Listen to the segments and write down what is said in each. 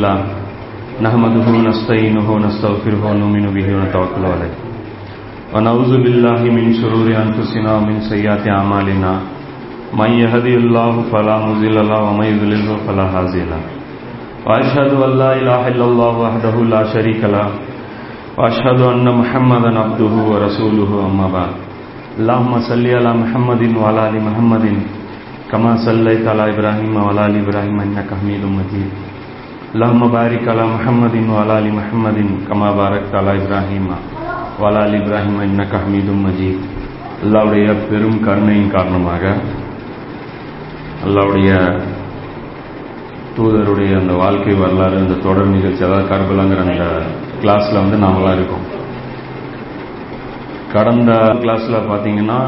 الحمد لله نحمده ونستعينه ونستغفره ونؤمن به ونتوكل عليه ونعوذ بالله من شرور أنفسنا ومن سيئات أعمالنا من يهدي الله فلا مضل له ومن يضلل فلا هادي له وأشهد أن لا إله إلا الله وحده لا شريك له وأشهد أن محمدا عبده ورسوله أما بعد اللهم صل على محمد وعلى آل محمد كما صليت على إبراهيم وعلى آل إبراهيم إنك حميد مجيد اللهم بارك على محمد وعلى آل محمد كما باركت على إبراهيم وعلى آل إبراهيم إنك حميد مجيد அல்லாவுடைய பெரும் கருணையின் காரணமாக அல்லாவுடைய தூதருடைய அந்த வாழ்க்கை வரலாறு அந்த தொடர் நிகழ்ச்சி அதாவது கர்பலாங்கிற அந்த கிளாஸில் வந்து நாமெல்லாம் இருக்கோம் கடந்த கிளாஸில் பார்த்தீங்கன்னா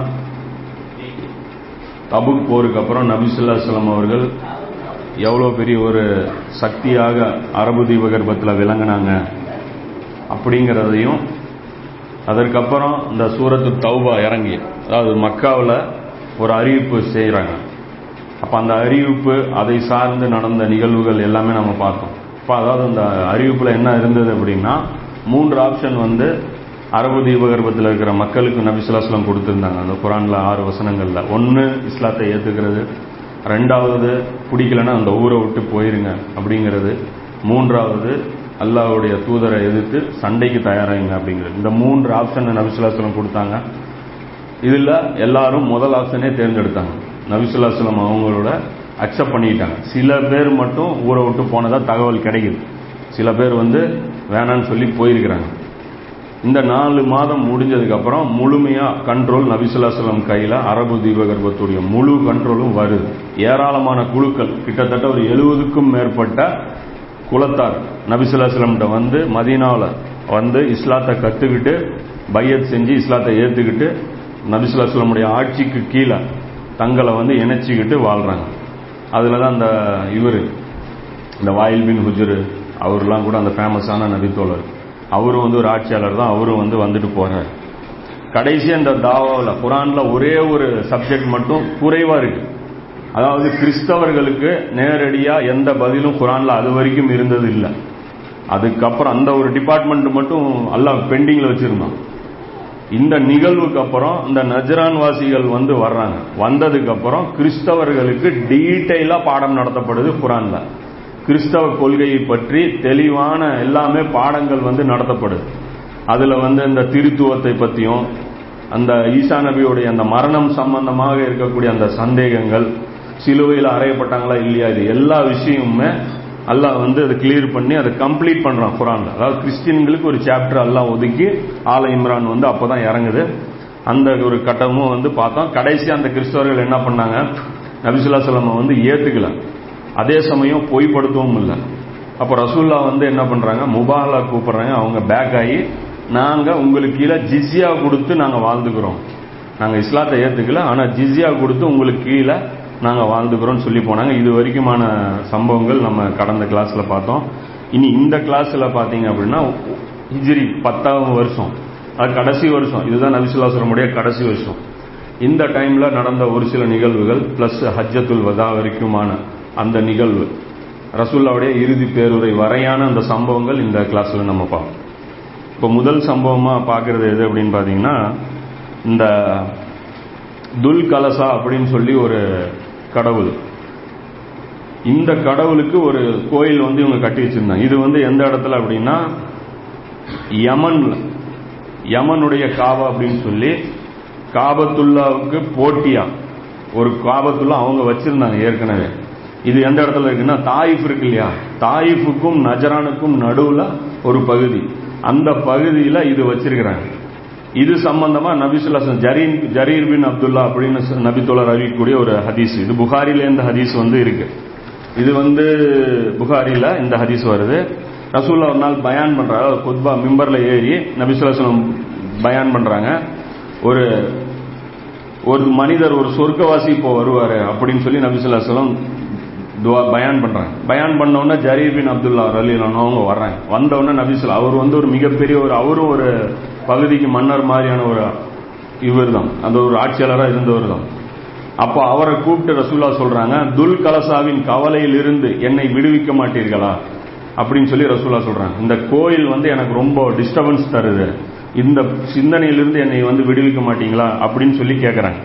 தபுக் போருக்கு அப்புறம் நபிசுல்லா சலம் அவர்கள் எவ்வளோ பெரிய ஒரு சக்தியாக அரபு தீபகற்பத்தில் விளங்கினாங்க அப்படிங்கிறதையும் அதற்கப்புறம் இந்த சூரத்து தௌபா இறங்கி அதாவது மக்காவில் ஒரு அறிவிப்பு செய்கிறாங்க அப்போ அந்த அறிவிப்பு அதை சார்ந்து நடந்த நிகழ்வுகள் எல்லாமே நம்ம பார்த்தோம். இப்போ அதாவது அந்த அறிவிப்பில் என்ன இருந்தது அப்படின்னா மூன்று ஆப்ஷன் வந்து அரபு தீபகற்பத்தில் இருக்கிற மக்களுக்கு நபிசுல்லாஸ்லாம் கொடுத்துருந்தாங்க. அந்த குரானில் ஆறு வசனங்களில். ஒன்று இஸ்லாத்தை ஏற்றுக்கிறது ரெண்டாவது பிடிக்கலன்னா அந்த ஊரை விட்டு போயிருங்க அப்படிங்கிறது. மூன்றாவது அல்லாவுடைய தூதரை எதிர்த்து சண்டைக்கு தயாராகுங்க அப்படிங்கிறது. இந்த மூன்று ஆப்ஷன் நபிசுல்லாஸ்லம் கொடுத்தாங்க. இதில் எல்லாரும் முதல் ஆப்ஷனே தேர்ந்தெடுத்தாங்க. நபிசுல்லாஸ்லம் அவங்களோட அக்செப்ட் பண்ணிக்கிட்டாங்க. சில பேர் மட்டும் ஊரை விட்டு போனதாக தகவல் கிடைக்குது. சில பேர் வந்து வேணான்னு சொல்லி போயிருக்கிறாங்க. இந்த நாலு மாதம் முடிஞ்சதுக்கப்புறம் முழுமையாக கண்ட்ரோல் நபிசுல்லாசலம் கையில் அரபு தீபகற்பத்துடைய முழு கண்ட்ரோலும் வருது. ஏராளமான குழுக்கள் கிட்டத்தட்ட ஒரு எழுபதுக்கும் மேற்பட்ட குலத்தார் நபிசுல்லாஸ்லம்கிட்ட வந்து மதீனாவில் வந்து இஸ்லாத்தை கற்றுக்கிட்டு பையத் செஞ்சு இஸ்லாத்தை ஏற்றுக்கிட்டு நபிசுல்லாசலமுடைய ஆட்சிக்கு கீழே தங்களை வந்து இணைச்சிக்கிட்டு வாழ்கிறாங்க அதில் தான் அந்த இவர் இந்த வாயில் பின் ஹுஜரு அவர்லாம் கூட அந்த ஃபேமஸான நபித்தோழர் அவரும் வந்து ஒரு ஆட்சியாளர் தான் அவரும் வந்து வந்துட்டு போகிறார் கடைசி அந்த தாவாவில் குரானில் ஒரே ஒரு சப்ஜெக்ட் மட்டும் குறைவாக இருக்கு. அதாவது கிறிஸ்தவர்களுக்கு நேரடியாக எந்த பதிலும் குரானில் அது வரைக்கும் இருந்தது இல்லை. அதுக்கப்புறம் அந்த ஒரு டிபார்ட்மெண்ட் மட்டும் எல்லாம் பெண்டிங்கில் வச்சுருந்தான். இந்த நிகழ்வுக்கு அப்புறம் இந்த நஜரான் வாசிகள் வந்து வர்றாங்க. வந்ததுக்கு அப்புறம் கிறிஸ்தவர்களுக்கு டீட்டெயிலாக பாடம் நடத்தப்படுது குரான்ல. கிறிஸ்தவ கொள்கையை பற்றி தெளிவான எல்லாமே பாடங்கள் வந்து நடத்தப்படுது. அதுல வந்து இந்த திருத்துவத்தை பற்றியும் அந்த ஈசா நபியுடைய அந்த மரணம் சம்பந்தமாக இருக்கக்கூடிய அந்த சந்தேகங்கள் சிலுவையில் அறையப்பட்டாங்களா இல்லையா இது எல்லா விஷயமுமே அல்லாஹ் வந்து அதை கிளியர் பண்ணி அதை கம்ப்ளீட் பண்றான் குரான்ல. அதாவது கிறிஸ்டின்களுக்கு ஒரு சாப்டர் அல்லாஹ் ஒதுக்கி ஆல இம்ரான் வந்து அப்போதான் இறங்குது. அந்த ஒரு கட்டமும் வந்து பார்த்தோம். கடைசி அந்த கிறிஸ்தவர்கள் என்ன பண்ணாங்க? நபிசுல்லா சொல்லம வந்து ஏத்துக்கல. அதே சமயம் பொய்ப்படுத்தவும் இல்லை. அப்போ ரசூல்லா வந்து என்ன பண்றாங்க? முபாலா கூப்பிடுறாங்க. அவங்க பேக் ஆகி நாங்க உங்களுக்கு கீழே ஜிஸ்யா கொடுத்து நாங்க வாழ்ந்துக்கிறோம். நாங்க இஸ்லாத்தை ஏத்துக்கல ஆனா ஜிஸ்யா கொடுத்து உங்களுக்கு கீழே நாங்கள் வாழ்ந்துக்கிறோம்னு சொல்லி போனாங்க. இது வரைக்குமான சம்பவங்கள் நம்ம கடந்த கிளாஸில் பார்த்தோம். இனி இந்த கிளாஸில் பார்த்தீங்க அப்படின்னா ஹிஜ்ரி பத்தாவது வருஷம். அது கடைசி வருஷம். இதுதான் நபிசுல்லாசுரமுடைய கடைசி வருஷம். இந்த டைமில் நடந்த ஒரு சில நிகழ்வுகள் ப்ளஸ் ஹஜ்ஜத்துல் வதா வரைக்குமான அந்த நிகழ்வு. ரசூல்லாவுடைய இறுதி பேருரை வரையான அந்த சம்பவங்கள் இந்த கிளாஸில் நம்ம பார்ப்போம். இப்போ முதல் சம்பவமாக பார்க்குறது எது அப்படின்னு பார்த்தீங்கன்னா இந்த துல் கலசா அப்படின்னு சொல்லி ஒரு கடவுள். இந்த கடவுளுக்கு ஒரு கோயில் வந்து இவங்க கட்டி வச்சிருந்தாங்க. இது வந்து எந்த இடத்துல அப்படின்னா யமன் யமனுடைய காவா அப்படின்னு சொல்லி காபத்துல்லாவுக்கு போட்டியா. ஒரு காபத்துல்லா அவங்க வச்சிருந்தாங்க ஏற்கனவே. இது எந்த இடத்துல இருக்குன்னா தாயிஃப் இருக்கு இல்லையா? தாயிஃபுக்கும் நஜரானுக்கும் நடுவில் ஒரு பகுதி. அந்த பகுதியில் இது வச்சிருக்கிறாங்க. இது சம்பந்தமா நபிசுல்லாசன் ஜரீன் ஜரீர் பின் அப்துல்லா அப்படின்னு நபித்துல்லா அறிவிக்கக்கூடிய ஒரு ஹதீஸ். இது புகாரில இந்த ஹதீஸ் வந்து இருக்கு. இது வந்து புகாரில இந்த ஹதீஸ் வருது. ரசூல்லா ஒரு நாள் பயான் பண்றாரு. குத்பா மிம்பர்ல ஏறி நபிசுல்லாசனம் பயான் பண்றாங்க. ஒரு ஒரு மனிதர் ஒரு சொர்க்கவாசி இப்போ வருவாரு அப்படின்னு சொல்லி நபிசுல்லாசலம் துவா பயான் பண்றாங்க பயான் பண்ண உடனே ஜரீர் பின் அப்துல்லா ரலிலான அவங்க வர்றாங்க. வந்தவுடனே உடனே நபிசுல்லா அவர் வந்து ஒரு மிகப்பெரிய ஒரு அவரும் ஒரு பகுதிக்கு மன்னர் மாதிரியான ஒரு இவர் தான் அந்த ஒரு ஆட்சியாளராக இருந்தவர் தான் அப்போ அவரை கூப்பிட்டு ரசூல்லா சொல்றாங்க துல் கலசாவின் கவலையில் இருந்து என்னை விடுவிக்க மாட்டீர்களா? அப்படின்னு சொல்லி ரசூல்லா சொல்றாங்க. இந்த கோயில் வந்து எனக்கு ரொம்ப டிஸ்டர்பன்ஸ் தருது. இந்த சிந்தனையிலிருந்து என்னை வந்து விடுவிக்க மாட்டீங்களா? அப்படின்னு சொல்லி கேட்கறாங்க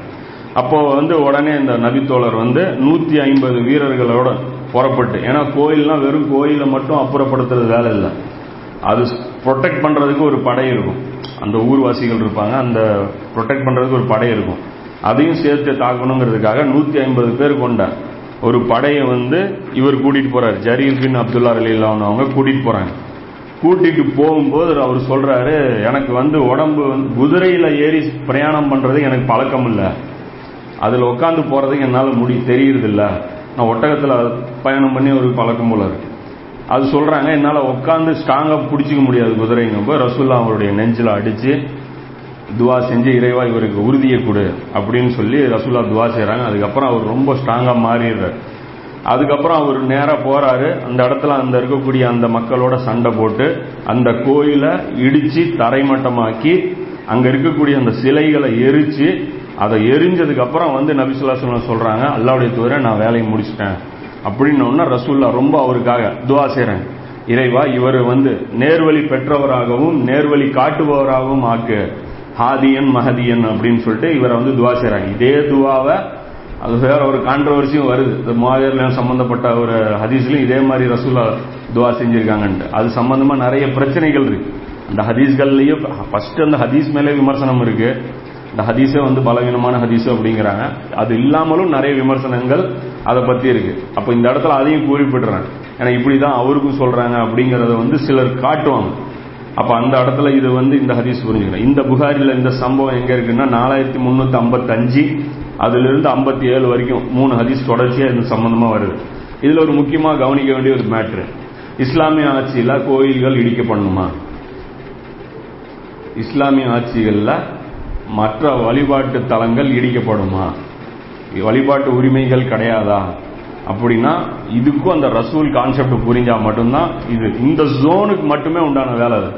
அப்போ வந்து உடனே இந்த நபித்தோழர் வந்து நூத்தி ஐம்பது வீரர்களோட புறப்பட்டு ஏன்னா கோயில்லாம் வெறும் கோயில மட்டும் அப்புறப்படுத்துறது வேலை இல்லை. அது ப்ரொடெக்ட் பண்றதுக்கு ஒரு படை இருக்கும். அந்த ஊர்வாசிகள் இருப்பாங்க அந்த ப்ரொடெக்ட் பண்றதுக்கு ஒரு படை இருக்கும். அதையும் சேர்த்து தாக்கணுங்கிறதுக்காக நூத்தி ஐம்பது பேர் கொண்ட ஒரு படையை வந்து இவர் கூட்டிட்டு போறாரு. ஜரீர் பின் அப்துல்லா அலிலான் அவங்க கூட்டிட்டு போறாங்க. கூட்டிட்டு போகும்போது அவர் சொல்றாரு எனக்கு வந்து உடம்பு வந்து குதிரையில ஏறி பிரயாணம் பண்றது எனக்கு பழக்கம் இல்லை. அதில் உட்காந்து போகிறதுக்கு என்னால் முடி தெரியுறதில்ல. நான் ஒட்டகத்தில் பயணம் பண்ணி ஒரு பழக்கம் போல இருக்கு. அது சொல்கிறாங்க என்னால் உட்காந்து ஸ்ட்ராங்காக பிடிச்சிக்க முடியாது குதிரைங்க. ரசுல்லா அவருடைய நெஞ்சில் அடித்து துவா செஞ்சு இறைவா இவருக்கு உறுதியை கொடு அப்படின்னு சொல்லி ரசுல்லா துவா செய்கிறாங்க அதுக்கப்புறம் அவர் ரொம்ப ஸ்ட்ராங்காக மாறிடுறாரு. அதுக்கப்புறம் அவர் நேராக போகிறாரு அந்த இடத்துல அந்த இருக்கக்கூடிய அந்த மக்களோட சண்டை போட்டு அந்த கோயிலை இடித்து தரைமட்டமாக்கி அங்கே இருக்கக்கூடிய அந்த சிலைகளை எரித்து அதை எரிஞ்சதுக்கு அப்புறம் வந்து நபிசுல்லா சொல்றாங்க அல்லாவுடைய தவிர நான் வேலையை முடிச்சிட்டேன். அப்படின்னு ரசூல்லா ரொம்ப அவருக்காக துவா செய்கிறேன் இறைவா இவர் வந்து நேர்வழி பெற்றவராகவும் நேர்வழி காட்டுபவராகவும் ஆக்கு. ஹாதியன் மஹதியன் அப்படின்னு சொல்லிட்டு இவரை வந்து துவா செய்கிறாங்க இதே துவாவை அது வேற ஒரு கான்ட்ரவர்சியும் வருது. இந்த முவாவியர்ல சம்பந்தப்பட்ட ஒரு ஹதீஸ்லயும் இதே மாதிரி ரசூலா துவா செஞ்சிருக்காங்கன்ட்டு. அது சம்பந்தமா நிறைய பிரச்சனைகள் இருக்கு. அந்த ஹதீஸ்கள்லயும் ஃபர்ஸ்ட் அந்த ஹதீஸ் மேலே விமர்சனம் இருக்கு. இந்த ஹதீஸே வந்து பலவீனமான ஹதீஸ் அப்படிங்கிறாங்க. அது இல்லாமலும் நிறைய விமர்சனங்கள் அதை பத்தி இருக்கு. அப்ப இந்த இடத்துல அதையும் குறிப்பிடுறேன். ஏன்னா இப்படிதான் அவருக்கும் சொல்றாங்க அப்படிங்கறத வந்து சிலர் காட்டுவாங்க. அப்ப அந்த இடத்துல இது வந்து இந்த ஹதீஸ் புரிஞ்சுக்கணும். இந்த புகாரில இந்த சம்பவம் எங்க இருக்குன்னா நாலாயிரத்தி முன்னூத்தி ஐம்பத்தி அஞ்சு அதுல இருந்து ஐம்பத்தி ஏழு வரைக்கும் மூணு ஹதீஸ் தொடர்ச்சியா இது சம்பந்தமா வருது. இதுல ஒரு முக்கியமா கவனிக்க வேண்டிய ஒரு மேட்ரு. இஸ்லாமிய ஆட்சியில கோயில்கள் இடிக்கப்படணுமா இஸ்லாமிய ஆட்சிகள்ல மற்ற வழிபாட்டு தலங்கள் இடிக்கப்படுமா? வழிபாட்டு உரிமைகள் கிடையாதா? அப்படின்னா இதுக்கும் அந்த ரசூல் கான்செப்ட் புரிஞ்சா மட்டும்தான் இது. இந்த ஜோனுக்கு மட்டுமே உண்டான வேலை அது.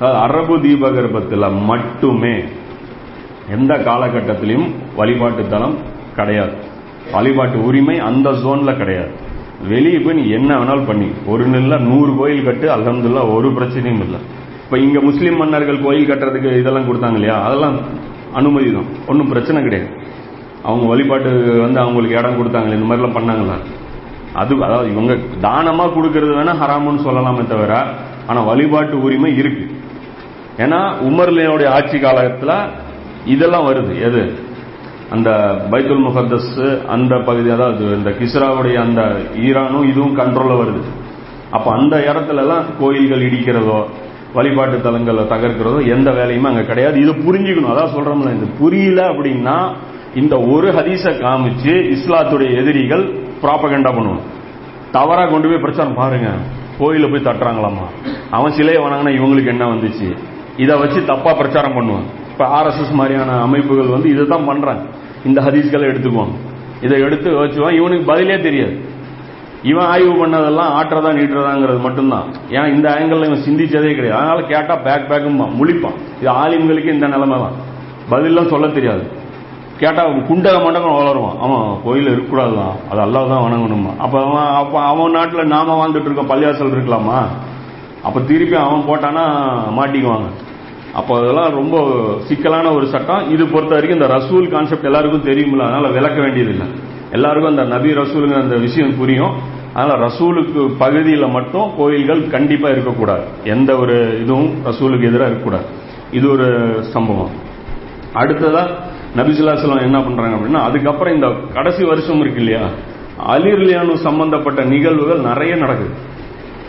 அதாவது அரபு தீபகற்பத்தில் மட்டுமே எந்த காலகட்டத்திலையும் வழிபாட்டு தலம் கிடையாது. வழிபாட்டு உரிமை அந்த ஜோன்ல கிடையாது. வெளியே போய் நீ என்ன வேணாலும் பண்ணி. ஒரு நில நூறு கோயில் கட்டு அலமதுல்லா ஒரு பிரச்சனையும் இல்லை. இப்ப இங்க முஸ்லீம் மன்னர்கள் கோயில் கட்டுறதுக்கு இதெல்லாம் கொடுத்தாங்க இல்லையா? அதெல்லாம் அனுமதி தான். ஒன்றும் பிரச்சனை கிடையாது. அவங்க வழிபாட்டு வந்து அவங்களுக்கு இடம் கொடுத்தாங்க இந்த மாதிரிலாம் பண்ணாங்களா? அது அதாவது இவங்க தானமாக கொடுக்கறது வேணா ஹராமுன்னு சொல்லலாமே தவிர ஆனால் வழிபாட்டு உரிமை இருக்கு. ஏன்னா உமர்லியோடைய ஆட்சி காலத்தில் இதெல்லாம் வருது. எது? அந்த பைத்துல் முகத்தஸ் அந்த பகுதி அதாவது இந்த கிஸ்ராவுடைய அந்த ஈரானும் இதுவும் கண்ட்ரோலில் வருது. அப்போ அந்த இடத்துலலாம் கோயில்கள் இடிக்கிறதோ வழிபாட்டு தலங்களை தகர்க்கிறதோ எந்த வேலையுமே அங்க கிடையாது. இது புரிஞ்சுக்கணும். அதான் சொல்றோம்ல இது புரியல அப்படின்னா இந்த ஒரு ஹதீஸை காமிச்சு இஸ்லாத்துடைய எதிரிகள் ப்ராப்பகண்டா பண்ணுவோம் தவறா கொண்டு போய் பிரச்சாரம் பாருங்க. கோயில போய் தட்டுறாங்களாமா? அவன் சிலையை வணங்கினா இவங்களுக்கு என்ன வந்துச்சு? இதை வச்சு தப்பா பிரச்சாரம் பண்ணுவான் இப்ப ஆர்எஸ்எஸ் மாதிரியான அமைப்புகள் வந்து இதை தான் பண்றாங்க. இந்த ஹதீஸ்களை எடுத்துக்குவாங்க. இதை எடுத்து வச்சுவான் இவனுக்கு பதிலே தெரியாது. இவன் ஆய்வு பண்ணதெல்லாம் ஆட்டுறதா நீட்டுறதாங்கிறது மட்டும்தான். ஏன் இந்த ஆங்கிள் இவன் சிந்திச்சதே கிடையாது. அதனால கேட்டா பேக் பேக்கும் முழிப்பான். இது ஆலிம்களுக்கு இந்த நிலைமை தான் பதிலாம் சொல்ல தெரியாது. கேட்டா குண்டக மண்டகம் வளருவான். அவன் கோயில் இருக்கக்கூடாதுதான் அது அல்லாஹ் தான் வணங்கணுமா? அப்ப அவன் அப்ப அவன் நாட்டுல நாம வாழ்ந்துட்டு இருக்கோம். பள்ளியாசல் இருக்கலாமா? அப்ப திருப்பி அவன் போட்டானா மாட்டிக்குவாங்க. அப்போ அதெல்லாம் ரொம்ப சிக்கலான ஒரு சட்டம். இது பொறுத்த வரைக்கும் இந்த ரசூல் கான்செப்ட் எல்லாருக்கும் தெரியுமில்ல அதனால விளக்க வேண்டியதில்லை. எல்லாருக்கும் அந்த நபி ரசூலுங்கிற அந்த விஷயம் புரியும். அதனால ரசூலுக்கு பகுதியில் மட்டும் கோயில்கள் கண்டிப்பா இருக்கக்கூடாது. எந்த ஒரு இதுவும் ரசூலுக்கு எதிராக இருக்கக்கூடாது. இது ஒரு சம்பவம். அடுத்ததா நபிசுல்லாசலம் என்ன பண்றாங்க அப்படின்னா அதுக்கப்புறம் இந்த கடைசி வருஷம் இருக்கு இல்லையா? அலிர்லியானு சம்பந்தப்பட்ட நிகழ்வுகள் நிறைய நடக்குது.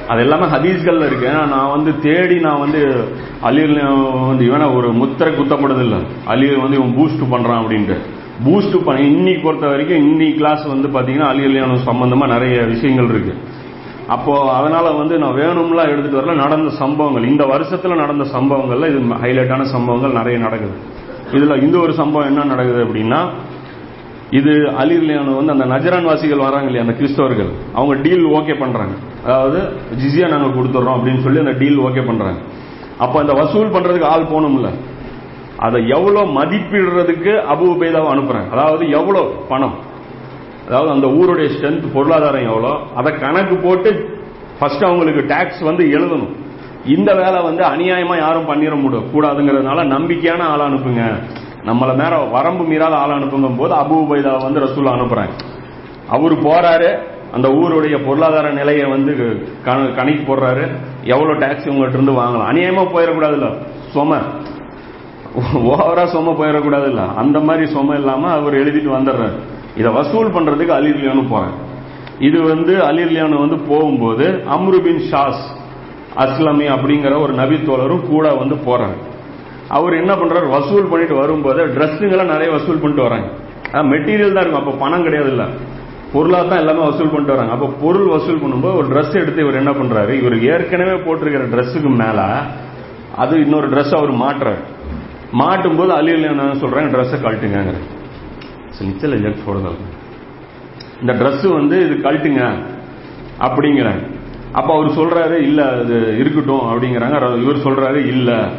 அது எல்லாமே ஹதீஸ்களில் இருக்கு. ஏன்னா நான் வந்து தேடி நான் வந்து அலிர் வந்து இவனை ஒரு முத்திரை குத்தப்படுது இல்லை. அலிர் வந்து இவன் பூஸ்ட் பண்றான் அப்படின்ட்டு. பூஸ்ட் பண்ண இன்னைக்கு பொறுத்த வரைக்கும் இன்னைக்கு கிளாஸ் வந்து பாத்தீங்கன்னா அலிர்லியானு சம்பந்தமா நிறைய விஷயங்கள் இருக்கு. அப்போ அதனால வந்து நான் வேணும்லாம் எடுத்துட்டு வரல. நடந்த சம்பவங்கள் இந்த வருஷத்துல நடந்த சம்பவங்கள்ல இது ஹைலைட்டான சம்பவங்கள் நிறைய நடக்குது. இதுல இந்த ஒரு சம்பவம் என்ன நடக்குது அப்படின்னா இது அலிர்லியானு வந்து அந்த நஜரான் வாசிகள் வராங்க இல்லையா அந்த கிறிஸ்தவர்கள் அவங்க டீல் ஓகே பண்றாங்க. அதாவது ஜிசியா நாங்க கொடுத்துட்றோம் அப்படின்னு சொல்லி அந்த டீல் ஓகே பண்றாங்க. அப்ப அந்த வசூல் பண்றதுக்கு ஆள் போகணும்ல. அதை எவ்வளவு மதிப்பிடுறதுக்கு அபு உபேதாவை அனுப்புறாங்க அதாவது எவ்வளவு பணம். அதாவது அந்த ஊருடைய ஸ்ட்ரென்த் பொருளாதாரம் எவ்வளோ அதை கணக்கு போட்டு ஃபர்ஸ்ட் அவங்களுக்கு டாக்ஸ் வந்து எழுதணும். இந்த வேலை வந்து அநியாயமா யாரும் பண்ணிட முடியும் கூடாதுங்கிறதுனால நம்பிக்கையான ஆள் அனுப்புங்க. நம்மள மேல வரம்பு மீறாத ஆள் அனுப்புங்கும் போது அபு உபைதா வந்து ரசூல் அனுப்புறாங்க அவரு போறாரு அந்த ஊருடைய பொருளாதார நிலையை வந்து கணக்கு போடுறாரு எவ்வளவு டாக்ஸ் உங்கள்கிட்ட இருந்து வாங்கலாம். அநியாயமா போயிடக்கூடாதுல்ல. சும ஓவரா சும போயிடக்கூடாதுல்ல. அந்த மாதிரி சும இல்லாம அவர் எழுதிட்டு வந்துடுறாரு. இதை வசூல் பண்றதுக்கு அலிர்லியானு போறேன் இது வந்து அலிர்லியானு வந்து போகும்போது அம்ருபின் ஷாஸ் அஸ்லமி அப்படிங்கிற ஒரு நபி தோழரும் கூட வந்து போறாங்க அவர் என்ன பண்றாரு? வசூல் பண்ணிட்டு வரும்போது ட்ரெஸ்ஸுங்களை நிறைய வசூல் பண்ணிட்டு வராங்க. மெட்டீரியல் தான் இருக்கும். அப்ப பணம் கிடையாது இல்ல பொருளா தான் எல்லாமே வசூல் பண்ணிட்டு வராங்க. அப்ப பொருள் வசூல் பண்ணும்போது ஒரு ட்ரெஸ் எடுத்து இவர் என்ன பண்றாரு? இவர் ஏற்கனவே போட்டிருக்கிற ட்ரெஸ்ஸுக்கு மேல அது இன்னொரு ட்ரெஸ் அவர் மாட்டுறாரு. மாட்டும் போது அலியில் என்ன சொல்கிறாங்க ட்ரெஸ்ஸை கழட்டுங்க நிச்சல ஜெட் போடுதல் இந்த ட்ரெஸ்ஸு வந்து இது கழட்டுங்க அப்படிங்கிறாங்க. அப்ப அவர் சொல்றாரு இல்ல அது இருக்கட்டும் அப்படிங்கிறாங்க. இவர் சொல்றாரு இல்ல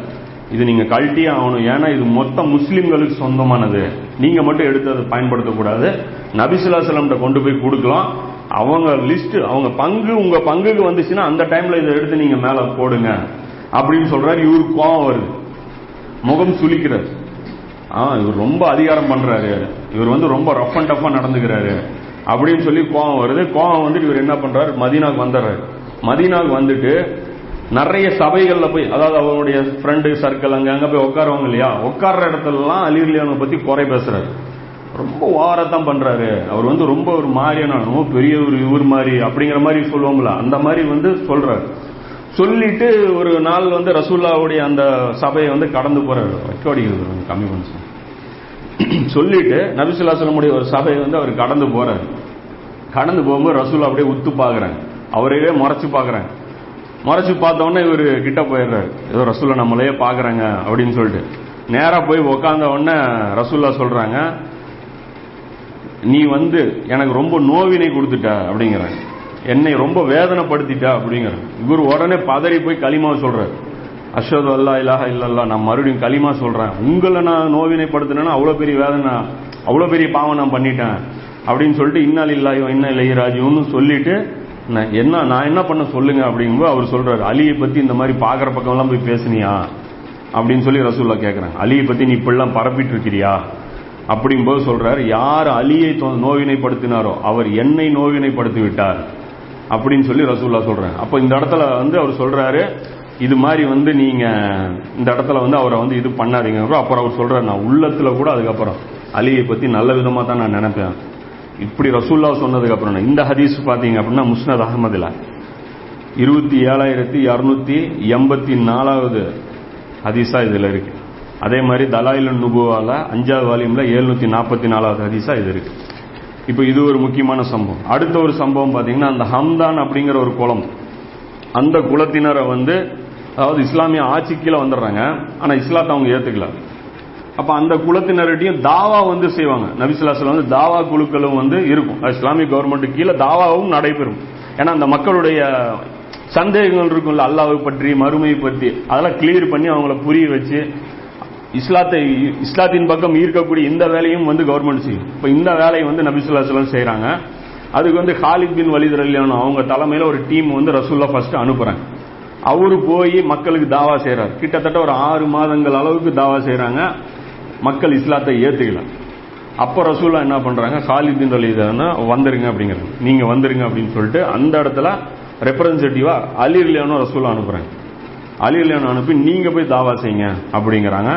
இது நீங்க கழட்டியே ஆகணும். ஏன்னா இது மொத்த முஸ்லிம்களுக்கு சொந்தமானது. நீங்க மட்டும் எடுத்து அதை பயன்படுத்தக்கூடாது. நபிசுல்லாசலம்கிட்ட கொண்டு போய் கொடுக்கலாம். அவங்க லிஸ்ட் அவங்க பங்கு உங்க பங்குக்கு வந்துச்சுன்னா அந்த டைம்ல இதை எடுத்து நீங்க மேல போடுங்க. அப்படின்னு சொல்றாரு. இவருக்கு கோவம் வருது. முகம் சுளிக்கிறார் ஆ இவர் ரொம்ப அதிகாரம் பண்றாரு. இவர் வந்து ரொம்ப ரஃப் அண்ட் டஃபா நடந்துக்கிறாரு. அப்படின்னு சொல்லி கோவம் வருது. கோவம் வந்துட்டு இவர் என்ன பண்றாரு? மதீனாக்கு வந்துடுறாரு. மதீனாக்கு வந்துட்டு நிறைய சபைகள்ல போய் அதாவது அவனுடைய ஃப்ரெண்டு சர்க்கிள் அங்க அங்க போய் உட்காருவாங்க இல்லையா? உட்கார்ற இடத்துலலாம் அலிர்லியானை பத்தி குறை பேசுறாரு. ரொம்ப ஓரத்தான் பண்றாரு. அவர் வந்து ரொம்ப ஒரு மாதிரியான பெரிய ஒரு இவர் மாதிரி அப்படிங்கிற மாதிரி சொல்லுவோம்ல அந்த மாதிரி வந்து சொல்றாரு. சொல்லிட்டு ஒரு நாள் வந்து ரசூல்லாவுடைய அந்த சபையை வந்து கடந்து போறாரு. ரெக்கார்டிங் கம்மி பண்ணி சொல்லிட்டு நபிசுல்லா சொல்லமுடைய ஒரு சபையை வந்து அவர் கடந்து போறாரு. கடந்து போகும்போது ரசூல் அப்படியே உத்து பாக்குறாங்க அவரையே முறைச்சு பாக்குறாங்க முறைச்சு பார்த்தவொடனே இவர் கிட்ட போயிடுறாரு. ஏதோ ரசூல்லா நம்மளையே பாக்குறாங்க அப்படின்னு சொல்லிட்டு. நேரா போய் உக்காந்த உடனே ரசூல்லா சொல்றாங்க நீ வந்து எனக்கு ரொம்ப நோவினை கொடுத்துட்ட அப்படிங்கிறாங்க என்னை ரொம்ப வேதனைப்படுத்திட்டா அப்படிங்கிற இவர் உடனே பதறி போய் களிமா சொல்றாரு. அஷது அல்லா இல்லாஹா இல்லல்லா நான் மறுபடியும் களிமா சொல்றேன். உங்களை நான் நோவினைப்படுத்தினேன்னா அவ்வளவு பெரிய வேதனை அவ்வளவு பெரிய பாவம் நான் பண்ணிட்டேன். அப்படின்னு சொல்லிட்டு இன்னால் இல்லாயோ இன்ன இல்லையே ராஜுன்னு சொல்லிட்டு என்ன நான் என்ன பண்ண சொல்லுங்க? அப்படிங்கும்போது அவர் சொல்றாரு அலியை பத்தி இந்த மாதிரி பாக்குற பக்கம்லாம் போய் பேசுனியா? அப்படின்னு சொல்லி ரசூல்லா கேட்கறாங்க அலியை பத்தி நீ இப்படிலாம் பரப்பிட்டு இருக்கிறியா அப்படிங்கும்போது சொல்றாரு யார் அலியை நோவினைப்படுத்தினாரோ அவர் என்னை நோவினைப்படுத்தி விட்டார் அப்படின்னு சொல்லி ரசூல்லா சொல்றாங்க அப்போ இந்த இடத்துல வந்து அவர் சொல்றாரு இது மாதிரி வந்து நீங்க இந்த இடத்துல வந்து அவரை வந்து இது பண்ணாதீங்க. அப்புறம் அவர் சொல்றாரு நான் உள்ளத்துல கூட அதுக்கப்புறம் அலியை பத்தி நல்ல விதமா தான் நான் நினைப்பேன். இப்படி ரசூல்லா சொன்னதுக்கு அப்புறம் நான் இந்த ஹதீஸ் பாத்தீங்க அப்படின்னா முஸ்னத் அகமதுல இருபத்தி ஏழாயிரத்தி இரநூத்தி எண்பத்தி நாலாவது ஹதீஸா இதுல இருக்கு. அதே மாதிரி தலாயில் நுபுவால அஞ்சாவது வால்யூம்ல எழுநூத்தி நாற்பத்தி நாலாவது ஹதீஸா இது இருக்கு. இப்போ இது ஒரு முக்கியமான சம்பவம். அடுத்த ஒரு சம்பவம் பார்த்தீங்கன்னா அந்த ஹம்தான் அப்படிங்கிற ஒரு குளம். அந்த குலத்தினரை வந்து அதாவது இஸ்லாமிய ஆட்சி கீழே வந்துடுறாங்க. ஆனா இஸ்லாத்தை அவங்க ஏத்துக்கல. அப்ப அந்த குலத்தினர்கிட்டையும் தாவா வந்து செய்வாங்க. நபிசுல்லாஸ்ல வந்து தாவா குழுக்களும் வந்து இருக்கும். அது இஸ்லாமிக் கவர்மெண்ட் கீழே தாவாவும் நடைபெறும். ஏன்னா அந்த மக்களுடைய சந்தேகங்கள் இருக்கும்ல அல்லாவை பற்றி மறுமை பற்றி. அதெல்லாம் கிளியர் பண்ணி அவங்கள புரிய வச்சு இஸ்லாத்தை இஸ்லாத்தின் பக்கம் ஈர்க்கக்கூடிய இந்த வேலையும் வந்து கவர்மெண்ட் செய்யும். இப்போ இந்த வேலையை வந்து நபிசுல்லா சொல்லம் செய்றாங்க. அதுக்கு வந்து ஹாலித் பின் வலித் அவங்க தலைமையில ஒரு டீம் வந்து ரசூல்லா ஃபர்ஸ்ட் அனுப்புறாங்க. அவரு போய் மக்களுக்கு தாவா செய்கிறார் கிட்டத்தட்ட ஒரு ஆறு மாதங்கள் அளவுக்கு தாவா செய்கிறாங்க மக்கள் இஸ்லாத்தை ஏத்துக்கல. அப்ப ரசூல்லா என்ன பண்றாங்க? ஹாலித் பின் வலித் வந்துருங்க அப்படிங்கிறாங்க. நீங்க வந்துருங்க அப்படின்னு சொல்லிட்டு அந்த இடத்துல ரெப்ரசன்டேட்டிவா அலிர்லியானோ ரசூல்லா அனுப்புறாங்க. அலிர்லியானோ அனுப்பி நீங்க போய் தாவா செய்யுங்க அப்படிங்கிறாங்க.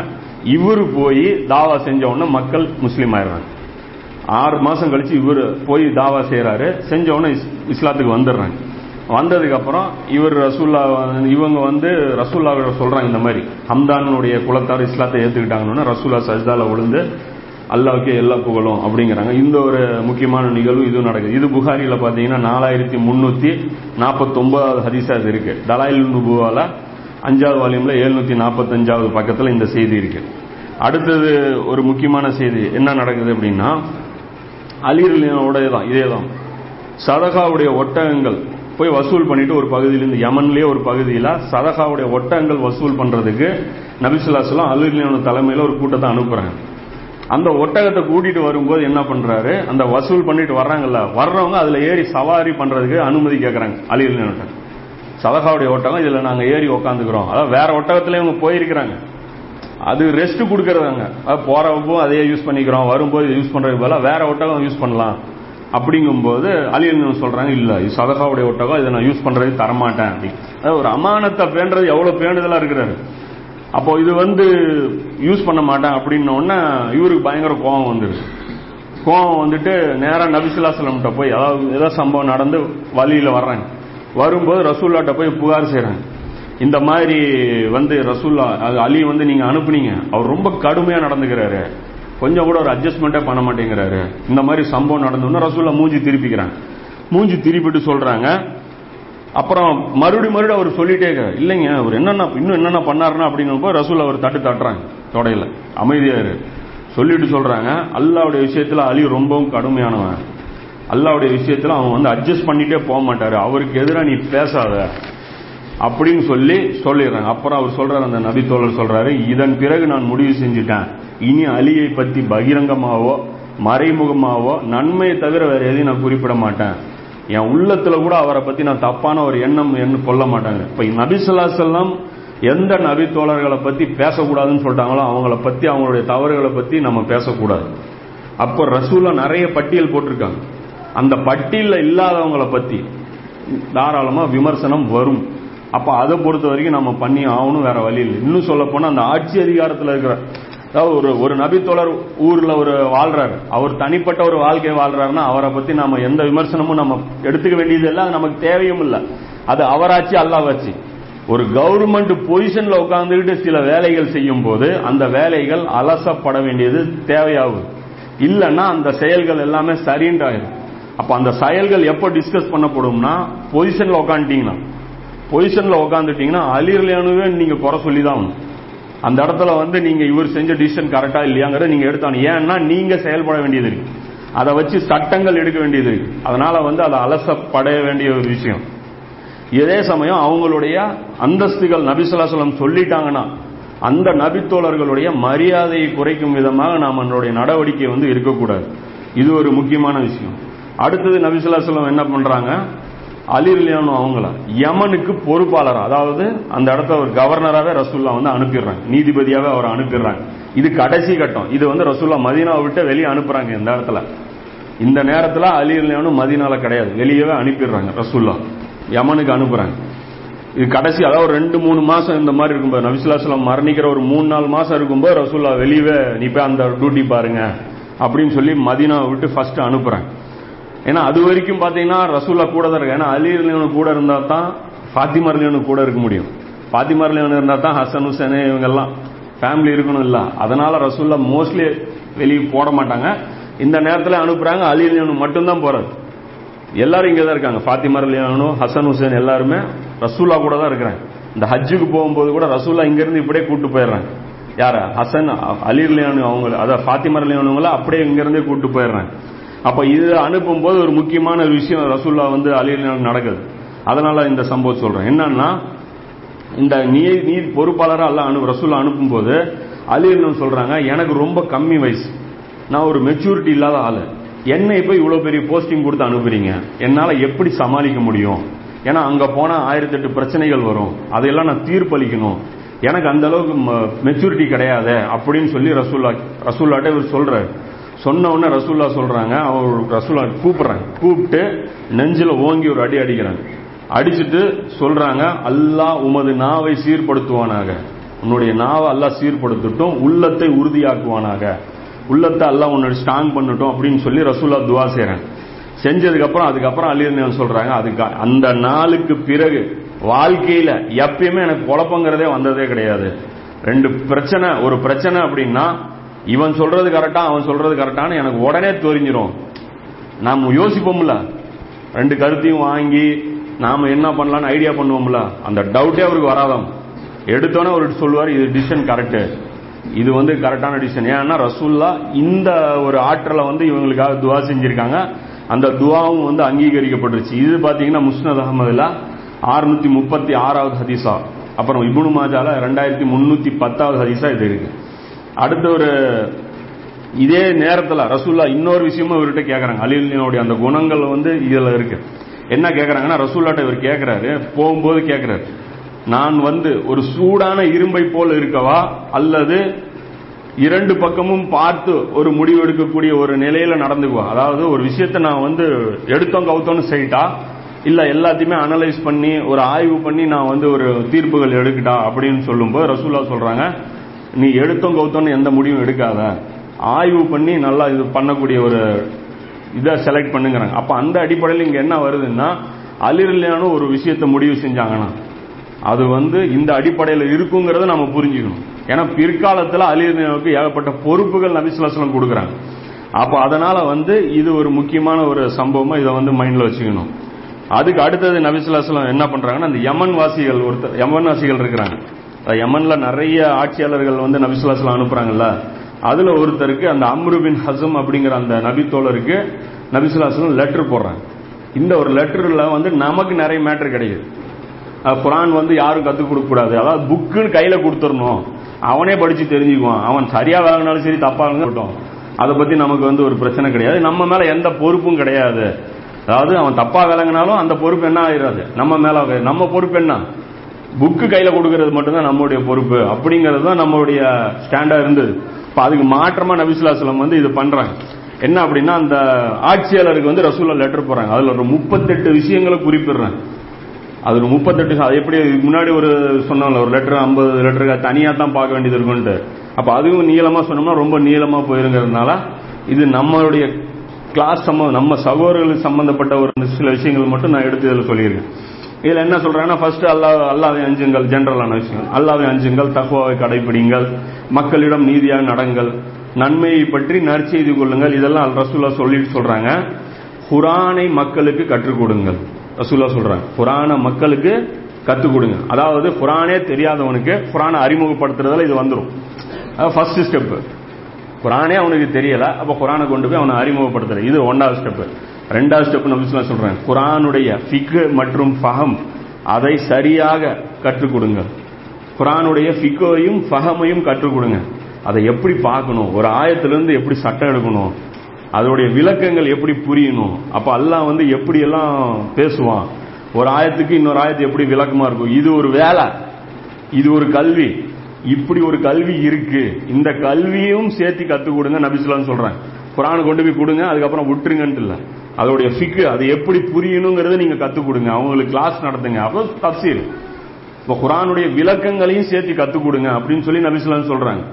இவரு போய் தாவா செஞ்ச உடனே மக்கள் முஸ்லீம் ஆயிடுறாங்க. ஆறு மாசம் கழிச்சு இவர் போய் தாவா செய்யறாரு செஞ்ச உடனே இஸ்- இஸ்லாத்துக்கு வந்துடுறாங்க. வந்ததுக்கு அப்புறம் இவர் ரசூல்லா இவங்க வந்து ரசூல்லா சொல்றாங்க இந்த மாதிரி. ஹம்தானுடைய குலத்தார் இஸ்லாத்தை ஏத்துக்கிட்டாங்கன்னு ரசூல்லா சஜ்தால விழுந்து அல்லாவுக்கே எல்லா புகழும் அப்படிங்கிறாங்க. இந்த ஒரு முக்கியமான நிகழ்வு இது நடக்குது. இது புகாரியில் பாத்தீங்கன்னா நாலாயிரத்தி முன்னூத்தி நாற்பத்தி ஒன்பதாவது ஹதீஸா இருக்கு. தலாயில் நுபுவால அஞ்சாவது வால்யூம்ல எழுநூத்தி நாற்பத்தஞ்சாவது பக்கத்தில் இந்த செய்தி இருக்கு. அடுத்தது ஒரு முக்கியமான செய்தி என்ன நடக்குது அப்படின்னா அலிரலியனோட தான் இதே தான் சதகாவுடைய ஒட்டகங்கள் போய் வசூல் பண்ணிட்டு ஒரு பகுதியிலிருந்து யமன்லேயே ஒரு பகுதியில் சதகாவுடைய ஒட்டகங்கள் வசூல் பண்றதுக்கு நபிசுல்லாஸ்லாம் அலிரலியனோட தலைமையில் ஒரு கூட்டத்தை அனுப்புறாங்க. அந்த ஒட்டகத்தை கூட்டிட்டு வரும்போது என்ன பண்றாரு? அந்த வசூல் பண்ணிட்டு வர்றாங்கல்ல வர்றவங்க அதுல ஏறி சவாரி பண்றதுக்கு அனுமதி கேட்கறாங்க அலிரலியன்ட்ட சதகாவுடைய ஒட்டகம் இதுல நாங்க ஏறி உக்காந்துக்கிறோம். அதாவது வேற ஒட்டகத்துல இவங்க போயிருக்கிறாங்க. அது ரெஸ்ட் கொடுக்கறதாங்க அது போறப்போ அதையே யூஸ் பண்ணிக்கிறோம். வரும்போது யூஸ் பண்ணுறதுக்கு பதிலாக வேற ஒட்டகம் யூஸ் பண்ணலாம். அப்படிங்கும்போது அலியன் சொல்றாங்க இல்ல இது சதகாவுடைய ஒட்டகம் இதை நான் யூஸ் பண்றது தரமாட்டேன். அப்படி அதாவது ஒரு அமானத்தை பேண்டது எவ்வளவு பேண்டுதலா இருக்கிறாரு. அப்போ இது வந்து யூஸ் பண்ண மாட்டேன் அப்படின்ன உடனே இவருக்கு பயங்கர கோபம் வந்துருச்சு கோபம் வந்துட்டு நேரா நபிசுல்லாசலம்கிட்ட போய் ஏதாவது ஏதாவது சம்பவம் நடந்து வழியில வர்றாங்க வரும்போது ரசூல்லாட்ட போய் புகார் செய்றாங்க. இந்த மாதிரி வந்து ரசூல்லா அது அலி வந்து நீங்க அனுப்புனீங்க. அவர் ரொம்ப கடுமையா நடந்துக்கிறாரு. கொஞ்சம் கூட ஒரு அட்ஜஸ்ட்மெண்ட்டே பண்ண மாட்டேங்கிறாரு. இந்த மாதிரி சம்பவம் நடந்தோன்னா ரசூல்லா மூஞ்சி திருப்பிக்கிறாங்க. மூஞ்சி திருப்பிட்டு சொல்றாங்க. அப்புறம் மறுபடி மறுபடியும் அவர் சொல்லிட்டே இல்லைங்க அவர் என்னென்ன இன்னும் என்னென்ன பண்ணாருன்னா அப்படிங்கிறப்போ ரசூல் அவர் தட்டு தட்டுறாங்க தொடையில. அமைதியாரு சொல்லிட்டு சொல்றாங்க. அல்லாவுடைய விஷயத்துல அலி ரொம்பவும் கடுமையானவன். அல்லாவுடைய விஷயத்தில் அவன் வந்து அட்ஜஸ்ட் பண்ணிட்டே போக மாட்டாரு. அவருக்கு எதிராக நீ பேசாத அப்படின்னு சொல்லி சொல்லிடுறாங்க. அப்புறம் அவர் சொல்றாரு அந்த நபி தோழர் சொல்றாரு இதன் பிறகு நான் முடிவு செஞ்சுட்டேன். இனி அலியை பத்தி பகிரங்கமாவோ மறைமுகமாவோ நன்மையை தவிர வேற எதையும் நான் குறிப்பிட மாட்டேன். என் உள்ளத்துல கூட அவரை பத்தி நான் தப்பான ஒரு எண்ணம் என்ன கொள்ள மாட்டாங்க. இப்ப நபிசுல்லா செல்லம் எந்த நபி தோழர்களை பத்தி பேசக்கூடாதுன்னு சொல்லிட்டாங்களோ அவங்கள பத்தி அவங்களுடைய தவறுகளை பத்தி நம்ம பேசக்கூடாது. அப்போ ரசூலா நிறைய பட்டியல் போட்டிருக்காங்க. அந்த பட்டியல இல்லாதவங்களை பத்தி தாராளமா விமர்சனம் வரும். அப்ப அதை பொறுத்த வரைக்கும் நம்ம பண்ணி ஆகணும் வேற வழி இல்லை. இன்னும் சொல்ல போனா அந்த ஆட்சி அதிகாரத்தில் இருக்கிற அதாவது ஒரு ஒரு நபித்தோழர் ஊர்ல ஒரு வாழ்றாரு. அவர் தனிப்பட்ட ஒரு வாழ்க்கையை வாழ்றாருன்னா அவரை பத்தி நம்ம எந்த விமர்சனமும் நம்ம எடுத்துக்க வேண்டியது இல்லை நமக்கு தேவையும் இல்லை. அது அவராச்சு அல்லாவாச்சு ஒரு கவர்மெண்ட் பொசிஷன்ல உட்கார்ந்துக்கிட்டு சில வேலைகள் செய்யும் போது அந்த வேலைகள் அலசப்பட வேண்டியது தேவையாகுது. இல்லைன்னா அந்த செயல்கள் எல்லாமே சரின்றாயிரும். அப்ப அந்த செயல்கள் எப்போ டிஸ்கஸ் பண்ணப்படும்னா பொசிஷன்ல உட்காந்துட்டீங்கன்னா பொசிஷன்ல உட்காந்துட்டீங்கன்னா அலிரலியானுவே நீங்க குறை சொல்லி தான் ஆகணும். அந்த இடத்துல வந்து நீங்க இவர் செஞ்ச டிசிஷன் கரெக்டா இல்லையாங்கிறத நீங்க எடுத்தாங்க. ஏன்னா நீங்க செயல்பட வேண்டியது இருக்கு. அதை வச்சு சட்டங்கள் எடுக்க வேண்டியது இருக்கு. அதனால வந்து அதை அலசப்பட வேண்டிய ஒரு விஷயம். இதே சமயம் அவங்களுடைய அந்தஸ்துகள் நபிசுல்லாசலம் சொல்லிட்டாங்கன்னா அந்த நபித்தோழர்களுடைய மரியாதையை குறைக்கும் விதமாக நாம் நம்மளுடைய நடவடிக்கை வந்து இருக்கக்கூடாது. இது ஒரு முக்கியமான விஷயம். அடுத்தது நபிசுல்லாசலம் என்ன பண்றாங்க? அலிர்லியானோ அவங்கள யமனுக்கு பொறுப்பாளர் அதாவது அந்த இடத்த ஒரு கவர்னராகவே ரசூல்லா வந்து அனுப்பிடுறாங்க. நீதிபதியாகவே அவரை அனுப்பிடுறாங்க. இது கடைசி கட்டம். இது வந்து ரசூல்லா மதீனாவை விட்டு வெளியே அனுப்புறாங்க இந்த இடத்துல. இந்த நேரத்தில் அலிர்லியானும் மதீனால கிடையாது. வெளியவே அனுப்பிடுறாங்க ரசூல்லா யமனுக்கு அனுப்புறாங்க. இது கடைசி அதாவது ஒரு ரெண்டு மூணு மாசம் இந்த மாதிரி இருக்கும்போது நபிசுல்லாஸ்லாம் மரணிக்கிற ஒரு மூணு நாலு மாசம் இருக்கும்போது ரசூல்லா வெளியவே நீ போய் அந்த டியூட்டி பாருங்க அப்படின்னு சொல்லி மதீனாவை விட்டு ஃபர்ஸ்ட் அனுப்புறாங்க. ஏன்னா அது வரைக்கும் பாத்தீங்கன்னா ரசூலா கூட தான் இருக்கு ஏன்னா அலி அலியனு கூட இருந்தா தான் ஃபாத்திமா அலியனு கூட இருக்க முடியும். ஃபாத்திமா அலியனு இருந்தா தான் ஹசன் ஹுசேனு இவங்கெல்லாம் ஃபேமிலி இருக்கணும் இல்ல. அதனால ரசூல்லா மோஸ்ட்லி வெளியே போட மாட்டாங்க. இந்த நேரத்தில் அனுப்புறாங்க. அலி அலியனு மட்டும்தான் போறாரு. எல்லாரும் இங்கே தான் இருக்காங்க. ஃபாத்திமா அலியானு ஹசன் ஹுசேன் எல்லாருமே ரசூல்லா கூட தான் இருக்கிறாங்க. இந்த ஹஜ்ஜுக்கு போகும்போது கூட ரசூல்லா இங்கிருந்து இப்படியே கூட்டு போயிடுறாங்க. யார? ஹசன் அலி அலியானு அவங்க அதாவது ஃபாத்திமா அலியானுங்கள அப்படியே இங்கிருந்தே கூட்டு போயிடுறாங்க. அப்ப இது அனுப்பும் போது ஒரு முக்கியமான ஒரு விஷயம் ரசூல்லா வந்து அலி நடக்குது. அதனால இந்த சம்பவம் சொல்றேன். என்னன்னா இந்த நீ நீ பொறுப்பாளராக அல்ல அனு ரசூல்லா அனுப்பும்போது அலி அலியானு சொல்றாங்க எனக்கு ரொம்ப கம்மி வயசு. நான் ஒரு மெச்சூரிட்டி இல்லாத ஆளு. என்னை போய் இவ்வளவு பெரிய போஸ்டிங் கொடுத்து அனுப்புறீங்க? என்னால எப்படி சமாளிக்க முடியும்? ஏன்னா அங்க போனா ஆயிரத்தி எட்டு பிரச்சனைகள் வரும். அதையெல்லாம் நான் தீர்ப்பளிக்கணும். எனக்கு அந்த அளவுக்கு மெச்சூரிட்டி கிடையாது அப்படின்னு சொல்லி ரசூல்லா ரசூல்லாட்ட இவர் சொல்றாரு. சொன்ன உடனே ரசூல்லா சொல்றாங்க அவர் ரசூல்லா கூப்பிடுறாங்க கூப்பிட்டு நெஞ்சில ஓங்கி ஒரு அடி அடிக்கிறாங்க அடிச்சுட்டு சொல்றாங்க அல்லாஹ் உமது நாவை சீர்படுத்துவானாக. உன்னுடைய நாவை அல்லாஹ் சீர்படுத்தட்டும் உள்ளத்தை உறுதியாக்குவானாக. உள்ளத்தை எல்லாம் உன்னோட ஸ்ட்ராங் பண்ணட்டும் அப்படின்னு சொல்லி ரசூல்லா துவா செய்றாங்க செஞ்சதுக்கப்புறம் அதுக்கப்புறம் அலிரன் சொல்றாங்க அதுக்கு அந்த நாளுக்கு பிறகு வாழ்க்கையில எப்பயுமே எனக்கு குழப்பங்கிறதே வந்ததே கிடையாது. ரெண்டு பிரச்சனை ஒரு பிரச்சனை அப்படின்னா இவன் சொல்றது கரெக்டா அவன் சொல்றது கரெக்டான்னு எனக்கு உடனே தெரிஞ்சிரும். நாம யோசிப்போம்ல. ரெண்டு கருத்தையும் வாங்கி நாம என்ன பண்ணலான்னு ஐடியா பண்ணுவோம்ல. அந்த டவுட்டே அவருக்கு வராதாம். எடுத்தோன்னே அவருக்கு சொல்லுவார் இது டிசிஷன் கரெக்ட் இது வந்து கரெக்டான டிசிஷன் ஏன்னா ரசூல்லா இந்த ஒரு ஆற்றலை வந்து இவங்களுக்காக துவா செஞ்சிருக்காங்க. அந்த துவாவும் வந்து அங்கீகரிக்கப்பட்டுருச்சு. இது பாத்தீங்கன்னா முஸ்னத் அகமதுல ஆறுநூத்தி முப்பத்தி ஆறாவது ஹதீஸா. அப்புறம் இபுனு மாஜால ரெண்டாயிரத்தி முன்னூத்தி பத்தாவது ஹதீஸா இது இருக்கு. அடுத்த ஒரு இதே நேரத்தில் ரசூல்லா இன்னொரு விஷயமும் இவர்கிட்ட கேட்குறாங்க அலிலினுடைய அந்த குணங்கள் வந்து இதில் இருக்கு. என்ன கேட்குறாங்கன்னா ரசூல்லாட்ட இவர் கேட்குறாரு போகும்போது கேட்குறாரு நான் வந்து ஒரு சூடான இரும்பை போல இருக்கவா? அல்லது இரண்டு பக்கமும் பார்த்து ஒரு முடிவு எடுக்கக்கூடிய ஒரு நிலையில நடந்துக்குவா? அதாவது ஒரு விஷயத்தை நான் வந்து எடுத்தோம் கவுத்தோன்னு செய்யிட்டா இல்ல எல்லாத்தையுமே அனலைஸ் பண்ணி ஒரு ஆய்வு பண்ணி நான் வந்து ஒரு தீர்ப்புகள் எடுக்கிட்டா? அப்படின்னு சொல்லும்போது ரசூல்லா சொல்றாங்க நீ எடுத்தோம் கவுத்தோன்னு எந்த முடிவும் எடுக்காத. ஆய்வு பண்ணி நல்லா இது பண்ணக்கூடிய ஒரு இதை செலக்ட் பண்ணுங்கிறாங்க. அப்ப அந்த அடிப்படையில் இங்க என்ன வருதுன்னா அலிரலியான ஒரு விஷயத்தை முடிவு செஞ்சாங்கன்னா அது வந்து இந்த அடிப்படையில் இருக்குங்கிறத நம்ம புரிஞ்சுக்கணும். ஏன்னா பிற்காலத்தில் அலிரலியாவுக்கு ஏகப்பட்ட பொறுப்புகள் நபிசுலாசலம் கொடுக்குறாங்க. அப்போ அதனால வந்து இது ஒரு முக்கியமான ஒரு சம்பவமா இதை வந்து மைண்ட்ல வச்சுக்கணும். அதுக்கு அடுத்தது நபிசுலாசலம் என்ன பண்றாங்கன்னா அந்த யமன் வாசிகள் ஒருத்தர் யமன் வாசிகள் இருக்கிறாங்க. யமன்ல நிறைய ஆட்சியாளர்கள் வந்து நபிசுலாசலம் அனுப்புறாங்கல்ல. அதுல ஒருத்தருக்கு அந்த அம்ருபின் ஹசம் அப்படிங்கிற அந்த நபித்தோழருக்கு நபிசுலாசலம் லெட்டர் போடுறாங்க. இந்த ஒரு லெட்டர்ல வந்து நமக்கு நிறைய மேட்டர் கிடைக்குது. குரான் வந்து யாரும் கத்துக் கொடுக்க கூடாது. அதாவது புக்குன்னு கையில கொடுத்துடணும். அவனே படிச்சு தெரிஞ்சுக்குவான். அவன் சரியா வாங்கினாலும் சரி தப்பா இருக்கட்டும் அதை பத்தி நமக்கு வந்து ஒரு பிரச்சனை கிடையாது. நம்ம மேல எந்த பொறுப்பும் கிடையாது. அதாவது அவன் தப்பா விளங்கினாலும் அந்த பொறுப்பு என்ன ஆயிடாது நம்ம மேல நம்ம பொறுப்பு என்ன? புக்கு கையில கொடுக்கறது மட்டும்தான் நம்மளுடைய பொறுப்பு. அப்படிங்கிறது தான் நம்மளுடைய ஸ்டாண்டா இருந்தது. இப்ப அதுக்கு மாற்றமா நபிசுல்லாசலம் வந்து இது பண்றாங்க. என்ன அப்படின்னா அந்த ஆட்சியாளருக்கு வந்து ரசூலா லெட்டர் போறாங்க அதுல ஒரு முப்பத்தெட்டு விஷயங்களை குறிப்பிடுறாங்க. அது ஒரு முப்பத்தெட்டு அது எப்படி இதுக்கு முன்னாடி ஒரு சொன்னோம்ல ஒரு லெட்டர் ஐம்பது லெட்டருக்கு தனியா தான் பார்க்க வேண்டியது இருக்குன்ட்டு. அப்ப அதுவும் நீளமா சொன்னோம்னா ரொம்ப நீளமா போயிருங்கிறதுனால இது நம்மளுடைய கிளாஸ் சம்ம நம்ம சகோதரர்களுக்கு சம்பந்தப்பட்ட ஒரு சில விஷயங்கள் மட்டும் நான் எடுத்து இதில் சொல்லியிருக்கேன். இதுல என்ன சொல்றாங்கன்னா ஃபர்ஸ்ட் அல்லாஹ் அல்லாவை அஞ்சுங்கள் ஜென்ரலான விஷயம் அல்லாவை அஞ்சுங்கள் தகுவாவை கடைபிடிங்கள் மக்களிடம் நீதியாக நடங்கள். நன்மையை பற்றி நற்செய்து கொள்ளுங்கள். இதெல்லாம் அல் ரசூல்லா சொல்லிட்டு சொல்றாங்க. குரானை மக்களுக்கு கற்றுக் கொடுங்கள். ரசூல்லா சொல்றாங்க குரானை மக்களுக்கு கற்றுக் கொடுங்க. அதாவது குரானே தெரியாதவனுக்கு குரானை அறிமுகப்படுத்துறதுல இது வந்துடும் ஃபர்ஸ்ட் ஸ்டெப் குரானே அவனுக்கு தெரியல அப்ப குரானை கொண்டு போய் அவனை அறிமுகப்படுத்துற இது ஒன்றாவது ஸ்டெப் ரெண்டாவது ஸ்டெப் நபிசுல்லா சொல்றேன். குரானுடைய ஃபிக்கு மற்றும் ஃபஹம் அதை சரியாக கற்றுக் கொடுங்க. குரானுடைய ஃபிக்கோயும் ஃபஹமையும் கற்றுக் கொடுங்க. அதை எப்படி பார்க்கணும்? ஒரு ஆயத்திலிருந்து எப்படி சட்டம் எடுக்கணும்? அதோடைய விளக்கங்கள் எப்படி புரியணும்? அப்ப அல்லாஹ் வந்து எப்படி எல்லாம் பேசுவான்? ஒரு ஆயத்துக்கு இன்னொரு ஆயத்து எப்படி விளக்கமா இருக்கும்? இது ஒரு வேலை. இது ஒரு கல்வி. இப்படி ஒரு கல்வி இருக்கு. இந்த கல்வியும் சேர்த்து கத்துக் கொடுங்க நபிசுலான்னு சொல்றேன் குரானை கொண்டு போய் கொடுங்க அதுக்கப்புறம் விட்டுருங்கன்ட்டு இல்லை. அதோடைய ஃபிக்கு அது எப்படி புரியணுங்கிறத நீங்க கத்துக் கொடுங்க. அவங்களுக்கு கிளாஸ் நடத்துங்க. அப்போ தப்சீர் இப்போ குரானுடைய விளக்கங்களையும் சேர்த்து கத்துக் கொடுங்க அப்படின்னு சொல்லி நபிசுலாம் சொல்றாங்க.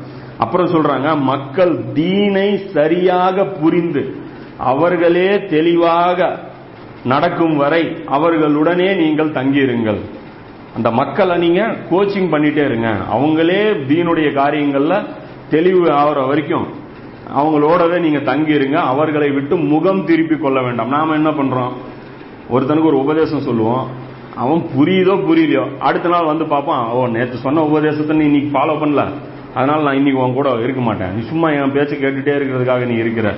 அப்புறம் சொல்றாங்க மக்கள் தீனை சரியாக புரிந்து அவர்களே தெளிவாக நடக்கும் வரை அவர்களுடனே நீங்கள் தங்கியிருங்கள். அந்த மக்களை நீங்க கோச்சிங் பண்ணிட்டே இருங்க. அவங்களே தீனுடைய காரியங்கள்ல தெளிவு ஆகிற வரைக்கும் அவங்களோடவே நீங்க தங்கி இருங்க அவர்களை விட்டு முகம் திருப்பி கொள்ள வேண்டாம். நாம என்ன பண்றோம்? ஒருத்தனுக்கு ஒரு உபதேசம் சொல்லுவோம். அவன் புரியுதோ புரியலையோ அடுத்த நாள் வந்து பார்ப்பான் ஓ நேற்று சொன்ன உபதேசத்தை நீ இன்னைக்கு ஃபாலோ பண்ணல. அதனால நான் இன்னைக்கு உன் கூட இருக்க மாட்டேன். நீ சும்மா என் பேச்சு கேட்டுட்டே இருக்கிறதுக்காக நீ இருக்கிற.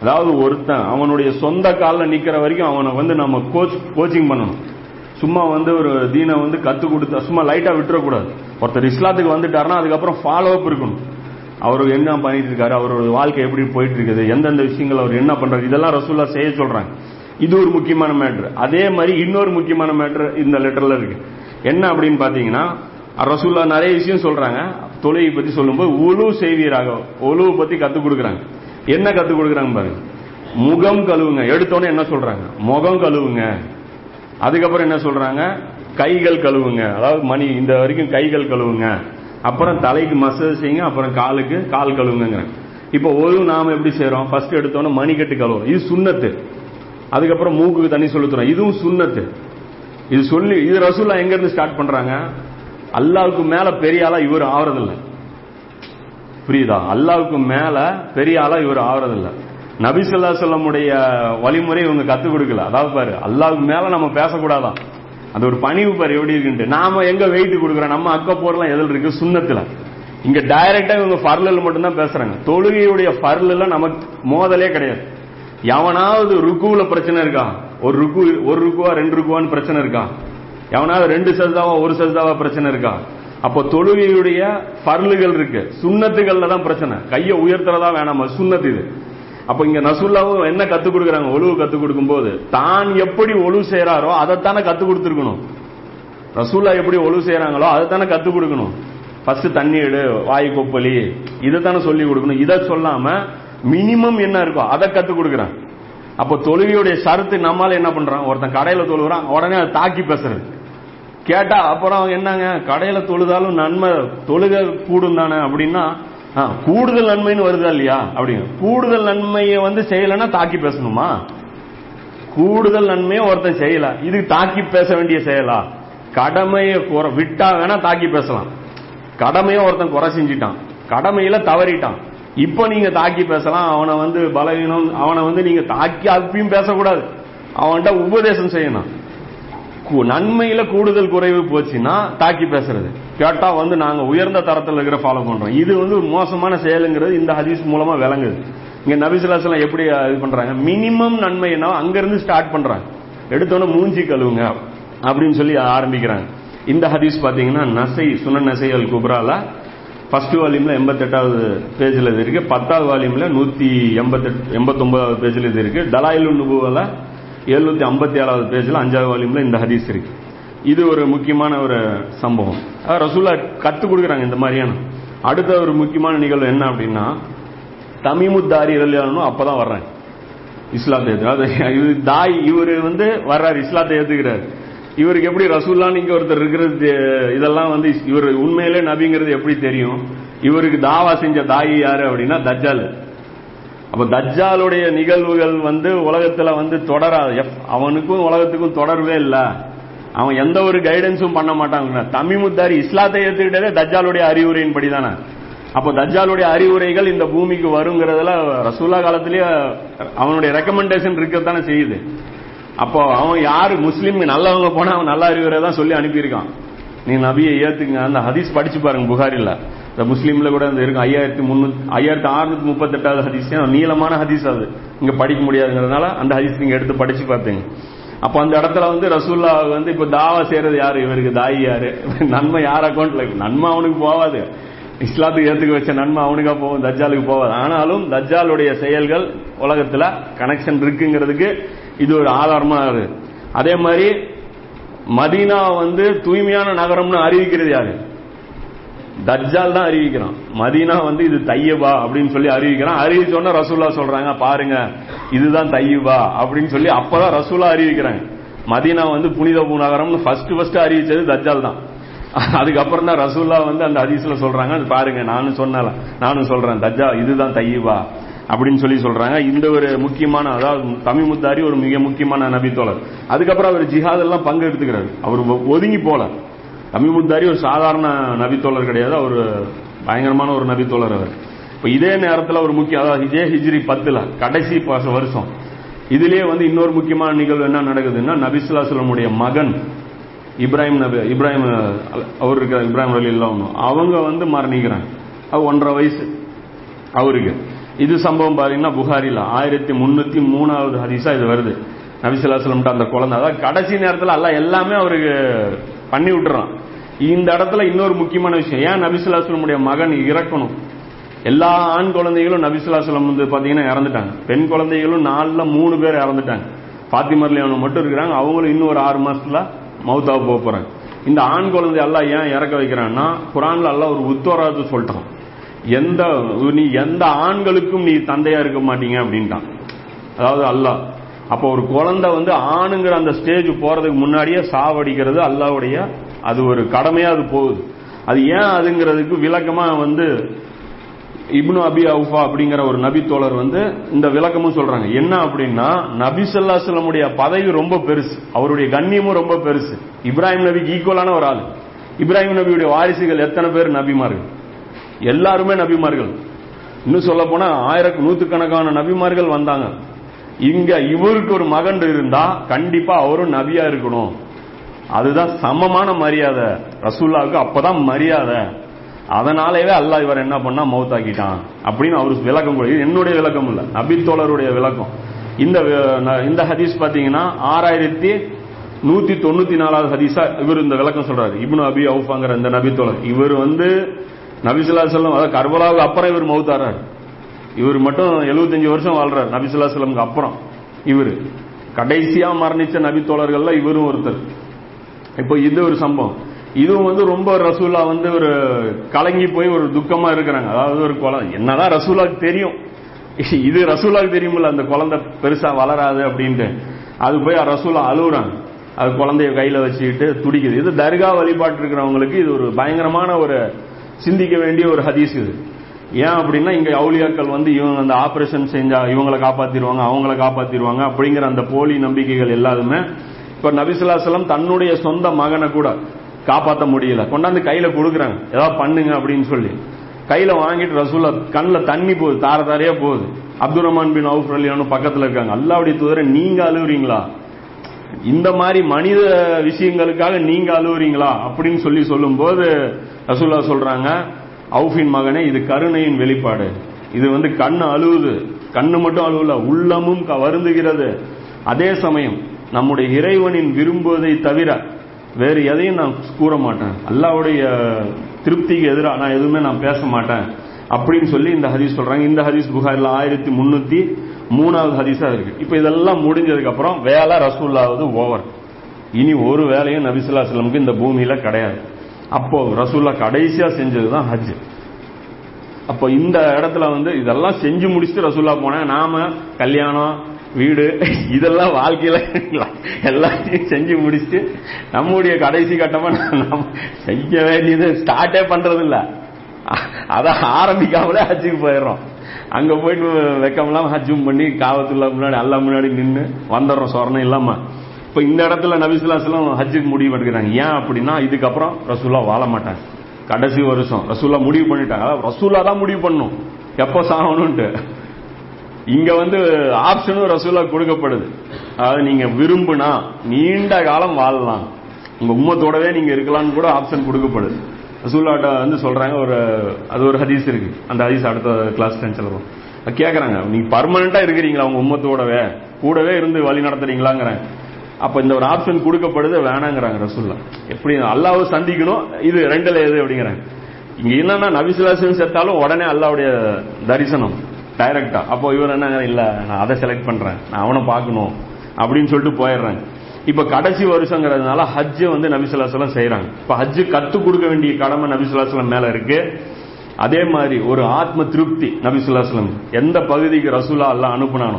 அதாவது ஒருத்தன் அவனுடைய சொந்த காலில் நிக்கிற வரைக்கும் அவனை வந்து நம்ம கோச் கோச்சிங் பண்ணணும். சும்மா வந்து ஒரு தீனை வந்து கத்து கொடுத்தா சும்மா லைட்டா விட்டுறக்கூடாது. ஒருத்தர் இஸ்லாத்துக்கு வந்துட்டாருன்னா அதுக்கப்புறம் ஃபாலோ அப் இருக்கணும். அவர் என்ன பண்ணிட்டு இருக்காரு அவரோட வாழ்க்கை எப்படி போயிட்டு இருக்குது எந்தெந்த விஷயங்கள் அவர் என்ன பண்றாரு இதெல்லாம் ரசூல்லா செய்ய சொல்றாங்க. இது ஒரு முக்கியமான மேட்ரு அதே மாதிரி இன்னொரு முக்கியமான மேட்ரு இந்த லெட்டர்ல இருக்கு. என்ன அப்படின்னு பாத்தீங்கன்னா ரசூல்லா நிறைய விஷயம் சொல்றாங்க. தொழுகை பத்தி சொல்லும்போது உழு செய்வீராக உழுவு பத்தி கத்துக் கொடுக்குறாங்க. என்ன கத்துக் கொடுக்குறாங்க பாருங்க. முகம் கழுவுங்க. எடுத்தோன்னே என்ன சொல்றாங்க? முகம் கழுவுங்க. அதுக்கப்புறம் என்ன சொல்றாங்க? கைகள் கழுவுங்க. அதாவது மணி இந்த வரைக்கும் கைகள் கழுவுங்க. அப்புறம் தலைக்கு மசாஜ் செய்யுங்க அப்புறம் காலுக்கு கால் கழுவுங்க இப்போ ஒரு நாம எப்படி செய்யறோம் ஃபர்ஸ்ட் எடுத்தோன்னே மணிக்கட்டு கழுவுறோம். இது சுண்ணத்து. அதுக்கப்புறம் மூக்குக்கு தண்ணி சொலுத்துறோம். இதுவும் சுண்ணத்து. இது சொல்லி இது ரசூல்லா எங்க இருந்து ஸ்டார்ட் பண்றாங்க? அல்லாவுக்கு மேல பெரிய ஆளா இவர் ஆவறதில்ல. புரியுதா? அல்லாவுக்கு மேல பெரிய ஆளா இவர் ஆவறதில்ல. நபிசுல்லா சொல்லமுடைய வழிமுறை இவங்க கத்துக் கொடுக்கல. அதாவது பாரு அல்லாவுக்கு மேல நம்ம பேசக்கூடாதான். அது ஒரு பணிவு பாரு எப்படி இருக்குன்ட்டு. நாம எங்க வெயிட் கொடுக்குறோம்? நம்ம அக்க போரெல்லாம் எதில் இருக்கு? சுண்ணத்துல. இங்க டைரக்டா இவங்க ஃபர்லில் மட்டும்தான் பேசுறாங்க. தொழுகையுடைய ஃபர்லில் நமக்கு மோதலே கிடையாது. எவனாவது ருக்குல பிரச்சனை இருக்கா? ஒரு ருக்கு ஒரு ருக்குவா ரெண்டு ருக்குவான்னு பிரச்சனை இருக்கா? எவனாவது ரெண்டு சஜ்தாவா ஒரு சஜ்தாவா பிரச்சனை இருக்கா? அப்போ தொழுகையுடைய பர்லுகள் இருக்கு. சுண்ணத்துகள்ல தான் பிரச்சனை. கையை உயர்த்துறதா வேணாமா. சுண்ணத்து இது. அப்ப இங்க நசுல்லாவும் என்ன கத்துக் கொடுக்குறாங்க? ஒழுவு கத்துக் கொடுக்கும் போது தான் எப்படி ஒழு செய்யறாரோ அதைத்தானே கத்துக் கொடுத்துருக்கணும். ரசூல்லா எப்படி ஒழு செய்யறாங்களோ அதைத்தானே கத்துக் கொடுக்கணும். ஃபர்ஸ்ட் தண்ணி எடு வாயு கொப்பளி இதைத்தானே சொல்லி கொடுக்கணும். இதை சொல்லாம மினிமம் என்ன இருக்கோ அதை கத்துக் கொடுக்குறான். அப்போ தொழுகையுடைய சரத்து நம்மால என்ன பண்றான்? ஒருத்தன் கடையில தொழுகிறான் உடனே அதை தாக்கி பேசுறது கேட்டா அப்புறம் என்னங்க? கடையில தொழுதாலும் நன்மை தொழுக கூடும் தானே அப்படின்னா கூடுதல் நன்மைன்னு வருதா இல்லையா? அப்படிங்க கூடுதல் நன்மையை வந்து செய்யலைன்னா தாக்கி பேசணுமா? கூடுதல் நன்மையை ஒருத்தன் செய்யல. இது தாக்கி பேச வேண்டிய செயலா? கடமையை குறை விட்டா வேணா தாக்கி பேசலாம். கடமையை ஒருத்தன் குறை செஞ்சிட்டான். கடமையில தவறிட்டான். இப்போ நீங்க தாக்கி பேசலாம். அவனை வந்து பலவீனம் அவனை வந்து நீங்க தாக்கி அப்பயும் பேசக்கூடாது. அவன்கிட்ட உபதேசம் செய்யணும். நன்மையில கூடுதல் குறைவு போச்சுன்னா தாக்கி பேசுறது. கேட்டா வந்து நாங்க உயர்ந்த தரத்தில் இருக்கிற ஃபாலோ பண்றோம். இது வந்து ஒரு மோசமான செயலுங்கிறது இந்த ஹதீஸ் மூலமா விளங்குது. இங்க நபிசுல்லாசலம் எப்படி இது பண்றாங்க? மினிமம் நன்மை என்ன அங்கிருந்து ஸ்டார்ட் பண்றாங்க. எடுத்தோன்னே மூஞ்சி கழுவுங்க அப்படின்னு சொல்லி ஆரம்பிக்கிறாங்க. இந்த ஹதீஸ் பாத்தீங்கன்னா நசை சுன நசை அல் குப்ரால ஃபர்ஸ்ட் வால்யூம்ல எண்பத்தெட்டாவது பேஜ்ல இது இருக்கு. பத்தாவது வால்யூம்ல நூத்தி எண்பத்தெட்டு எண்பத்தொன்பதாவது பேஜ்ல இது இருக்கு. தலாயில் நுபுவல எழுநூத்தி ஐம்பத்தி ஏழாவது பேஜில் அஞ்சாவது வால்யூம்ல இந்த ஹதீஸ் இருக்கு. இது ஒரு முக்கியமான ஒரு சம்பவம். அதாவது ரசூல்லா கத்து கொடுக்குறாங்க இந்த மாதிரியான. அடுத்த ஒரு முக்கியமான நிகழ்வு என்ன அப்படின்னா தமிமுத்தாரி ரலியானும் அப்பதான் வர்றாங்க இஸ்லாத்தை இது தாய் இவர் வந்து வர்றாரு இஸ்லாத்தை ஏத்துக்கிறாரு. இவருக்கு எப்படி ரசூல்லான்னு இங்க ஒருத்தர் இருக்கிறது இதெல்லாம் வந்து இவர் உண்மையிலே நபிங்கிறது எப்படி தெரியும்? இவருக்கு தாவா செஞ்ச தாய் யாரு அப்படின்னா தஜாலு அப்ப தஜ்ஜாலுடைய நிகழ்வுகள் வந்து உலகத்துல வந்து தொடராது. எப்- அவனுக்கும் உலகத்துக்கும் தொடர்வே இல்ல. அவன் எந்த ஒரு கைடன்ஸும் பண்ண மாட்டாங்க தமிமுத்தாரி இஸ்லாத்தை ஏத்துக்கிட்டதே தஜ்ஜாலுடைய அறிவுரையின் படிதானே அப்போ தஜ்ஜாலுடைய அறிவுரைகள் இந்த பூமிக்கு வருங்கிறதுல ரசூல்லா காலத்திலேயே அவனுடைய ரெக்கமெண்டேஷன் இருக்கத்தானே செய்யுது. அப்போ அவன் யாரு? முஸ்லீம் நல்லவங்க போனா அவன் நல்ல அறிவுரை தான் சொல்லி அனுப்பியிருக்கான். நீ நபியை ஏத்துங்க. அந்த ஹதீஸ் படிச்சு பாருங்க புகாரில. இந்த முஸ்லீம்ல கூட இந்த இருக்கும் ஐயாயிரத்தி முன்னூத்தி ஐயாயிரத்தி அறுநூத்தி முப்பத்தெட்டாவது ஹதீஸ். நீளமான ஹதீஸ் அது. இங்க படிக்க முடியாதுங்கிறதுனால அந்த ஹதீஸ் நீங்க எடுத்து படிச்சு பார்த்தீங்க. அப்ப அந்த இடத்துல வந்து ரசூல்லா வந்து இப்ப தாவா செய்யறது யாரு? இவருக்கு தாய் யாரு? நன்மை யார் அக்கௌண்ட்ல நன்மை அவனுக்கு போவாது. இஸ்லாத்துக்கு ஏத்துக்க வச்ச நன்மை அவனுக்கா போகும். தஜ்ஜாலுக்கு போவாது. ஆனாலும் தஜ்ஜாலுடைய செயல்கள் உலகத்துல கனெக்ஷன் இருக்குங்கிறதுக்கு இது ஒரு ஆதாரமா இருக்கு. அதே மாதிரி மதீனா வந்து தூய்மையான நகரம்னு அறிவிக்கிறது யாரு? தஜ்ஜால் தான் அறிவிக்கிறான். மதீனா வந்து இது தையபா அப்படின்னு சொல்லி அறிவிக்கிறான். அறிவிச்சோன்னா ரசூல்லா சொல்றாங்க பாருங்க இதுதான் தையபா அப்படின்னு சொல்லி அப்பதான் ரசூலா அறிவிக்கிறாங்க. மதீனா வந்து புனித பூநகரம்னு ஃபர்ஸ்ட் ஃபர்ஸ்ட் அறிவிச்சது தஜ்ஜால் தான். அதுக்கப்புறம் தான் ரசூல்லா வந்து அந்த அதிசல சொல்றாங்க அது பாருங்க நானும் சொன்னல நானும் சொல்றேன் தஜ்ஜா இதுதான் தையபா அப்படின்னு சொல்லி சொல்றாங்க. இந்த ஒரு முக்கியமான அதாவது தமிமுத்தாரி ஒரு மிக முக்கியமான நபித்தோழர். அதுக்கப்புறம் அவர் ஜிஹாத் எல்லாம் பங்கு எடுத்துக்கிறாரு அவர் ஒ- ஒதுங்கி போல. அமிமுத்தாரி ஒரு சாதாரண நபித்தோழர் கிடையாது. அவர் பயங்கரமான ஒரு நபித்தோழர் அவர். இப்போ இதே நேரத்தில் ஒரு முக்கிய அதாவது இதே ஹிஜ்ரி பத்துல கடைசி ப- வருஷம் இதுலயே வந்து இன்னொரு முக்கியமான நிகழ்வு என்ன நடக்குதுன்னா நபிசுல்லாசலமுடைய மகன் இப்ராஹிம் நபி இப்ராஹிம் அவர் இருக்கிற இப்ராஹிம் அலி ஒன்று அவங்க வந்து மரணிக்கிறாங்க. அது ஒன்றரை வயசு அவருக்கு. இது சம்பவம் பாத்தீங்கன்னா புகாரில ஆயிரத்தி முன்னூத்தி மூணாவது ஹதீஸா இது வருது. நபிசுல்லாஸ்லம்ட்ட அந்த குழந்தை அதாவது கடைசி நேரத்தில் எல்லாம் எல்லாமே அவருக்கு பண்ணி விட்டுறான். இந்த இடத்துல இன்னொரு முக்கியமான விஷயம். ஏன் நபிசுல்லாஸ்லமுடைய மகன் இறக்கணும்? எல்லா ஆண் குழந்தைகளும் நபிசுல்லாஸ்லம் வந்து பாத்தீங்கன்னா இறந்துட்டாங்க. பெண் குழந்தைகளும் நாலுல மூணு பேர் இறந்துட்டாங்க. பாத்திமர்ல மட்டும் இருக்கிறாங்க. அவங்களும் இன்னும் ஒரு ஆறு மாசத்துல மௌத்தாவ போக போறாங்க. இந்த ஆண் குழந்தை எல்லாம் ஏன் இறக்க வைக்கிறான்னா குரான்ல எல்லாம் ஒரு உத்தரவாதத்தை சொல்லிட்டான். எந்த நீ எந்த ஆண்களுக்கும் நீ தந்தையா இருக்க மாட்டீங்க அப்படின்ட்டான். அதாவது அல்லாஹ். அப்போ ஒரு குழந்தை வந்து ஆணுங்கிற அந்த ஸ்டேஜ் போறதுக்கு முன்னாடியே சாவடிக்கிறது அல்லாவுடைய அது ஒரு கடமையா அது போகுது. அது ஏன் அதுங்கிறதுக்கு விளக்கமா வந்து இப்னு அபி அவுஃபா அப்படிங்கிற ஒரு நபி தோழர் வந்து இந்த விளக்கமும் சொல்றாங்க. என்ன அப்படின்னா நபி ஸல்லல்லாஹு பதவி ரொம்ப பெருசு. அவருடைய கண்ணியமும் ரொம்ப பெருசு. இப்ராஹிம் நபிக்கு ஈக்குவலான ஒரு ஆள். இப்ராஹிம் நபியுடைய வாரிசுகள் எத்தனை பேர் நபிமார்கள்? எல்லாருமே நபிமார்கள். இன்னும் சொல்ல போனா ஆயிரம் நூத்துக்கணக்கான நபிமார்கள் வந்தாங்க. இங்க இவருக்கு ஒரு மகன் இருந்தா கண்டிப்பா அவரும் நபியா இருக்கணும். அதுதான் சமமான மரியாதை. ரசூல்லாவுக்கு அப்பதான் மரியாதை. அதனாலேயே அல்லாஹ் இவர் என்ன பண்ணா மௌத்தாக்கிட்டான் அப்படின்னு அவருக்கு விளக்கம் கூட என்னுடைய விளக்கம் இல்ல நபித்தோழருடைய விளக்கம். இந்த இந்த ஹதீஸ் பாத்தீங்கன்னா ஆறாயிரத்தி நூத்தி தொண்ணூத்தி நாலாவது ஹதீஸா இவர் இந்த விளக்கம் சொல்றாரு. இப்னு அபி அவுஃபாங்கிற இந்த நபித்தோழர் இவர் வந்து நபிசுல்லா செல்லம் அதாவது கர்பலாவுக்கு அப்புறம் இவர் மௌத்தாரார் இவர் மட்டும் 75 வருஷம் வாழ்றார் நபிசுல்லா செல்லமுக்கு அப்புறம். இவர் கடைசியா மரணிச்ச நபித்தோழர்கள்ல இவரும் ஒருத்தர். இப்போ இது ஒரு சம்பவம். இதுவும் வந்து ரொம்ப ரசூலா வந்து ஒரு கலங்கி போய் ஒரு துக்கமா இருக்கிறாங்க. அதாவது ஒரு குழந்தை என்னதான் ரசூலாக்கு தெரியும். இது ரசூலாக்கு தெரியுமில்ல அந்த குழந்தை பெருசா வளராது அப்படின்ட்டு. அது போய் ரசூலா அழுகுறாங்க அது குழந்தைய கையில வச்சுக்கிட்டு துடிக்குது. இது தர்கா வழிபாட்டு இருக்கிறவங்களுக்கு இது ஒரு பயங்கரமான ஒரு சிந்திக்க வேண்டிய ஒரு ஹதீஸ் இது. ஏன் அப்படின்னா இங்க அவுளியாக்கள் வந்து இவங்க அந்த ஆபரேஷன் செஞ்சா இவங்களை காப்பாத்திடுவாங்க அவங்கள காப்பாத்திடுவாங்க அப்படிங்கிற அந்த போலி நம்பிக்கைகள் எல்லாருமே இப்ப நபிசுல்லாசலம் தன்னுடைய சொந்த மகனை கூட காப்பாத்த முடியல. கொண்டாந்து கையில கொடுக்குறாங்க. ஏதாவது பண்ணுங்க அப்படின்னு சொல்லி. கையில வாங்கிட்டு ரசூலா கண்ணுல தண்ணி போகுது தார தாரையா போகுது. அப்துல் ரஹ்மான் பின் அவுஃப் அலியானு பக்கத்துல இருக்காங்க. அல்லாவுடைய தூதரை நீங்க அழுகுறீங்களா இந்த மாதிரி மனித விஷயங்களுக்காக நீங்க அழுவுறீங்களா? அப்படின்னு சொல்லி சொல்லும்போது ரசூல்லா சொல்றாங்க அவுஃபின் மகனே இது கருணையின் வெளிப்பாடு. இது வந்து கண்ணு அழுவுது. கண்ணு மட்டும் அழுவல உள்ளமும் வருந்துகிறது. அதே சமயம் நம்முடைய இறைவனின் விரும்புவதை தவிர வேறு எதையும் நான் கூற மாட்டேன். அல்லாவுடைய திருப்திக்கு எதிராக நான் எதுவுமே நான் பேச மாட்டேன். அப்படின்னு சொல்லி இந்த ஹதீஸ் சொல்றாங்க. இந்த ஹதீஸ் புகாரில் ஆயிரத்தி முன்னூத்தி மூணாவது ஹதீஸா இருக்கு. இப்ப இதெல்லாம் முடிஞ்சதுக்கு அப்புறம் வேலை ரசூல்லாவது ஓவர். இனி ஒரு வேலையும் நபிசுல்லா செல்லமுக்கு இந்த பூமியில கிடையாது. அப்போ ரசூல்லா கடைசியா செஞ்சதுதான் ஹஜ். அப்போ இந்த இடத்துல வந்து இதெல்லாம் செஞ்சு முடிச்சுட்டு ரசூல்லா போனேன் நாம கல்யாணம் வீடு இதெல்லாம் வாழ்க்கையில எல்லாத்தையும் செஞ்சு முடிச்சுட்டு நம்முடைய கடைசி கட்டமா நம்ம செய்ய வேண்டியது ஸ்டார்ட்டே பண்றது இல்ல அத ஆரம்பிக்காமலே ஹஜ்ஜுக்கு போயிடுறோம். அங்க போயிட்டு வெக்கமெல்லாம் ஹஜ்ஜும் பண்ணி காவத்துல முன்னாடி அல்லா முன்னாடி நின்று வந்துடுறோம் சொரணம் இல்லாம. இப்ப இந்த இடத்துல நபிசுல்லாஸ்லாம் ஹஜ்ஜுக்கு முடிவு எடுக்கிறாங்க. ஏன் அப்படின்னா இதுக்கப்புறம் ரசூல்லா வாழ மாட்டாங்க. கடைசி வருஷம் ரசூல்லா முடிவு பண்ணிட்டாங்க. அதாவது ரசூல்லா தான் முடிவு பண்ணும். எப்போ சாகணும்ட்டு இங்க வந்து ஆப்ஷனும் ரசூலா கொடுக்கப்படுது. அதாவது நீங்க விரும்புனா நீண்ட காலம் வாழலாம். உங்க உம்மத்தோடவே நீங்க இருக்கலாம்னு கூட ஆப்ஷன் கொடுக்கப்படுது. ரசூல்லாட்ட வந்து சொல்றாங்க ஒரு அது ஒரு ஹதீஸ் இருக்கு. அந்த ஹதீஸ் அடுத்த கிளாஸ் டென்ஷன் வரும் கேக்குறாங்க நீங்க பர்மனண்டா இருக்கிறீங்களா உங்க உம்மத்தோடவே? கூடவே இருந்து வழி நடத்துறீங்களாங்கிறாங்க அப்ப இந்த ஒரு ஆப்ஷன் கொடுக்கப்படுது வேணாங்கிறாங்க ரசூல்லா எப்படி அல்லாவை சந்திக்கணும்? இது ரெண்டுல எது அப்படிங்கிறாங்க. இங்க என்னன்னா நபிசுலாசன் செத்தாலும் உடனே அல்லாவுடைய தரிசனம். டைரக்டா அப்போ இவர் என்ன இல்ல நான் அதை செலக்ட் பண்றேன். நான் அவனை பார்க்கணும். அப்படின்னு சொல்லிட்டு போயிடுறேன் இப்ப கடைசி வருஷங்கிறதுனால ஹஜ் வந்து நபிசுல்லாசலம் செய்யறாங்க இப்ப ஹஜ் கத்து கொடுக்க வேண்டிய கடமை நபிசுல்லாசலம் மேல இருக்கு. அதே மாதிரி ஒரு ஆத்ம திருப்தி நபிசுல்லாசலம் எந்த பகுதிக்கு ரசூலா எல்லாம் அனுப்புனானோ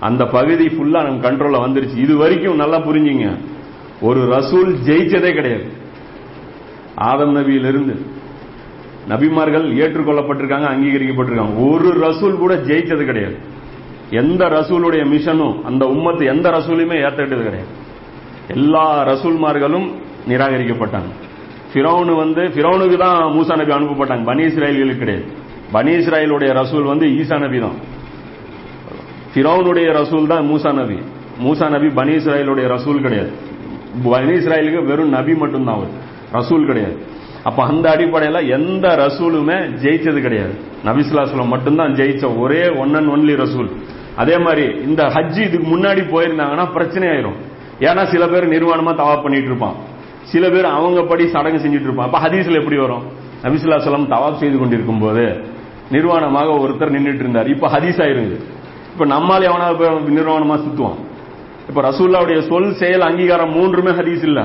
அந்த பகுதி ஃபுல்லா நம்ம கண்ட்ரோல்ல வந்துருச்சு. இது வரைக்கும் நல்லா புரிஞ்சுங்க. ஒரு ரசூல் ஜெயிச்சதே கிடையாது. ஆதம் நபியிலிருந்து நபிமார்கள் ஏற்றுக்கொள்ளப்பட்டிருக்காங்க அங்கீகரிக்கப்பட்டிருக்காங்க. ஒரு ரசூல் கூட ஜெயிச்சது கிடையாது. எந்த ரசூலுடைய மிஷனும் அந்த உம்மத்து எந்த ரசூலையுமே ஏத்துக்கிட்டது கிடையாது. எல்லா ரசூல்மார்களும் நிராகரிக்கப்பட்டாங்க. ஃபிரௌனு வந்து ஃபிரௌனுக்கு தான் மூசா நபி அனுப்பப்பட்டாங்க. பனி இஸ்ராயல்களுக்கு கிடையாது. பனி இஸ்ராயலுடைய ரசூல் வந்து ஈசா நபி தான். ஃபிரௌனுடைய ரசூல் தான் மூசா நபி. மூசா நபி பனி இஸ்ராயலுடைய ரசூல் கிடையாது. பனி இஸ்ராயலுக்கு வெறும் நபி மட்டும்தான் அவர். ரசூல் கிடையாது. அப்ப அந்த அடிப்படையில எந்த ரசூலுமே ஜெயிச்சது கிடையாது. நபிசுல்லாஸ்லம் மட்டும்தான் ஜெயிச்ச ஒரே ஒன் அண்ட் ஒன்லி ரசூல். அதே மாதிரி இந்த ஹஜ் இதுக்கு முன்னாடி போயிருந்தாங்கன்னா பிரச்சனை ஆயிரும் ஏன்னா சில பேர் நிர்வாணமா தவா பண்ணிட்டு இருப்பான். சில பேர் அவங்க படி சடங்கு செஞ்சுட்டு இருப்பான். அப்ப ஹதீஸ்ல எப்படி வரும்? நபிசுல்லாஸ்லம் தவாப் செய்து கொண்டிருக்கும் போது நிர்வாணமாக ஒருத்தர் நின்றுட்டு இருந்தார். இப்ப ஹதீஸ் ஆயிருங்க இப்ப நம்மால் எவனாவது நிர்வாணமா சுத்துவான். இப்ப ரசூல்லாவுடைய சொல் செயல் அங்கீகாரம் மூன்றுமே ஹதீஸ் இல்லை.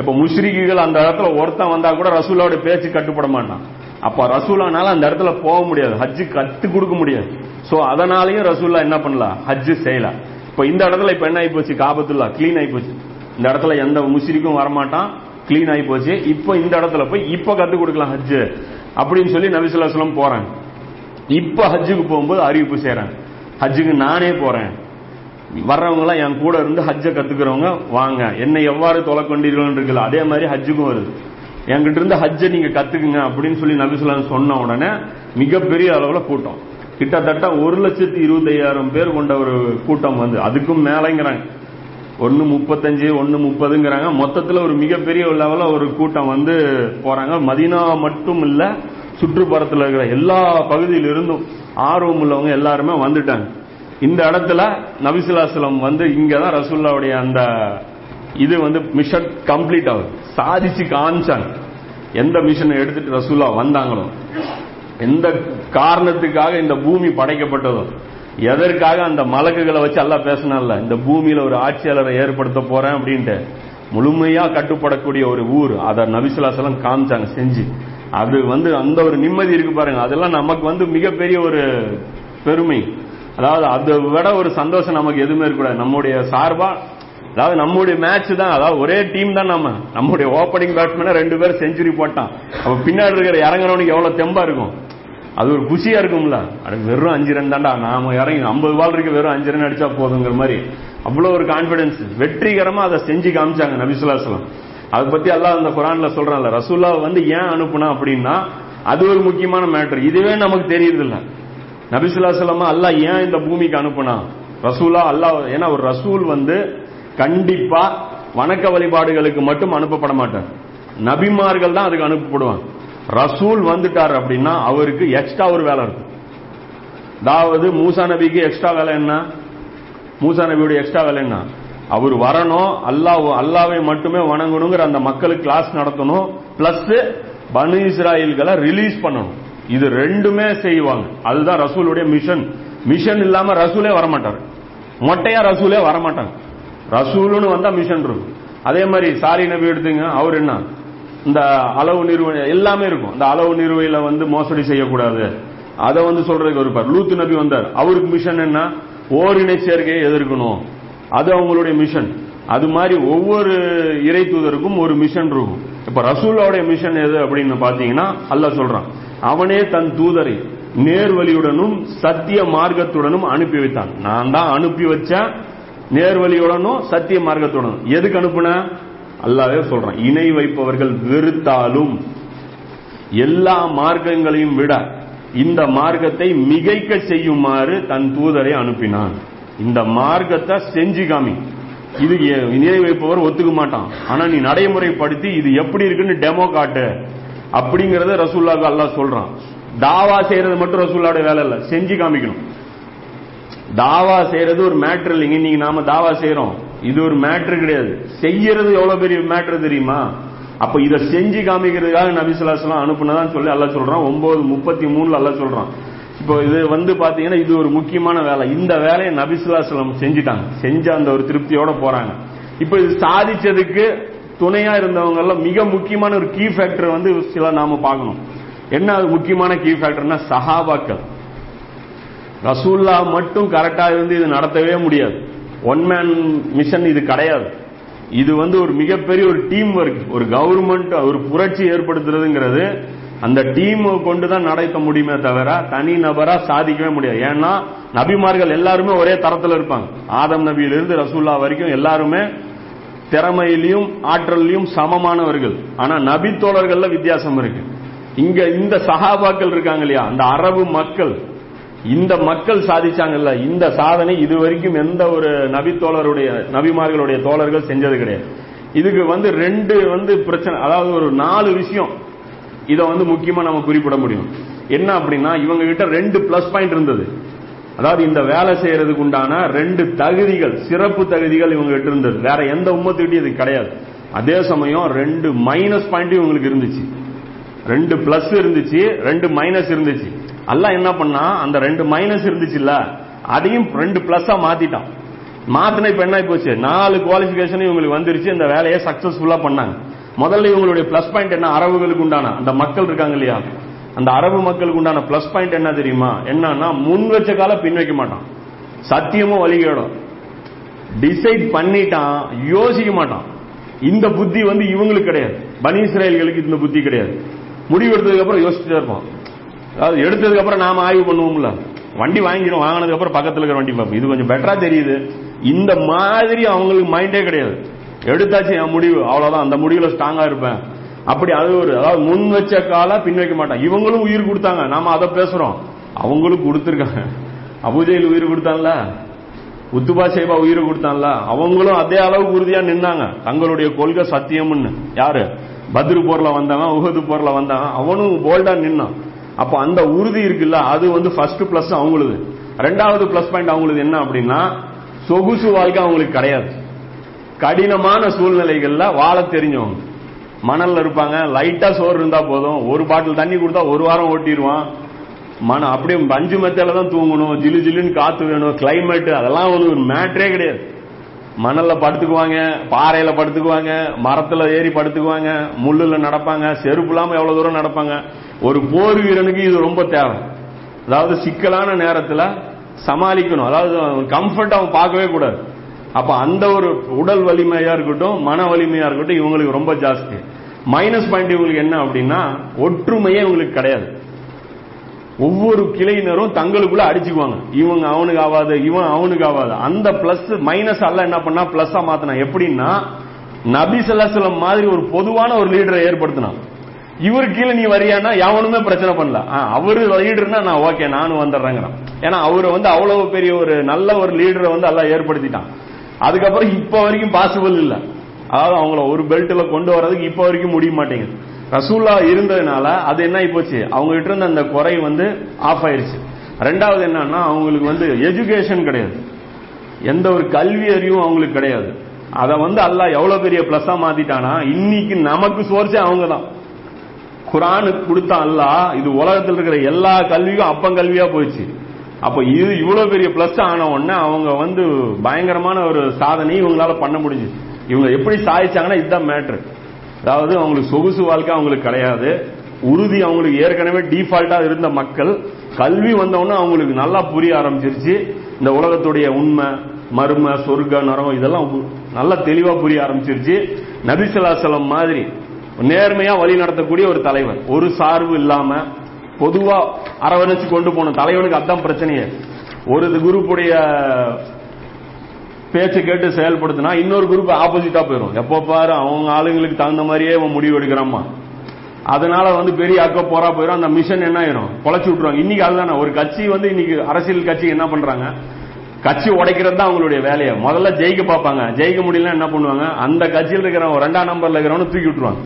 இப்ப முஷ்ரிக்குகள் அந்த இடத்துல ஒருத்தன் வந்தா கூட ரசூலாவோட பேச்சு கட்டுப்பட மாட்டான். அப்ப ரசூலானால அந்த இடத்துல போக முடியாது. ஹஜ்ஜு கத்து கொடுக்க முடியாது. சோ அதனாலயும் ரசூல்லா என்ன பண்ணலாம் ஹஜ்ஜு செய்யலாம் இப்ப இந்த இடத்துல இப்ப என்ன ஆகி போச்சு காபத்துல்லா கிளீன் ஆகி போச்சு இந்த இடத்துல எந்த முஷ்ரிக்கும் வரமாட்டான். கிளீன் ஆகி போச்சு இப்போ இந்த இடத்துல போய் இப்ப கத்து கொடுக்கலாம் ஹஜ்ஜு. அப்படின்னு சொல்லி நபிசுல்லா சொல்லம் போறாங்க. இப்ப ஹஜ்ஜுக்கு போகும்போது அறிவிப்பு செய்யறாங்க ஹஜ்ஜுக்கு நானே போறேன். வர்றவங்க எல்லாம் என் கூட இருந்து ஹஜ்ஜை கத்துக்கிறவங்க வாங்க. என்னை எவ்வாறு தொலை கொண்டீர்கள் இருக்குல்ல அதே மாதிரி ஹஜ்ஜுக்கும் வருது. என்கிட்ட இருந்து ஹஜ்ஜை நீங்க கத்துக்குங்க அப்படின்னு சொல்லி நபிசுலாம் சொன்ன உடனே மிகப்பெரிய அளவுல கூட்டம். கிட்டத்தட்ட ஒரு லட்சத்தி இருபத்தையாயிரம் பேர் கொண்ட ஒரு கூட்டம் வந்து. அதுக்கும் மேலேங்கிறாங்க. ஒன்னு முப்பத்தஞ்சு ஒன்னு முப்பதுங்கிறாங்க. மொத்தத்துல ஒரு மிகப்பெரிய லெவல ஒரு கூட்டம் வந்து போறாங்க. மதினா மட்டும் இல்ல சுற்றுப்புறத்தில் இருக்கிற எல்லா பகுதியிலிருந்தும் ஆர்வம் உள்ளவங்க எல்லாருமே வந்துட்டாங்க. இந்த இடத்துல நபிசுல்லாஸ்லம் வந்து இங்க தான் ரசூல்லாவுடைய அந்த இது வந்து மிஷன் கம்ப்ளீட் ஆகுது. சாதிச்சு காமிச்சாங்க. எந்த மிஷனை எடுத்துட்டு ரசூல்லா வந்தாங்களோ எந்த காரணத்துக்காக இந்த பூமி படைக்கப்பட்டதோ எதற்காக அந்த மலக்குகளை வச்சு எல்லாம் பேசினால இந்த பூமியில ஒரு ஆட்சியாளரை ஏற்படுத்த போறேன் அப்படின்ட்டு முழுமையா கட்டுப்படக்கூடிய ஒரு ஊர் அதை நபிசுல்லாசலம் காமிச்சாங்க செஞ்சு. அது வந்து அந்த ஒரு நிம்மதி இருக்கு பாருங்க. அதெல்லாம் நமக்கு வந்து மிகப்பெரிய ஒரு பெருமை. அதாவது அதை விட ஒரு சந்தோஷம் நமக்கு எதுவுமே இருக்கக்கூடாது. நம்முடைய சார்பா அதாவது நம்முடைய மேட்ச் தான். அதாவது ஒரே டீம் தான் நம்ம. நம்முடைய ஓப்பனிங் பேட்ஸ்மேன ரெண்டு பேரும் செஞ்சுரி போட்டான். அப்ப பின்னாடி இருக்கிற இறங்குறவனுக்கு எவ்வளவு தெம்பா இருக்கும்? அது ஒரு குஷியா இருக்கும்ல. அது வெறும் அஞ்சு ரன் தான்டா. நாம இறங்கி ஐம்பது பால் இருக்கு வெறும் அஞ்சு ரன் அடிச்சா போதுங்கிற மாதிரி. அவ்வளவு ஒரு கான்பிடன்ஸ் வெற்றிகரமா அதை செஞ்சு காமிச்சாங்க நபிசுல்லாஸ்லாம் அதை பத்தி எல்லாம் அந்த குரான்ல சொல்றான்ல ரசூல்லா வந்து ஏன் அனுப்புனா அப்படின்னா அது ஒரு முக்கியமான மேட்டர் இதுவே நமக்கு தெரியுது நபிசுல்லா சொல்லமா அல்லா ஏன் இந்த பூமிக்கு அனுப்புனா? ரசூலா அல்லாஹ் ஏன்னா ஒரு ரசூல் வந்து கண்டிப்பா வணக்க வழிபாடுகளுக்கு மட்டும் அனுப்பப்பட மாட்டார். நபிமார்கள் தான் அதுக்கு அனுப்பப்படுவாங்க. ரசூல் வந்துட்டார் அப்படின்னா அவருக்கு எக்ஸ்ட்ரா ஒரு வேலை இருக்கும். அதாவது மூசா நபிக்கு எக்ஸ்ட்ரா வேலை என்ன? மூசா நபியோட எக்ஸ்ட்ரா வேலை என்ன? அவர் வரணும் அல்லாஹ் அல்லாவை மட்டுமே வணங்கணுங்கிற அந்த மக்களுக்கு கிளாஸ் நடத்தணும் பிளஸ் பனு இஸ்ராயல்களை ரிலீஸ் பண்ணணும். இது ரெண்டுமே செய்வாங்க. அதுதான் ரசூலுடைய மிஷன். மிஷன் இல்லாம ரசூலே வரமாட்டார். மொட்டையா ரசூலே வரமாட்டாங்க. ரசூலுன்னு வந்தா மிஷன் இருக்கும். அதே மாதிரி சாரி நபி எடுத்துங்க அவர் என்ன? இந்த அளவு நிறுவன எல்லாமே இருக்கும். இந்த அளவு நிறுவையில வந்து மோசடி செய்யக்கூடாது. அதை வந்து சொல்றதுக்கு இருப்பார் லூத்து நபி வந்தார். அவருக்கு மிஷன் என்ன? ஓரினை சேர்க்கையை எதிர்க்கணும். அது அவங்களுடைய மிஷன். அது மாதிரி ஒவ்வொரு இறை தூதருக்கும் ஒரு மிஷன் இருக்கும். இப்ப ரசூலோடைய மிஷன் எது அப்படின்னு பாத்தீங்கன்னா அல்ல சொல்றான் அவனே தன் தூதரை நேர்வழியுடனும் சத்திய மார்க்கத்துடனும் அனுப்பி வைத்தான். நான் தான் அனுப்பி வச்சேன் நேர்வழியுடனும் சத்திய மார்க்கத்துடனும். எதுக்கு அனுப்புன? அல்லாவே சொல்றான் இணை வைப்பவர்கள் வெறுத்தாலும் எல்லா மார்க்கங்களையும் விட இந்த மார்க்கத்தை மிகைக்க செய்யுமாறு தன் தூதரை அனுப்பினான். இந்த மார்க்கத்தை செஞ்சு காமி இது எ- வைப்பவர் ஒத்துக்க மாட்டான். ஆனா நீ நடைமுறைப்படுத்தி இது எப்படி இருக்குன்னு டெமோ காட்டு. அப்படிங்கறத ரசூல்லாக்கு அல்லாஹ் சொல்றான். தாவா செய்யறது மட்டும் ரசூல்லாவுடைய வேலை இல்ல செஞ்சு காமிக்கணும். தாவா செய்யறது ஒரு மேட்ரு இல்லைங்க. நீங்க நாம தாவா செய்யறோம். இது ஒரு மேட்ரு கிடையாது. செய்யறது எவ்வளவு பெரிய மேட்ரு தெரியுமா? அப்ப இத செஞ்சு காமிக்கிறதுக்காக நபிசுல்லாஸ்லாம் அனுப்புனதான் சொல்லி அல்ல சொல்றான். ஒன்பது முப்பத்தி மூணுல அல்ல சொல்றான். இப்போ இது வந்து பாத்தீங்கன்னா இது ஒரு முக்கியமான வேலை. இந்த வேலையை நபிசுல்லாஸ்லாம் செஞ்சுட்டாங்க. செஞ்ச அந்த ஒரு திருப்தியோட போறாங்க. இப்போ இது சாதிச்சதுக்கு துணையா இருந்தவங்க எல்லாம் மிக முக்கியமான ஒரு கீ ஃபேக்டர் வந்து சில நாம பார்க்கணும். என்ன அது முக்கியமான கீ ஃபேக்டர்னா சஹாபாக்கள். ரசூல்லா மட்டும் கரெக்டா இருந்து இது நடத்தவே முடியாது. ஒன் மேன் மிஷன் இது கிடையாது. இது வந்து ஒரு மிகப்பெரிய ஒரு டீம் ஒர்க் ஒரு கவர்மெண்ட் ஒரு புரட்சி ஏற்படுத்துறதுங்கிறது அந்த டீம் கொண்டு தான் நடத்த முடியுமே தவிர தனி நபரா சாதிக்கவே முடியாது. ஏன்னா நபிமார்கள் எல்லாருமே ஒரே தரத்துல இருப்பாங்க. ஆதம் நபியிலிருந்து ரசூல்லா வரைக்கும் எல்லாருமே திறமையிலையும் ஆற்றலையும் சமமானவர்கள். ஆனா நபி தோழர்கள்ல வித்தியாசம் இருக்கு. இங்க இந்த சஹாபாக்கள் இருக்காங்க இல்லையா? அந்த அரபு மக்கள். இந்த மக்கள் சாதிச்சாங்கல்ல. இந்த சாதனை இது வரைக்கும் எந்த ஒரு நபி தோழருடைய நபிமார்களுடைய தோழர்கள் செஞ்சது கிடையாது. இதுக்கு வந்து ரெண்டு வந்து பிரச்சனை அதாவது ஒரு நாலு விஷயம். இதை வந்து முக்கியமா நம்ம குறிப்பிட முடியும். என்ன அப்படின்னா இவங்க கிட்ட ரெண்டு பிளஸ் பாயிண்ட் இருந்தது. அதாவது இந்த வேலை செய்யறதுக்கு உண்டான ரெண்டு தகுதிகள் சிறப்பு தகுதிகள் இவங்க கிட்ட இருந்தது. வேற எந்த உம்மத்துக்கிட்டையும் இது கிடையாது. அதே சமயம் ரெண்டு மைனஸ் பாயிண்ட் இவங்களுக்கு இருந்துச்சு. ரெண்டு பிளஸ் இருந்துச்சு ரெண்டு மைனஸ் இருந்துச்சு. அல்லாஹ் என்ன பண்ணா அந்த ரெண்டு மைனஸ் இருந்துச்சுல்ல அதையும் ரெண்டு பிளஸ்ஸா மாத்திட்டான். மாத்தின இப்ப என்ன போச்சு? நாலு குவாலிபிகேஷன் இவங்களுக்கு வந்துருச்சு. இந்த வேலையை சக்சஸ்ஃபுல்லா பண்ணாங்க. முதல்ல இவங்களுடைய பிளஸ் பாயிண்ட் என்ன? அரபுகளுக்கு உண்டான. அந்த மக்கள் இருக்காங்க இல்லையா? அந்த அரபு மக்களுக்கு உண்டான பிளஸ் பாயிண்ட் என்ன தெரியுமா? என்னன்னா முன் வச்ச கால பின் வைக்க மாட்டான். சத்தியமும் வழிகேடும். டிசைட் பண்ணிட்டான் யோசிக்க மாட்டான். இந்த புத்தி வந்து இவங்களுக்கு கிடையாது. பனி இஸ்ரேல்களுக்கு இந்த புத்தி கிடையாது. முடிவு எடுத்ததுக்கு அப்புறம் யோசிச்சுட்டே இருப்பான். அதாவது எடுத்ததுக்கு அப்புறம் நாம ஆய்வு பண்ணுவோம்ல. வண்டி வாங்கிடும் வாங்கினதுக்கு அப்புறம் பக்கத்துல இருக்கிற வண்டி பார்ப்போம். இது கொஞ்சம் பெட்டரா தெரியுது. இந்த மாதிரி அவங்களுக்கு மைண்டே கிடையாது. எடுத்தாச்சு என் முடிவு. அவ்வளவுதான். அந்த முடிவுல ஸ்ட்ராங்கா இருப்பேன். அப்படி அது ஒரு அதாவது முன் வச்ச கால பின் வைக்க மாட்டான். இவங்களும் உயிர் கொடுத்தாங்க. நாம அதை பேசுறோம். அவங்களும் கொடுத்துருக்காங்க. அபுஜையில் உயிர் கொடுத்தான்ல? உத்துபா சேபா உயிர் கொடுத்தான்ல? அவங்களும் அதே அளவுக்கு உறுதியா நின்னாங்க. தங்களுடைய கொள்கை சத்தியம்னு. யாரு? பத்ரு போர்ல வந்தவன் உகது போர்ல வந்தவன். அவனும் போல்டா நின்னான். அப்போ அந்த உறுதி இருக்குல்ல அது வந்து ஃபர்ஸ்ட் பிளஸ் அவங்களுது. ரெண்டாவது பிளஸ் பாயிண்ட் அவங்களுக்கு என்ன அப்படின்னா சொகுசு வாழ்க்கை அவங்களுக்கு கிடையாது. கடினமான சூழ்நிலைகள்ல வாழ தெரிஞ்சவங்க. மணல்ல இருப்பாங்க லைட்டா சோறு இருந்தா போதும். ஒரு பாட்டில் தண்ணி கொடுத்தா ஒரு வாரம் ஓட்டிடுவான். மன அப்படியே அஞ்சு மெத்தையில தான் தூங்கணும். ஜிலு ஜிலுன்னு காத்து வேணும். கிளைமேட் அதெல்லாம் ஒரு மேட்ரே கிடையாது. மணல்ல படுத்துக்குவாங்க பாறையில படுத்துக்குவாங்க மரத்துல ஏறி படுத்துக்குவாங்க முள்ளுல நடப்பாங்க செருப்பு இல்லாம எவ்வளவு தூரம் நடப்பாங்க. ஒரு போர் வீரனுக்கு இது ரொம்ப தேவை. அதாவது சிக்கலான நேரத்துல சமாளிக்கணும். அதாவது கம்ஃபர்ட் அவன் பார்க்கவே கூடாது. அப்ப அந்த ஒரு உடல் வலிமையா இருக்கட்டும் மன வலிமையா இருக்கட்டும் இவங்களுக்கு ரொம்ப ஜாஸ்தி. மைனஸ் பாயிண்ட் இவங்களுக்கு என்ன அப்படின்னா ஒற்றுமையே இவங்களுக்கு கிடையாது. ஒவ்வொரு கிளையினரும் தங்களுக்குள்ள அடிச்சுக்குவாங்க. இவங்க அவனுக்கு ஆகாது இவன் அவனுக்கு ஆகாது அந்த பிளஸ் மைனஸ் அல்ல என்ன பண்ணா பிளஸ்ஸா மாத்தினா. எப்படின்னா நபி சல்லாசலம் மாதிரி ஒரு பொதுவான ஒரு லீடரை ஏற்படுத்தினான். இவரு கீழே நீ வரியானா எவனுமே பிரச்சனை பண்ணல. அவரு லீடர்னா நான் ஓகே நானும் வந்துடுறேங்கிறான். ஏன்னா அவரை வந்து அவ்வளவு பெரிய ஒரு நல்ல ஒரு லீடரை வந்து எல்லாம் ஏற்படுத்திட்டான். அதுக்கப்புறம் இப்ப வரைக்கும் பாசிபிள் இல்ல. அதாவது அவங்கள ஒரு பெல்ட்ல கொண்டு வர்றதுக்கு இப்ப வரைக்கும் முடிய மாட்டேங்குது. ரசூல்லா இருந்ததுனால அது என்ன ஆயிப்போச்சு அவங்க கிட்ட இருந்த அந்த குறை வந்து ஆஃப் ஆயிருச்சு. ரெண்டாவது என்னன்னா அவங்களுக்கு வந்து எஜுகேஷன் கிடையாது. எந்த ஒரு கல்வி அறிவும் அவங்களுக்கு கிடையாது. அதை வந்து அல்லாஹ் எவ்வளவு பெரிய பிளஸா மாத்திட்டானா இன்னைக்கு நமக்கு சோர்ஸே அவங்க தான் குரானுக்கு கொடுத்த அல்லாஹ் இது உலகத்தில் இருக்கிற எல்லா கல்வியும் அப்பங்கல்வியா போயிடுச்சு அப்ப இது இவ்வளவு பெரிய பிளஸ் ஆன உடனே அவங்க வந்து பயங்கரமான ஒரு சாதனை இவங்களால பண்ண முடிஞ்சு இவங்க எப்படி சாதிச்சாங்கன்னா இதுதான் மேட்ரு அதாவது அவங்களுக்கு சொகுசு வாழ்க்கை அவங்களுக்கு கிடையாது. உறுதி அவங்களுக்கு ஏற்கனவே டிஃபால்ட்டா இருந்த மக்கள் கல்வி வந்தவொடனே அவங்களுக்கு நல்லா புரிய ஆரம்பிச்சிருச்சு. இந்த உலகத்துடைய உண்மை மர்ம சொர்க்க நரம் இதெல்லாம் நல்லா தெளிவா புரிய ஆரம்பிச்சிருச்சு. நபிசல்லாசலம் மாதிரி நேர்மையா வழி நடத்தக்கூடிய ஒரு தலைவர். ஒரு சார்பு இல்லாம பொதுவா அரவணைச்சு கொண்டு போன தலைவனுக்கு அதான் பிரச்சனையே. ஒரு குரூப்புடைய பேச்சு கேட்டு செயல்படுத்தினா இன்னொரு குரூப் ஆப்போசிட்டா போயிடும் எப்போ பாரு அவங்க ஆளுங்களுக்கு தகுந்த மாதிரியே அவன் முடிவு எடுக்கிறாமா அதனால வந்து பெரிய அக்க போரா போயிடும் அந்த மிஷன் என்ன ஆயிரும்? பொழைச்சு விட்டுருவாங்க. இன்னைக்கு அதுதானே. ஒரு கட்சி வந்து இன்னைக்கு அரசியல் கட்சி என்ன பண்றாங்க? கட்சி உடைக்கிறது தான் அவங்களுடைய வேலையை. முதல்ல ஜெயிக்க பார்ப்பாங்க. ஜெயிக்க முடியலன்னா என்ன பண்ணுவாங்க? அந்த கட்சியில் இருக்கிறவன் ரெண்டாம் நம்பர்ல இருக்கிறவன தூக்கி விட்டுருவாங்க.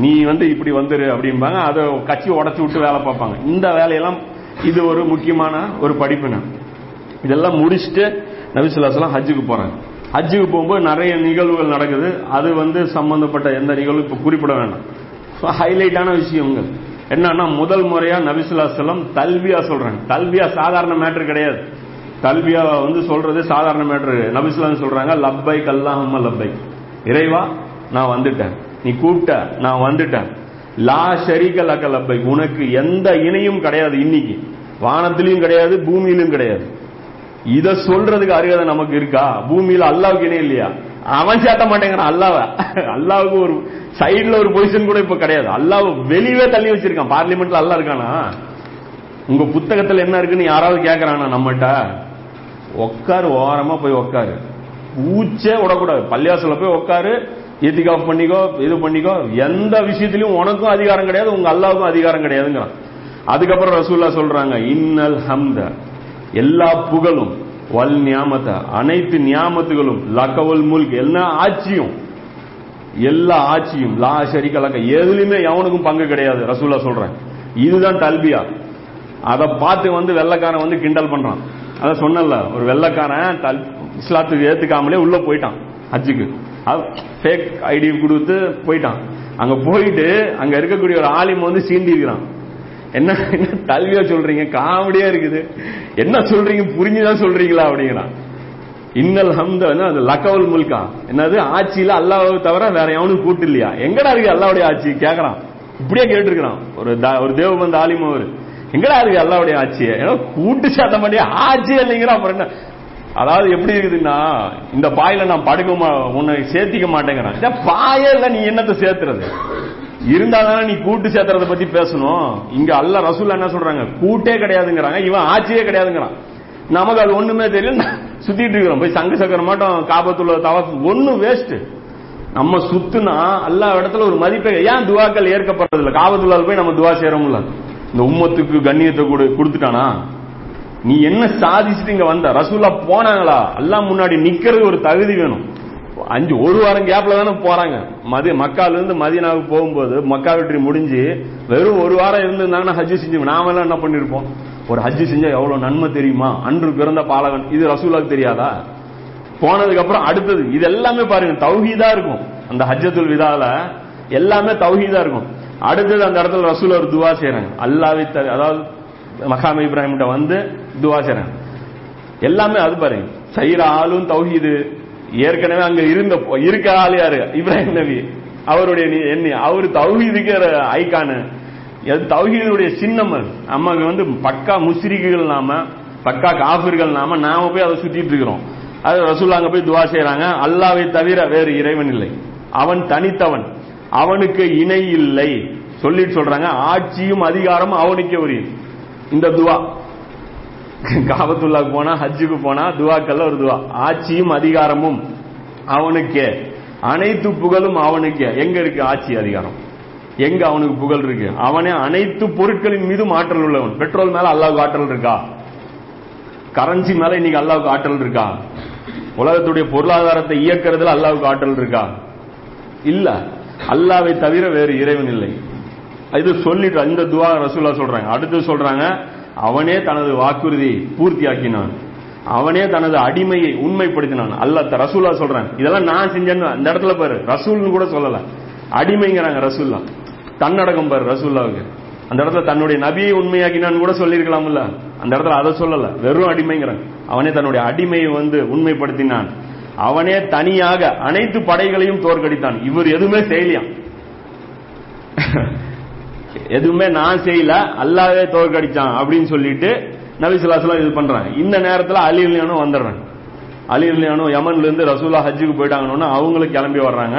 நீ வந்து இப்படி வந்துரு அப்படிம்பாங்க. அதை கட்சி உடச்சி விட்டு வேலை பார்ப்பாங்க. இந்த வேலையெல்லாம் இது ஒரு முக்கியமான ஒரு படிப்புங்க. இதெல்லாம் முடிச்சுட்டு நபிசுல்லாசலாம் ஹஜ்ஜுக்கு போறாங்க. ஹஜ்ஜுக்கு போகும்போது நிறைய நிகழ்வுகள் நடக்குது. அது வந்து சம்பந்தப்பட்ட எந்த நிகழ்வும் இப்ப குறிப்பிட வேண்டாம். ஹைலைட்டான விஷயங்கள். என்னன்னா முதல் முறையா நபிசுல்லாசலம் தல்வியா சொல்றாங்க. தல்வியா சாதாரண மேட்ரு கிடையாது. தல்வியா வந்து சொல்றது சாதாரண மேட்ரு நபிசுல்லாம் சொல்றாங்க லப்பை கல்லாஹம்ம லப்பை இறைவா நான் வந்துட்டேன். நீ கூப்பிட்ட நான் வந்துட்டேன். லா ஷரீக லக்க உனக்கு எந்த இணையும் கிடையாது இன்னைக்கு. வானத்திலையும் கிடையாது பூமியிலும் கிடையாது. இத சொல்றதுக்கு அருகதை நமக்கு இருக்கா? பூமியில அல்லாவுக்கு இணை இல்லையா? அவன் சேத்த மாட்டேங்கிறான் அல்லாவ. அல்லாவுக்கு ஒரு சைடுல ஒரு பொசிஷன் கூட இப்ப கிடையாது. அல்லாஹ் வெளியவே தள்ளி வச்சிருக்கான். பார்லிமெண்ட்ல அல்லா இருக்கானா? உங்க புத்தகத்துல என்ன இருக்குன்னு யாராவது கேக்குறானா நம்மகிட்ட? உட்காரு ஓரமா போய் உட்காரு பூச்சே விடக்கூடாது. பள்ளியாசல போய் உட்காரு ஏத்திகாஃப் பண்ணிக்கோ இது பண்ணிக்கோ. எந்த விஷயத்திலையும் உனக்கும் அதிகாரம் கிடையாது உங்க அல்லாவுக்கும் அதிகாரம் கிடையாதுங்கிறான். அதுக்கப்புறம் ரசூல்லா சொல்றாங்க இன்னல் ஹம்த. எல்லா புகழும் வல் நியாமத்த அனைத்து நியாமத்துகளும் லக்கவல் முல்க் எல்லா ஆட்சியும் எல்லா ஆட்சியும் லா ஷரிக்க லக்க எதுலையுமே எவனுக்கும் பங்கு கிடையாது ரசூல்லா சொல்றேன் இதுதான் தல்பியா. அதை பார்த்து வந்து வெள்ளக்காரன் வந்து கிண்டல் பண்றான். அதை சொன்னல ஒரு வெள்ளக்காரன் இஸ்லாத்துக்கு ஏத்துக்காமலே உள்ள போயிட்டான் ஹஜ்ஜுக்கு. ஃபேக் ஐடி கொடுத்து போயிட்டான். அங்க போயிட்டு அங்க இருக்கக்கூடிய ஒரு ஆலிம் வந்து சீண்டி இருக்கிறான் என்ன என்ன தல்வியா சொல்றீங்க? காமெடியா இருக்குது. என்ன சொல்றீங்க? புரிஞ்சுதான் சொல்றீங்களா அப்படிங்கிறான். இன்னல் ஹம்த அது? லக்கவல் முல்கா. என்னது? ஆட்சியில அல்லாவை தவிர வேற எவனும் கூட்டு இல்லையா? எங்கடா இருக்கு அல்லாவுடைய ஆட்சி? கேக்குறான். இப்படியே கேட்டிருக்கிறான். ஒரு ஒரு தேவபந்த ஆலிம் அவர். எங்கடா இருக்கு அல்லாவுடைய ஆட்சியை? ஏன்னா கூட்டு சாத்த மாட்டே ஆட்சியே இல்லைங்கிற அப்புறம் என்ன? அதாவது எப்படி இருக்குதுன்னா இந்த பாயில நான் படுக்க உன்னை சேர்த்திக்க மாட்டேங்கிறான். இந்த பாயே இல்ல நீ என்னத்தை சேர்த்துறது? இருந்தாதானே நீ கூட்டு சேர்த்துறத பத்தி பேசணும். இங்க அல்ல ரசூல் என்ன சொல்றாங்க? கூட்டே கிடையாதுங்கிறாங்க. இவன் ஆட்சியே கிடையாதுங்கிறான். நமக்கு அது ஒண்ணுமே தெரியல. சுத்திட்டு இருக்கிறோம். போய் சங்க சக்கர மாட்டோம் காபத்துள்ள தவ ஒண்ணும் வேஸ்ட் நம்ம சுத்துனா எல்லா இடத்துல ஒரு மதிப்பை ஏன் துவாக்கள் ஏற்கப்படுறது இல்ல காபத்துள்ளால் போய் நம்ம துவா சேரமுல்ல இந்த உம்மத்துக்கு கண்ணியத்தை கொடு கொடுத்துட்டானா? நீ என்ன சாதிச்சுட்டு இங்க வந்த? ரசூல்லா போனாங்களா? எல்லாம் முன்னாடி நிக்கிறது ஒரு தகுதி வேணும். அஞ்சு ஒரு வாரம் கேப்ல தானே போறாங்க. மதிய மக்கால இருந்து மதியனாவுக்கு போகும்போது மக்கா வெற்றி முடிஞ்சு வெறும் ஒரு வாரம் இருந்திருந்தாங்கன்னா ஹஜ்ஜு செஞ்சு நாம எல்லாம் என்ன பண்ணிருப்போம்? ஒரு ஹஜ்ஜு செஞ்சா எவ்வளவு நன்மை தெரியுமா? அன்று பிறந்த பாலகன். இது ரசூலாக்கு தெரியாதா? போனதுக்கு அப்புறம் அடுத்தது. இது எல்லாமே பாருங்க தௌஹீதா இருக்கும். அந்த ஹஜ்ஜத்துல் விதால எல்லாமே தௌஹீதா இருக்கும். அடுத்தது அந்த இடத்துல ரசூல் ஒரு துவா செய்யறாங்க அல்லாவை அதாவது மகாம இப்ராஹிம் வந்து துவா செய்றாங்க. எல்லாமே அது பாருங்க செய்யற ஆளும் தௌஹீது. ஏற்கனவே அங்க இருந்த இருக்க ஆள் யாரு? இப்ராஹிம் நபி. அவருடைய எண்ணி அவர் தௌஹீதுக்கு ஐக்கானு அது தௌஹீதுடைய சின்னம் அது. நமக்கு வந்து பக்கா முஸ்ரிக்குகள் நாம பக்கா காபிர்கள் நாம நாம போய் அதை சுத்திட்டு இருக்கிறோம். அது ரசூல் அங்க போய் துவா செய்யறாங்க அல்லாவை தவிர வேறு இறைவன் இல்லை. அவன் தனித்தவன். அவனுக்கு இணை இல்லை. சொல்லிட்டு சொல்றாங்க. ஆட்சியும் அதிகாரமும் அவனுக்கே உரியது. இந்த துவா. காபத்துல்லாக்கு போனா ஹஜ்ஜுக்கு போனா துவாக்கல்ல ஒரு துவா. ஆட்சியும் அதிகாரமும் அவனுக்கே. அனைத்து புகழும் அவனுக்கே. எங்க இருக்கு ஆட்சி அதிகாரம்? எங்க அவனுக்கு புகழ் இருக்கு? அவனே அனைத்து பொருட்களின் மீதும் ஆற்றல் உள்ளவன். பெட்ரோல் மேல அல்லாவுக்கு ஆற்றல் இருக்கா? கரன்சி மேல இன்னைக்கு அல்லாவுக்கு ஆற்றல் இருக்கா? உலகத்துடைய பொருளாதாரத்தை இயக்கிறதுல அல்லாவுக்கு ஆற்றல் இருக்கா? இல்ல. அல்லாவை தவிர வேறு இறைவன் இல்லை. இது சொல்லிட்டு இந்த துவா ரசூலா சொல்றாங்க. அடுத்து சொல்றாங்க அவனே தனது வாக்குறுதி பூர்த்தி ஆக்கினான் அவனே தனது அடிமையை உண்மைப்படுத்தினான். அல்ல ரசூலா சொல்றேன். இதெல்லாம் நான் செஞ்சேன்னு அந்த இடத்துல பாரு. ரசூல்னு கூட சொல்லல. அடிமைங்கிறாங்க ரசூல்லா. தன்னடக்கம் பாரு ரசூல்லாவுக்கு. அந்த இடத்துல தன்னுடைய நபியை உண்மையாக்கினான்னு கூட சொல்லியிருக்கலாம்ல. அந்த இடத்துல அதை சொல்லல. வெறும் அடிமைங்கிறாங்க. அவனே தன்னுடைய அடிமையை வந்து உண்மைப்படுத்தினான். அவனே தனியாக அனைத்து படைகளையும் தோற்கடித்தான். இவர் எதுவுமே செய்யலையாம் எதுவுமே நான் செய்யல அல்லாவே தோற்கடிச்சான் அப்படின்னு சொல்லிட்டு நபிசுல்லாஸ்லாம் இது பண்றாங்க. இந்த நேரத்தில் அலி இல்லையானும் வந்துடுறாங்க அலி இல்லையானும் யமன்ல இருந்து ரசூலா ஹஜ்ஜுக்கு போயிட்டாங்கன்னு அவங்களுக்கு கிளம்பி வர்றாங்க.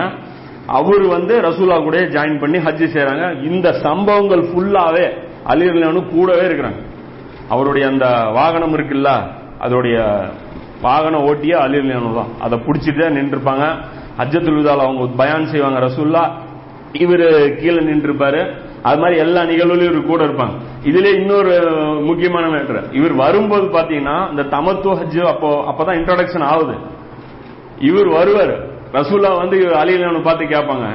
அவர் வந்து ரசூலா கூட ஜாயின் பண்ணி ஹஜ்ஜு செய்யறாங்க இந்த சம்பவங்கள் ஃபுல்லாவே அலி இல்லையானும் கூடவே இருக்கிறாங்க. அவருடைய அந்த வாகனம் இருக்குல்ல அதோடைய வாகனம் ஓட்டியே அலி இல்லையானு தான். அதை பிடிச்சிட்டு நின்றுருப்பாங்க ஹஜ்ஜத்துல் அவங்க பயான் செய்வாங்க ரசூல்லா இவர் கீழே நின்றுருப்பாரு அது மாதிரி எல்லா நிகழ்வுலையும் இவர் கூட இருப்பாங்க. இதுல இன்னொரு முக்கியமான மேட்டர் இவர் வரும்போது பாத்தீங்கன்னா இந்த தமத்துவ ஹஜ் அப்போ அப்பதான் இன்ட்ரோடக்ஷன் ஆகுது. இவர் வருவார். ரசூல்லா வந்து இவர் அலிலானு பார்த்து கேட்பாங்க.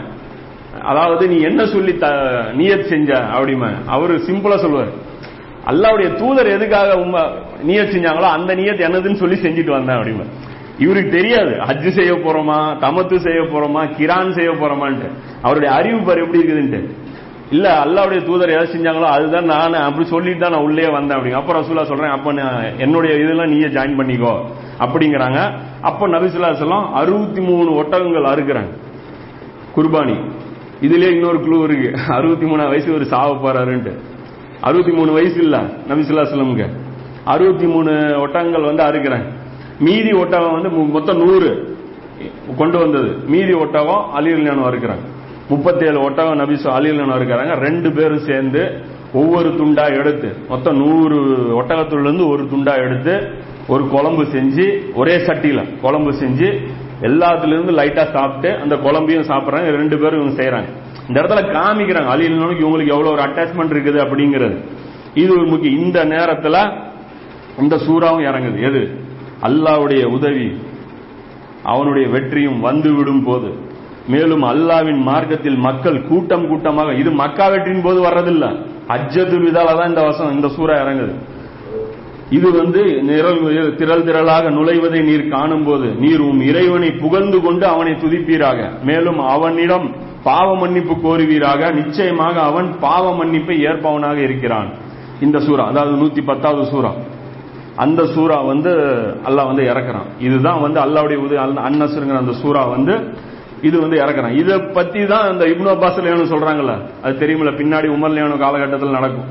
அதாவது நீ என்ன சொல்லி த நியத் செஞ்ச? அப்படிமா அவரு சிம்பிளா சொல்லுவார். அல்லாவுடைய தூதர் எதுக்காக உண்மை நியத் செஞ்சாங்களோ அந்த நியத் என்னதுன்னு சொல்லி செஞ்சுட்டு வந்தேன் அப்படிமா இவருக்கு தெரியாது. ஹஜ்ஜு செய்ய போறோமா? தமத்து செய்ய போறோமா? கிரான் செய்ய போறோமான்ட்டு. அவருடைய அறிவு பாரு எப்படி இருக்குதுன்ட்டு. இல்ல அல்லாவுடைய தூதர் எதை செஞ்சாங்களோ அதுதான் நான் அப்படி சொல்லிட்டு தான் நான் உள்ளே வந்தேன் அப்படிங்க. அப்ப ரசூலா சொல்றேன் அப்ப நான் என்னுடைய இதெல்லாம் நீயே ஜாயின் பண்ணிக்கோ அப்படிங்கிறாங்க. அப்ப நபிசுல்லா சொல்லம் அறுபத்தி மூணு ஒட்டகங்கள் அறுக்கிறாங்க. குர்பானி. இதுலயே இன்னொரு குழு இருக்கு. அறுபத்தி மூணு வயசு ஒரு சாவ போறாருன்ட்டு. அறுபத்தி மூணு வயசு இல்ல நபிசுல்லா சொல்லமுங்க அறுபத்தி மூணு ஒட்டகங்கள் வந்து அறுக்கிறாங்க. மீதி ஒட்டகம் வந்து மொத்தம் நூறு கொண்டு வந்தது. மீதி ஒட்டகம் அலியல்யானம் அறுக்கிறாங்க. முப்பத்தேழு ஒட்டகம் நபிசு அலிலன் இருக்கிறாங்க ரெண்டு பேரும் சேர்ந்து ஒவ்வொரு துண்டா எடுத்து மொத்தம் நூறு ஒட்டகத்துலேருந்து ஒரு துண்டா எடுத்து ஒரு குழம்பு செஞ்சு ஒரே சட்டியில் குழம்பு செஞ்சு எல்லாத்துலேருந்து லைட்டாக சாப்பிட்டு அந்த குழம்பையும் சாப்பிட்றாங்க. ரெண்டு பேரும் இவங்க செய்கிறாங்க இந்த இடத்துல காமிக்கிறாங்க. அலிலனுக்கு இவங்களுக்கு எவ்வளோ ஒரு அட்டாச்மெண்ட் இருக்குது அப்படிங்கிறது. இது ஒரு முக்கியம் இந்த நேரத்தில் இந்த சூறாவும் இறங்குது. எது? அல்லாவுடைய உதவி அவனுடைய வெற்றியும் வந்துவிடும் போது. மேலும் அல்லாவின் மார்க்கத்தில் மக்கள் கூட்டம் கூட்டமாக இது மக்கா வெற்றின் போது வர்றதில்ல. அஜ்ஜது விதால தான் இந்த வசம் இந்த சூறா இறங்குது. இது வந்து நிரல் திரள் திரளாக நுழைவதை நீர் காணும் போது நீர் உம் இறைவனை புகழ்ந்து கொண்டு அவனை துதிப்பீராக. மேலும் அவனிடம் பாவ மன்னிப்பு கோருவீராக. நிச்சயமாக அவன் பாவ மன்னிப்பை ஏற்பவனாக இருக்கிறான். இந்த சூறா அதாவது நூத்தி பத்தாவது சூறா. அந்த சூறா வந்து அல்லாஹ் வந்து இறக்குறான். இதுதான் வந்து அல்லாவுடைய உதவி அன்னசுங்கிற அந்த சூறா வந்து இது வந்து இறக்குறான். இதை பத்தி தான் இந்த இப்னு அப்பாஸ் லேனு சொல்றாங்கல்ல. அது தெரியுமில்ல பின்னாடி உமர் லேனு காலகட்டத்தில் நடக்கும்.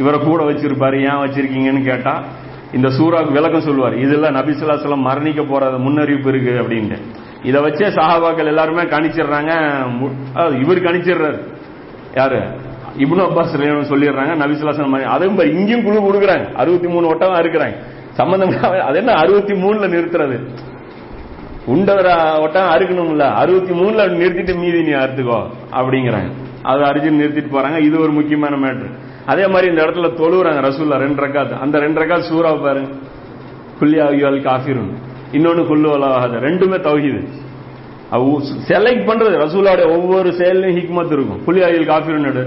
இவரை கூட வச்சிருப்பாரு ஏன் வச்சிருக்கீங்கன்னு கேட்டா இந்த சூறாவுக்கு விளக்கம் சொல்லுவார். இதுல நபிசுல்லாசலம் மரணிக்க போறது முன்னறிவிப்பு இருக்கு அப்படின்ட்டு. இதை வச்சே சஹாபாக்கள் எல்லாருமே கணிச்சிடுறாங்க இவர் கணிச்சிடுறாரு. யாரு? இப்னு அப்பாஸ் சொல்லிடுறாங்க நபிசுல்லாசலம் அதுவும் பாரு, இங்கேயும் குழு கொடுக்குறாங்க. அறுபத்தி மூணு ஒட்டமா இருக்கிறாங்க. சம்பந்தம் அது என்ன அறுபத்தி மூணுல நிறுத்துறது? உண்டவரா ஒட்டகம் அறுக்கணும்ல அறுபத்தி மூணுல நிறுத்திட்டு மீதி நீ அறுத்துக்கோ அப்படிங்கிறாங்க. அதை அரிஜின் நிறுத்திட்டு போறாங்க. இது ஒரு முக்கியமான மேட்ரு அதே மாதிரி இந்த இடத்துல தொழுவுறாங்க ரசூல்லா ரெண்டு ரக்காத் அந்த ரெண்டு ரக்காத் சூறா பாருங்க குல்யா காஃபிரும் இன்னொன்னு குல்லு வலாஹாத ரெண்டுமே தௌஹீது. செலக்ட் பண்றது ரசூலாவுடைய ஒவ்வொரு செயலையும் ஹிக்மத் இருக்கும். புலியாயில் காஃபிர்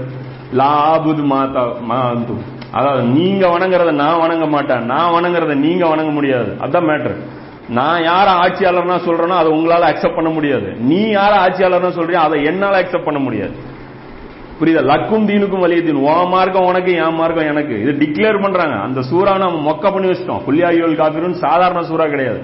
லாபுது மாதா மாந்தும் அதாவது நீங்க வணங்குறத நான் வணங்க மாட்டேன். நான் வணங்குறத நீங்க வணங்க முடியாது. அதான் மேட்ரு நான் யார ஆட்சியாளர்னா சொல்றேனோ அதை உங்களால அக்செப்ட் பண்ண முடியாது. நீ யார ஆட்சியாளர்னா சொல்றியோ அதை என்னால அக்செப்ட் பண்ண முடியாது. புரியுதா? லக்கும் தீனுக்கும் வலியத்தின் தீன். மார்க்கம் உனக்கு என் மார்க்கம் எனக்கு. இது டிக்ளேர் பண்றாங்க. அந்த சூறா நம்ம மொக்க பண்ணி வச்சிட்டோம். புள்ளியாயுவல் காபிரும் சாதாரண சூறா கிடையாது.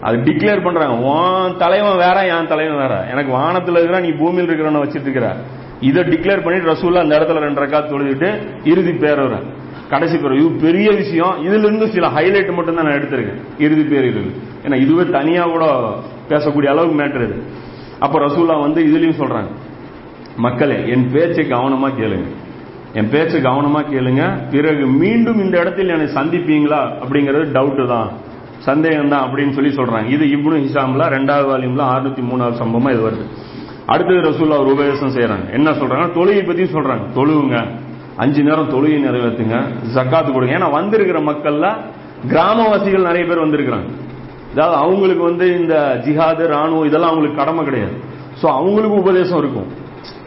அது டிக்ளேர் பண்றாங்க. உன் தலைவன் வேற என் தலைவன் வேற. எனக்கு வானத்துல இருக்கிற நீ பூமியில் இருக்கிறவன வச்சிட்டு இருக்கிற. இதை டிக்ளேர் பண்ணிட்டு ரசூல்லா அந்த இடத்துல ரெண்டு ரக்கா தொழுதுட்டு இறுதி பேர் வரேன் கடைசி பிறகு. பெரிய விஷயம். இதுல இருந்து சில ஹைலைட் மட்டும் தான் நான் எடுத்திருக்கேன். இறுதி பேரில் ஏன்னா இதுவே தனியா கூட பேசக்கூடிய அளவுக்கு மேட்டர் இது. அப்ப ரசூல்லா வந்து இதுலயும் சொல்றாங்க. மக்களே என் பேச்சை கவனமா கேளுங்க. என் பேச்சை கவனமா கேளுங்க. பிறகு மீண்டும் இந்த இடத்தில் என்னை சந்திப்பீங்களா? அப்படிங்கிறது டவுட் தான். சந்தேகம் தான் அப்படின்னு சொல்லி சொல்றாங்க. இது இப்னு ஹிசாம்ல ரெண்டாவது வால்யூம்ல அறுநூத்தி மூணாவது சம்பவமா இது வருது. அடுத்தது ரசூல்லா ஒரு உபதேசம் செய்யறாங்க என்ன சொல்றாங்க தொழுகை பத்தி சொல்றாங்க. தொழுவுங்க. அஞ்சு நேரம் தொழுகை நிறைவேற்றுங்க ஜக்காத்து கொடுங்க. ஏன்னா வந்திருக்கிற மக்கள்ல கிராமவாசிகள் நிறைய பேர் வந்திருக்கிறாங்க. அதாவது அவங்களுக்கு வந்து இந்த ஜிஹாது ராணுவம் இதெல்லாம் அவங்களுக்கு கடமை கிடையாது. ஸோ அவங்களுக்கு உபதேசம் இருக்கும்.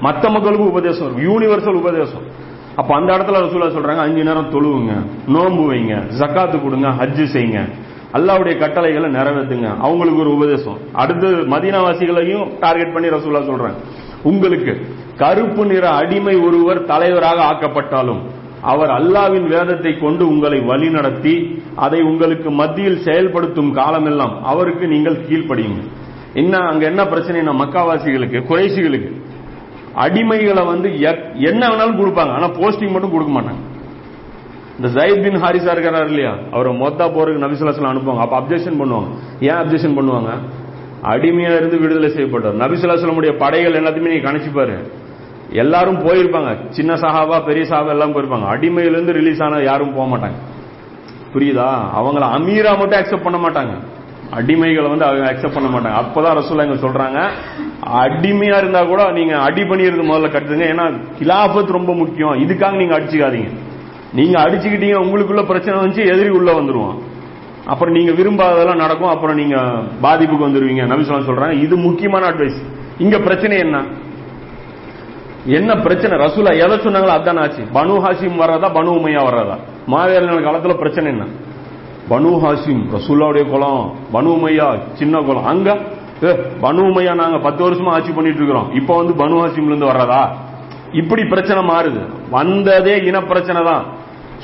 மற்ற மக்களுக்கும் உபதேசம் இருக்கும். யூனிவர்சல் உபதேசம். அப்ப அந்த இடத்துல ரசூலா சொல்றாங்க அஞ்சு நேரம் தொழுவுங்க நோன்பு வைங்க ஜக்காத்து கொடுங்க ஹஜ்ஜு செய்யுங்க. அல்லாவுடைய கட்டளைகளை நிறைவேற்றுங்க. அவங்களுக்கு ஒரு உபதேசம். அடுத்து மதீனாவாசிகளையும் டார்கெட் பண்ணி ரசூலா சொல்றாங்க. உங்களுக்கு கருப்பு நிற அடிமை ஒருவர் தலைவராக ஆக்கப்பட்டாலும் அவர் அல்லாவின் வேதத்தை கொண்டு உங்களை வழிநடத்தி அதை உங்களுக்கு மத்தியில் செயல்படுத்தும் காலமெல்லாம் அவருக்கு நீங்கள் கீழ்ப்படியுங்கள். என்ன அங்க என்ன பிரச்சனைனா மக்காவாசிகளுக்கு குறைசிகளுக்கு அடிமைகளை வந்து என்ன வேணாலும் கொடுப்பாங்க ஆனா போஸ்டிங் மட்டும் கொடுக்க மாட்டாங்க. இந்த ஜயத் பின் ஹாரிசா இருக்கிறார் இல்லையா? அவரை மொத்தா போறதுக்கு நபிசுலாசலம் அனுப்புவாங்க. அப்ப அப்ஜெக்ஷன் பண்ணுவாங்க. ஏன் அப்ஜெக்ஷன் பண்ணுவாங்க? அடிமையா இருந்து விடுதலை செய்யப்பட்டார் நபிசுலாசலமுடைய படைகள் எல்லாத்தையுமே நீங்க கணிச்சுப்பாரு எல்லாரும் போயிருப்பாங்க. சின்ன சஹாபா பெரிய சஹாபா எல்லாம் போயிருப்பாங்க. அடிமையிலிருந்து ரிலீஸ் ஆன யாரும் போக மாட்டாங்க. புரியுதா? அவங்கள அமீரா மட்டும் அக்செப்ட் பண்ண மாட்டாங்க. அடிமைகளை வந்து அவங்க அக்செப்ட் பண்ண மாட்டாங்க. அப்பதான் ரசூல்லா எங்க சொல்றாங்க அடிமையா இருந்தா கூட நீங்க அடி பண்ணிருந்து முதல்ல கட்டுதுங்க ஏன்னா கிலாபத் ரொம்ப முக்கியம். இதுக்காக நீங்க அடிச்சுக்காதீங்க. நீங்க அடிச்சுக்கிட்டீங்க உங்களுக்குள்ள பிரச்சனை வந்துச்சு எதிரி உள்ள வந்துருவான். அப்புறம் நீங்க விரும்பாததெல்லாம் நடக்கும் அப்புறம் நீங்க பாதிப்புக்கு வந்துருவீங்க. நபிசுலாம் சொல்றாங்க இது முக்கியமான அட்வைஸ் இங்க பிரச்சனை என்ன? என்ன பிரச்சனை? ரசூலா எதை சொன்னாங்களோ அதான் ஆச்சு. பனு ஹாசிம் வர்றதா பனு உமையா வர்றதா? மாவேலின காலத்துல பிரச்சனை என்ன? பனு ஹாசிம் ரசூல்லாவுடைய குளம் பனு உமையா சின்ன குளம் அங்க பனு உமையா நாங்க பத்து வருஷமா ஆட்சி பண்ணிட்டு இருக்கிறோம். இப்ப வந்து பனு ஹாசிம்ல இருந்து வர்றதா? இப்படி பிரச்சனை மாறுது. வந்ததே இன பிரச்சனை தான்.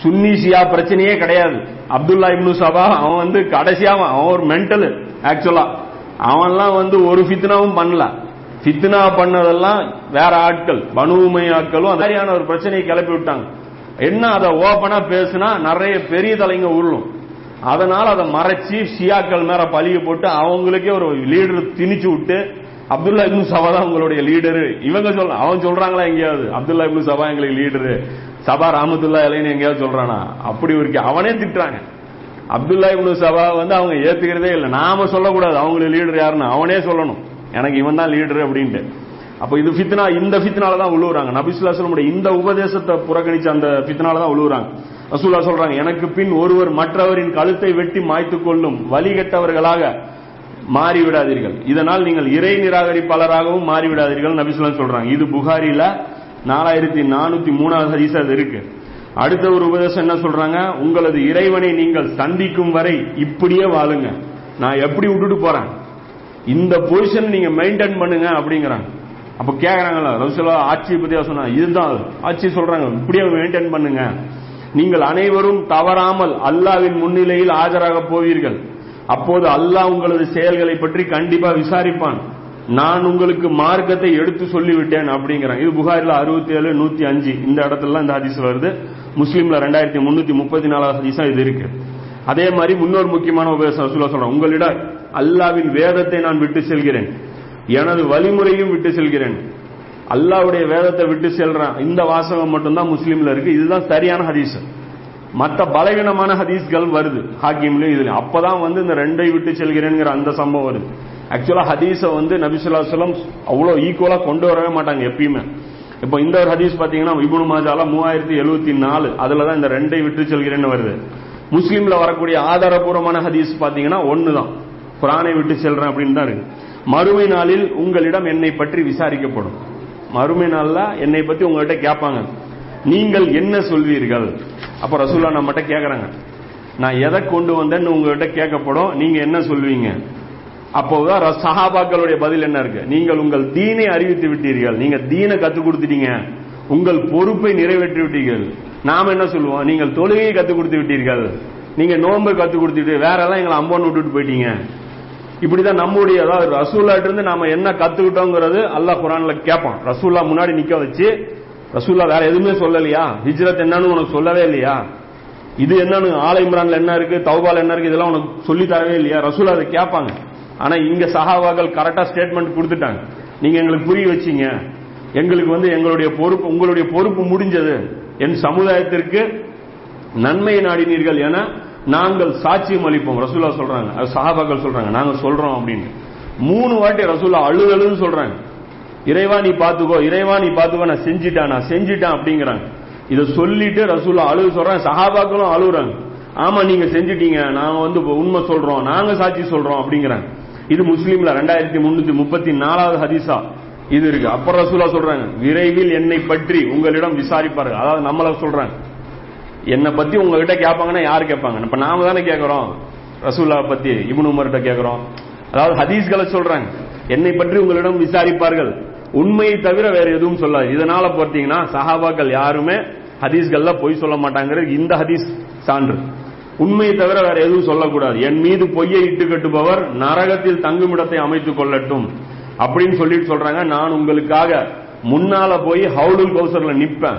சுன்னிசியா பிரச்சனையே கிடையாது. அப்துல்லா இப்னு சபா அவன் வந்து கடைசியா அவன் ஒரு மென்டல் ஆக்சுவலா அவன்லாம் வந்து ஒரு ஃபித்னாவும் பண்ணல. ஃபித்னா பண்ணதெல்லாம் வேற ஆட்கள் பனுவுமை ஆட்களும் மாதிரியான ஒரு பிரச்சனையை கிளப்பி விட்டாங்க. என்ன அதை ஓபனா பேசுனா நிறைய பெரிய தலைங்க உருளும். அதனால அதை மறைச்சி ஷியாக்கள் மேல பழிய போட்டு அவங்களுக்கே ஒரு லீடர் திணிச்சு விட்டு அப்துல்லா இப்னு சபா தான் உங்களுடைய லீடரு. இவங்க சொல்ல அவன் சொல்றாங்களா எங்கேயாவது? அப்துல்லா இப்னு சபா எங்களுக்கு லீடரு. சபா ராமத்துல்லா இலைன்னு எங்கேயாவது சொல்றானா? அப்படி ஒரு அவனே திட்டுறாங்க. அப்துல்லா இப்னு சபா வந்து அவங்க ஏத்துக்கிறதே இல்லை. நாம சொல்லக்கூடாது. அவங்களுக்கு லீடர் யாருன்னு அவனே சொல்லணும். எனக்கு இவன் தான் லீடர் அப்படின்ட்டு. அப்ப இது ஃபித்னா இந்த ஃபித்னால தான் உழுவுறாங்க. நபிசுல்லா சொல்லமுடிய இந்த உபதேசத்தை புறக்கணிச்ச அந்த ஃபித்னால தான் உழுவுறாங்க. ரசூல்லா சொல்றாங்க எனக்கு பின் ஒருவர் மற்றவரின் கழுத்தை வெட்டி மாய்த்து கொள்ளும் வழிகட்டவர்களாக மாறிவிடாதீர்கள். இதனால் நீங்கள் இறை நிராகரிப்பாளராகவும் மாறிவிடாதீர்கள் நபிசுல்லா சொல்றாங்க. இது புகாரில நாலாயிரத்தி நானூத்தி மூணாவது ஹதீஸ் அது இருக்கு. அடுத்த ஒரு உபதேசம் என்ன சொல்றாங்க? உங்களது இறைவனை நீங்கள் சந்திக்கும் வரை இப்படியே வாழுங்க. நான் எப்படி விட்டுட்டு போறேன்? இந்த பொசிஷன் நீங்க மெயின்டைன் பண்ணுங்க அப்படிங்கிறாங்க. அப்ப கேக்குறாங்கல்ல ரசூலா ஆட்சியை பத்தி சொன்னா இதுதான் ஆட்சி சொல்றாங்க. இப்படியே மெயின்டைன் பண்ணுங்க. நீங்கள் அனைவரும் தவறாமல் அல்லாவின் முன்னிலையில் ஆஜராக போவீர்கள். அப்போது அல்லாஹ் உங்களது செயல்களை பற்றி கண்டிப்பா விசாரிப்பான். நான் உங்களுக்கு மார்க்கத்தை எடுத்து சொல்லிவிட்டேன் அப்படிங்கிறான். இது புகாரில் அறுபத்தி ஏழு நூத்தி அஞ்சு. இந்த இடத்துல இந்த ஹதீஸ் வருது. முஸ்லீம்ல ரெண்டாயிரத்தி முன்னூத்தி முப்பத்தி நாலாவது ஹதீஸா இது இருக்கு. அதே மாதிரி முன்னொரு முக்கியமான உபதேசம் சொல்ல சொல்றேன் உங்களிடம் அல்லாவின் வேதத்தை நான் விட்டு செல்கிறேன். எனது வழிமுறையும் விட்டு செல்கிறேன். அல்லாவுடைய வேதத்தை விட்டு செல்றான். இந்த வாசகம் மட்டும்தான் முஸ்லீம்ல இருக்கு. இதுதான் சரியான ஹதீஸ். மற்ற பலவீனமான ஹதீஸ்கள் வருது ஹாக்கிம்லயும் இதுல அப்பதான் வந்து இந்த ரெண்டை விட்டு செல்கிறேங்கிற அந்த சம்பவம் வருது. ஆக்சுவலா ஹதீஸ வந்து நபிசுல்லா சொல்லம் அவ்வளவு ஈக்குவலா கொண்டு வரவே மாட்டாங்க எப்பயுமே. இப்போ இந்த ஒரு ஹதீஸ் பாத்தீங்கன்னா இபுனு மாஜால மூவாயிரத்தி எழுபத்தி நாலு அதுலதான் இந்த ரெண்டை விட்டு செல்கிறேன்னு வருது. முஸ்லீம்ல வரக்கூடிய ஆதாரபூர்வமான ஹதீஸ் பாத்தீங்கன்னா ஒண்ணுதான் குரானை விட்டு செல்றேன் அப்படின்னு தான் இருக்கு. மறுமை நாளில் உங்களிடம் என்னை பற்றி விசாரிக்கப்படும். மறுமை நாள்ல என்னை பத்தி உங்ககிட்ட கேட்பாங்க. நீங்கள் என்ன சொல்வீர்கள்? அப்ப ரசூல்லா நம்மகிட்ட கேக்குறாங்க. நான் எதை கொண்டு வந்தேன்னு உங்ககிட்ட கேட்கப்படும் நீங்க என்ன சொல்வீங்க? அப்போதான் சஹாபாக்களுடைய பதில் என்ன இருக்கு? நீங்கள் உங்கள் தீனை அறிவித்து விட்டீர்கள். நீங்க தீனை கத்துக் கொடுத்துட்டீங்க. உங்கள் பொறுப்பை நிறைவேற்றி விட்டீர்கள். நாம என்ன சொல்லுவோம்? நீங்கள் தொழுகையை கத்துக் கொடுத்து விட்டீர்கள். நீங்க நோன்பை கத்துக் கொடுத்துட்டு வேற எல்லாம் எங்களை அம்போன்னு விட்டுட்டு போயிட்டீங்க. இப்படிதான் நம்முடைய அதாவது ரசூல்லாட்ட இருந்து நாம என்ன கத்துக்கிட்டோங்கிறது அல்லாஹ் குரான்ல கேட்பான் ரசூல்லா முன்னாடி நிக்க வச்சு ரசூல்லா வேற எதுவுமே சொல்லலையா? ஹிஜ்ரத் என்னன்னு உனக்கு சொல்லவே இல்லையா? இது என்னன்னு ஆலை இம்ரான்ல என்ன இருக்கு தௌபால் என்ன இருக்கு இதெல்லாம் உனக்கு சொல்லி தரவே இல்லையா? ரசூல் அதை கேட்பாங்க. ஆனா இங்க சஹாவாக்கள் கரெக்டா ஸ்டேட்மெண்ட் கொடுத்துட்டாங்க. நீங்க எங்களுக்கு புரிய வச்சீங்க. எங்களுக்கு வந்து எங்களுடைய பொறுப்பு உங்களுடைய பொறுப்பு முடிஞ்சது. என் சமுதாயத்திற்கு நன்மை நாடினீர்கள் என நாங்கள் சாட்சியம் அளிப்போம். ரசூலா சொல்றாங்க. சஹாபாக்கள் சொல்றாங்க. நாங்க சொல்றோம் அப்படின்னு. மூணு வாட்டி ரசூலா அழுதழுன்னு சொல்றாங்க. இறைவா நீ பாத்துக்கோ இறைவா நீ பாத்துக்கோ நான் செஞ்சிட்டேன் நான் செஞ்சிட்டேன் அப்படிங்கிறாங்க. இத சொல்லிட்டு ரசூலா அழுகு சொல்றேன் சஹாபாக்களும் அழுகுறாங்க ஆமா நீங்க செஞ்சிட்டீங்க நாங்க வந்து உண்மை சொல்றோம் நாங்க சாட்சி சொல்றோம் அப்படிங்கிறாங்க. இது முஸ்லீம்ல ரெண்டாயிரத்தி முன்னூத்தி முப்பத்தி நாலாவது ஹதீஸா. இது இருக்கு. அப்புறம் ரசூலா சொல்றாங்க விரைவில் என்னை பற்றி உங்களிடம் விசாரிப்பார்கள். அதாவது நம்மள சொல்றாங்க. என்னை பத்தி உங்ககிட்ட கேட்பாங்கன்னா யார் கேட்பாங்க? இப்ப நாம தானே கேட்கறோம். ரசூல்லா பத்தி இபுன் உமர்கிட்ட கேட்கறோம். அதாவது ஹதீஸ்களை சொல்றாங்க. என்னை பற்றி உங்களிடம் விசாரிப்பார்கள். உண்மையை தவிர வேற எதுவும் சொல்லாது. இதனால பார்த்தீங்கன்னா சஹாபாக்கள் யாருமே ஹதீஸ்கள்ல பொய் சொல்ல மாட்டாங்கிறது இந்த ஹதீஸ் சான்று. உண்மையை தவிர வேற எதுவும் சொல்லக்கூடாது. என் மீது பொய்யை இட்டு கட்டுபவர் நரகத்தில் தங்குமிடத்தை அமைத்துக் கொள்ளட்டும் அப்படின்னு சொல்லிட்டு சொல்றாங்க. நான் உங்களுக்காக முன்னால போய் ஹவுலுல் கௌசர்ல நிப்பேன்.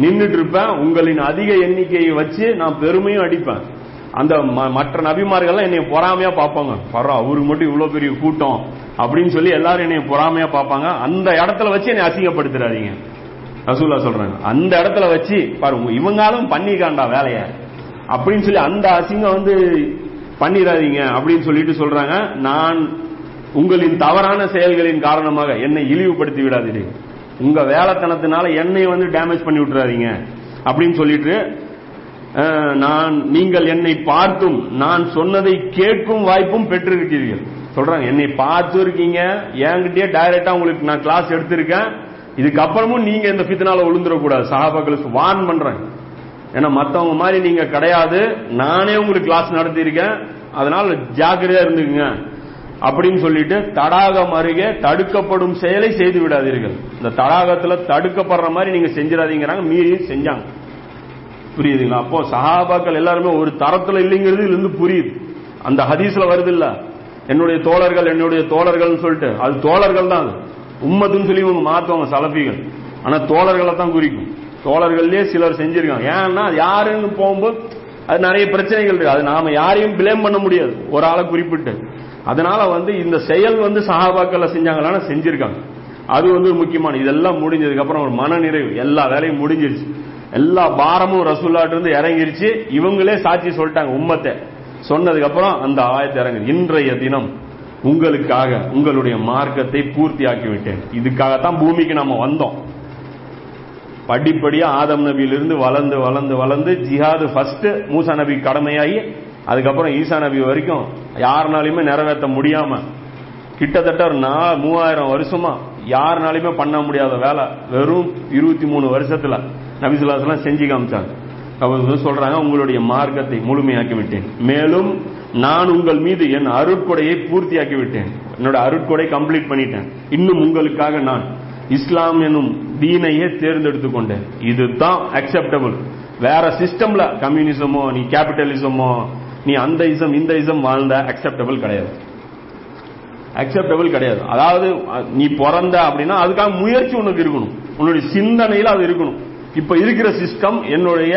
நின்னுட்டு இருப்பேன். உங்களின் அதிக எண்ணிக்கையை வச்சு நான் பெருமையும் அடிப்பேன். அந்த ம- மற்ற நபிமார்கள்லாம் என்னை பொறாமையா பார்ப்பாங்க. பரவ அவருக்கு மட்டும் இவ்வளவு பெரிய கூட்டம் அப்படின்னு சொல்லி எல்லாரும் என்னை பொறாமையா பார்ப்பாங்க. அந்த இடத்துல வச்சு என்னை அசிங்கப்படுத்துறாதீங்க ரசூல்லா சொல்றாங்க. அந்த இடத்துல வச்சு பாருங்க இவங்களும் பண்ணிக்காண்டா வேலைய. அப்படின்னு சொல்லி அந்த அசிங்கம் வந்து பண்ணிடாதீங்க அப்படின்னு சொல்லிட்டு சொல்றாங்க. நான் உங்களின் தவறான செயல்களின் காரணமாக என்னை இழிவுபடுத்தி விடாதீர்கள். உங்க வேலைத்தனத்தினால என்னை வந்து டேமேஜ் பண்ணி விட்டுறாதீங்க அப்படின்னு சொல்லிட்டு நான் நீங்கள் என்னை பார்த்தும் நான் சொன்னதை கேட்கும் வாய்ப்பும் பெற்றிருக்கிறீர்கள். சொல்றாங்க என்னை பார்த்து இருக்கீங்க என்கிட்டயே டைரக்டா உங்களுக்கு நான் கிளாஸ் எடுத்திருக்கேன். இதுக்கப்புறமும் நீங்க இந்த பித்தனால விழுந்துடக்கூடாது. சகாபாக்களுக்கு வார்ன் பண்றேன் ஏன்னா மத்தவங்க மாதிரி நீங்க கிடையாது. நானே உங்களுக்கு கிளாஸ் நடத்தியிருக்கேன். அதனால ஜாக்கிரதையா இருந்துக்குங்க. அப்படின்னு சொல்லிட்டு தடாகம் அருகே தடுக்கப்படும் செயலை செய்து விடாதீர்கள். இந்த தடாகத்துல தடுக்கப்படுற மாதிரி நீங்க செஞ்சிடாதீங்கிறாங்க. மீறி செஞ்சாங்க. புரியுதுங்களா அப்போ சஹாபாக்கள் எல்லாருமே ஒரு தரத்துல இல்லைங்கிறது இருந்து புரியுது. அந்த ஹதீஸ்ல வருது இல்ல என்னுடைய தோழர்கள் என்னுடைய தோழர்கள்னு சொல்லிட்டு. அது தோழர்கள் தான் அது. உம்மத்துன்னு சொல்லி இவங்க மாத்துவாங்க சலபிகள் ஆனா தோழர்களை தான் குறிக்கும். தோழர்கள்லயே சிலர் செஞ்சிருக்காங்க. ஏன்னா அது யாருன்னு போகும்போது அது நிறைய பிரச்சனைகள் இருக்கு. அது நாம யாரையும் பிளேம் பண்ண முடியாது. ஒரு ஆளை குறிப்பிட்டு. அதனால வந்து இந்த செயல் வந்து சஹாபாக்கள் செஞ்சாங்களான செஞ்சிருக்காங்க. அது வந்து முக்கியமான இதெல்லாம் முடிஞ்சதுக்கு அப்புறம் ஒரு மன நிறைவு எல்லா வேலையும் முடிஞ்சிருச்சு. எல்லா பாரமும் ரசூல்லாட்டு இருந்து இறங்கிருச்சு. இவங்களே சாட்சி சொல்லிட்டாங்க உம்மத்தை. சொன்னதுக்கு அப்புறம் அந்த ஆயத்தை இறங்கு இன்றைய தினம் உங்களுக்காக உங்களுடைய மார்க்கத்தை பூர்த்தி ஆக்கி விட்டேன் இதுக்காகத்தான் பூமிக்கு நம்ம வந்தோம். படிப்படியா ஆதம் நபியிலிருந்து வளர்ந்து வளர்ந்து வளர்ந்து ஜிஹாது ஃபர்ஸ்ட் மூசா நபி கடமையாகி அதுக்கப்புறம் ஈசா நபி வரைக்கும் யாருனாலையுமே நிறைவேற்ற முடியாம கிட்டத்தட்ட ஒரு நா மூவாயிரம் வருஷமா யாருனாலையுமே பண்ண முடியாத வேலை. வெறும் இருபத்தி மூணு வருஷத்துல நபிசுல்லாஸ்லாம் செஞ்சு காமிச்சாங்க. அவங்க சொல்றாங்க உங்களுடைய மார்க்கத்தை முழுமையாக்கி விட்டேன் மேலும் நான் உங்கள் மீது என் அருட்கொடையை பூர்த்தியாக்கி விட்டேன் என்னோட அருட்கொடை கம்ப்ளீட் பண்ணிட்டேன். இன்னும் உங்களுக்காக நான் இஸ்லாம் எனும் தீனையே தேர்ந்தெடுத்து கொண்டேன். இதுதான் அக்செப்டபிள் வேற சிஸ்டம்ல கம்யூனிசமோ நீ கேபிட்டலிசமோ நீ அந்த இசம் இந்த இசம் வாழ்ந்த அக்செப்டபிள் கிடையாது. அக்செப்டபிள் கிடையாது. அதாவது நீ பிறந்த அப்படின்னா அதுக்காக முயற்சி உனக்கு இருக்கணும். உன்னுடைய சிந்தனையில் அது இருக்கணும். இப்ப இருக்கிற சிஸ்டம் என்னுடைய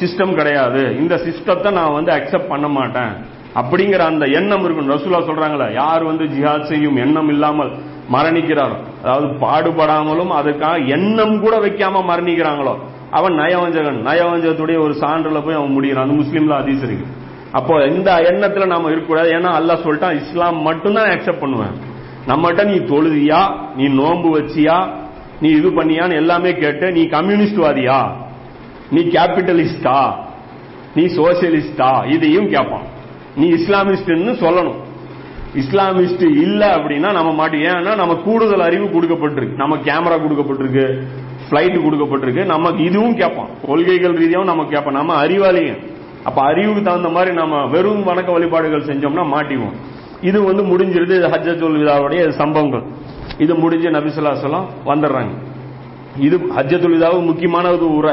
சிஸ்டம் கிடையாது. இந்த சிஸ்டத்தை நான் வந்து அக்செப்ட் பண்ண மாட்டேன். அப்படிங்கிற அந்த எண்ணம் இருக்கும் ரசூலா சொல்றாங்களா யார் வந்து ஜிஹாத் செய்யும் எண்ணம் இல்லாமல் மரணிக்கிறாரோ அதாவது பாடுபடாமலும் அதுக்காக எண்ணம் கூட வைக்காம மரணிக்கிறாங்களோ அவன் நயவஞ்சகன். நயவஞ்சகத்துடைய ஒரு சான்றில் போய் அவன் முடிகிறான் அந்த முஸ்லீம்ல அதிஸ் இருக்கு. அப்போ இந்த எண்ணத்துல நாம இருக்கக்கூடாது. ஏன்னா அல்லாஹ் சொல்லிட்டான் இஸ்லாம் மட்டும்தான் அக்செப்ட் பண்ணுவேன். நம்மகிட்ட நீ தொழுதியா? நீ நோன்பு வச்சியா? நீ இது பண்ணியான்னு எல்லாமே கேட்டு நீ கம்யூனிஸ்ட்வாதியா? நீ கேபிட்டலிஸ்டா? நீ சோசியலிஸ்டா? இதையும் கேட்பான். நீ இஸ்லாமிஸ்ட்னு சொல்லணும். இஸ்லாமிஸ்ட் இல்ல அப்படின்னா நம்ம மாட்டி ஏன்னா நம்ம கூடுதல் அறிவு கொடுக்கப்பட்டிருக்கு. நம்ம கேமரா கொடுக்கப்பட்டிருக்கு பிளைட் கொடுக்கப்பட்டிருக்கு. நமக்கு இதுவும் கேட்பான். கொள்கைகள் ரீதியாகவும் நம்ம கேட்போம் நம்ம அறிவாளிங்க அப்ப அறிவுக்கு தகுந்த மாதிரி நம்ம வெறும் வணக்க வழிபாடுகள் செஞ்சோம்னா மாட்டிவோம் இது வந்து முடிஞ்சிருது இது ஹஜ்ஜத்துல் விதாவுடைய சம்பவங்கள். இது முடிஞ்சு நபிசுல்லாசலம் வந்துடுறாங்க. இது ஹஜ்ஜத்துல் விதாவுக்கு முக்கியமான ஒரு உரை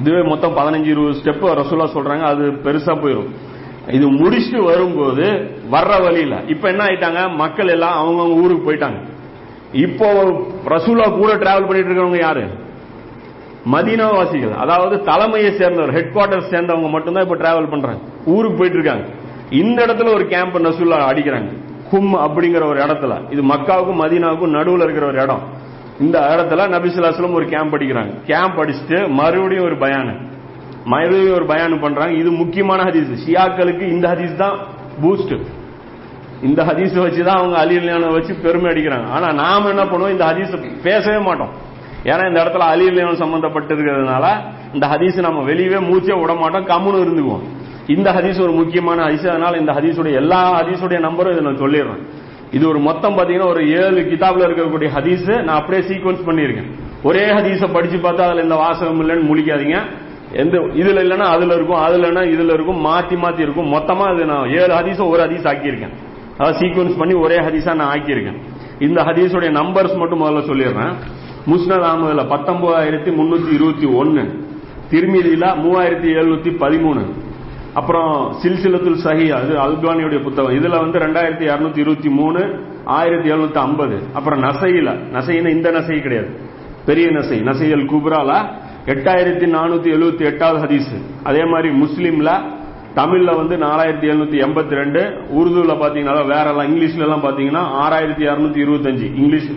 இதுவே மொத்தம் பதினஞ்சு இருபது ஸ்டெப் ரசூலா சொல்றாங்க அது பெருசா போயிடும் இது முடிச்சுட்டு வரும்போது வர்ற வழியில இப்ப என்ன ஆயிட்டாங்க? மக்கள் எல்லாம் அவங்கவுங்க ஊருக்கு போயிட்டாங்க. இப்போ ரசூலா கூட டிராவல் பண்ணிட்டு இருக்கவங்க யாரு? மதீனா வாசிகள் அதாவது தலைமையை சேர்ந்தவர் ஹெட் குவார்டர் சேர்ந்தவங்க மட்டும்தான் இப்ப டிராவல் பண்றாங்க. ஊருக்கு போயிட்டு இருக்காங்க இந்த இடத்துல ஒரு கேம்ப் நசுல்லா அடிக்கிறாங்க. ஹும் அப்படிங்கிற ஒரு இடத்துல. இது மக்காவுக்கும் மதீனாவுக்கும் நடுவில் இருக்கிற ஒரு இடம். இந்த இடத்துல நபிசுல்லாஸ்லம் ஒரு கேம்ப் அடிக்கிறாங்க. கேம்ப் அடிச்சுட்டு மறுபடியும் ஒரு பயானு. மறுபடியும் ஒரு பயானு பண்றாங்க. இது முக்கியமான ஹதீஸ். ஷியாக்களுக்கு இந்த ஹதீஸ் தான் பூஸ்ட் இந்த ஹதீஸ் வச்சு தான் அவங்க அலிலியான வச்சு பெருமை அடிக்கிறாங்க. ஆனா நாம என்ன பண்ணுவோம்? இந்த ஹதீஸ் பேசவே மாட்டோம். ஏன்னா இந்த இடத்துல அலிலியான் சம்பந்தப்பட்டு இருக்கிறதுனால இந்த ஹதீஸ் நம்ம வெளியவே மூச்சே விட மாட்டோம் கம்முன்னு இருந்துக்குவோம். இந்த ஹதீஸ் ஒரு முக்கியமான ஹதீஸ் அதனால இந்த ஹதீஸுடைய எல்லா ஹதீஸுடைய நம்பரும் இதை நான் சொல்லிடுறேன். இது ஒரு மொத்தம் பாத்தீங்கன்னா ஒரு ஏழு கிதாப்ல இருக்கக்கூடிய ஹதீஸ் நான் அப்படியே சீக்வன்ஸ் பண்ணியிருக்கேன். ஒரே ஹதீஸை படிச்சு பார்த்தா அதுல இந்த வாசகம் இல்லைன்னு முழிக்காதீங்க. எந்த இதுல இல்லைன்னா அதுல இருக்கும் அதுல இல்லைன்னா இதுல இருக்கும் மாத்தி மாத்தி இருக்கும். மொத்தமா இது நான் ஏழு ஹதீஸும் ஒரு ஹதீஸ் ஆக்கியிருக்கேன். அதாவது சீக்வன்ஸ் பண்ணி ஒரே ஹதீஸா நான் ஆக்கியிருக்கேன். இந்த ஹதீஸுடைய நம்பர்ஸ் மட்டும் முதல்ல சொல்லிடுறேன். முஸ்னத் அகமதுல பத்தொன்பதாயிரத்தி முன்னூத்தி இருபத்தி ஒன்னு திருமிதியில மூவாயிரத்தி எழுநூத்தி பதிமூணு அப்புறம் சில்சிலத்துல் சஹி அது அல்பானியுடைய புத்தகம். இதுல வந்து ரெண்டாயிரத்தி இருநூத்தி இருபத்தி மூணு ஆயிரத்தி எழுநூத்தி ஐம்பது அப்புறம் நசையில நசைன்னு இந்த நசை கிடையாது. பெரிய நசை நசையல் குப்ரால எட்டாயிரத்தி நானூத்தி எழுபத்தி எட்டாவது ஹதீஸ். அதே மாதிரி முஸ்லீம்ல தமிழ்ல வந்து நாலாயிரத்தி எழுநூத்தி எண்பத்தி ரெண்டு உருதுல பாத்தீங்கன்னா வேற எல்லாம் இங்கிலீஷ்ல எல்லாம் பாத்தீங்கன்னா ஆறாயிரத்தி இருநூத்தி இருபத்தஞ்சு இங்கிலீஷ்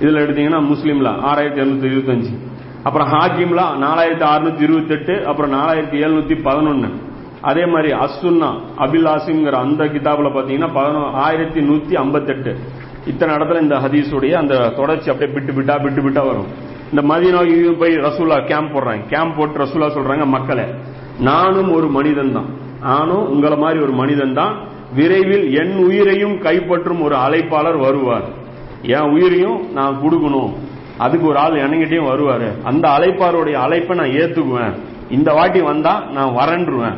இதுல எடுத்தீங்கன்னா முஸ்லீம்ல ஆறாயிரத்தி எழுநூத்தி இருபத்தஞ்சு. அப்புறம் ஹாக்கிம்ல நாலாயிரத்தி அறுநூத்தி இருபத்தி எட்டு அப்புறம் நாலாயிரத்தி எழுநூத்தி பதினொன்னு. அதே மாதிரி அசுன்னா அபில் ஆசிம்ங்கிற அந்த கிதாப்ல பாத்தீங்கன்னா பதினோ ஆயிரத்தி நூத்தி ஐம்பத்தெட்டு. இத்தனை இடத்துல இந்த ஹதீஸுடைய அந்த தொடர்ச்சி அப்படியே பிட்டு பிட்டா பிட்டு பிட்டா வரும். இந்த மதீனா போய் ரசூலா கேம்ப் போடுறாங்க. கேம்ப் போட்டு ரசூலா சொல்றாங்க மக்களை நானும் ஒரு மனிதன் தான். நானும் உங்களை மாதிரி ஒரு மனிதன் தான். விரைவில் என் உயிரையும் கைப்பற்றும் ஒரு அழைப்பாளர் வருவார். என் உயிரையும் நான் கொடுக்கணும். அதுக்கு ஒரு ஆள் எனங்கிட்டையும் வருவாரு. அந்த அழைப்பாருடைய அழைப்பை நான் ஏத்துக்குவேன். இந்த வாட்டி வந்தா நான் வரன்றுவேன்.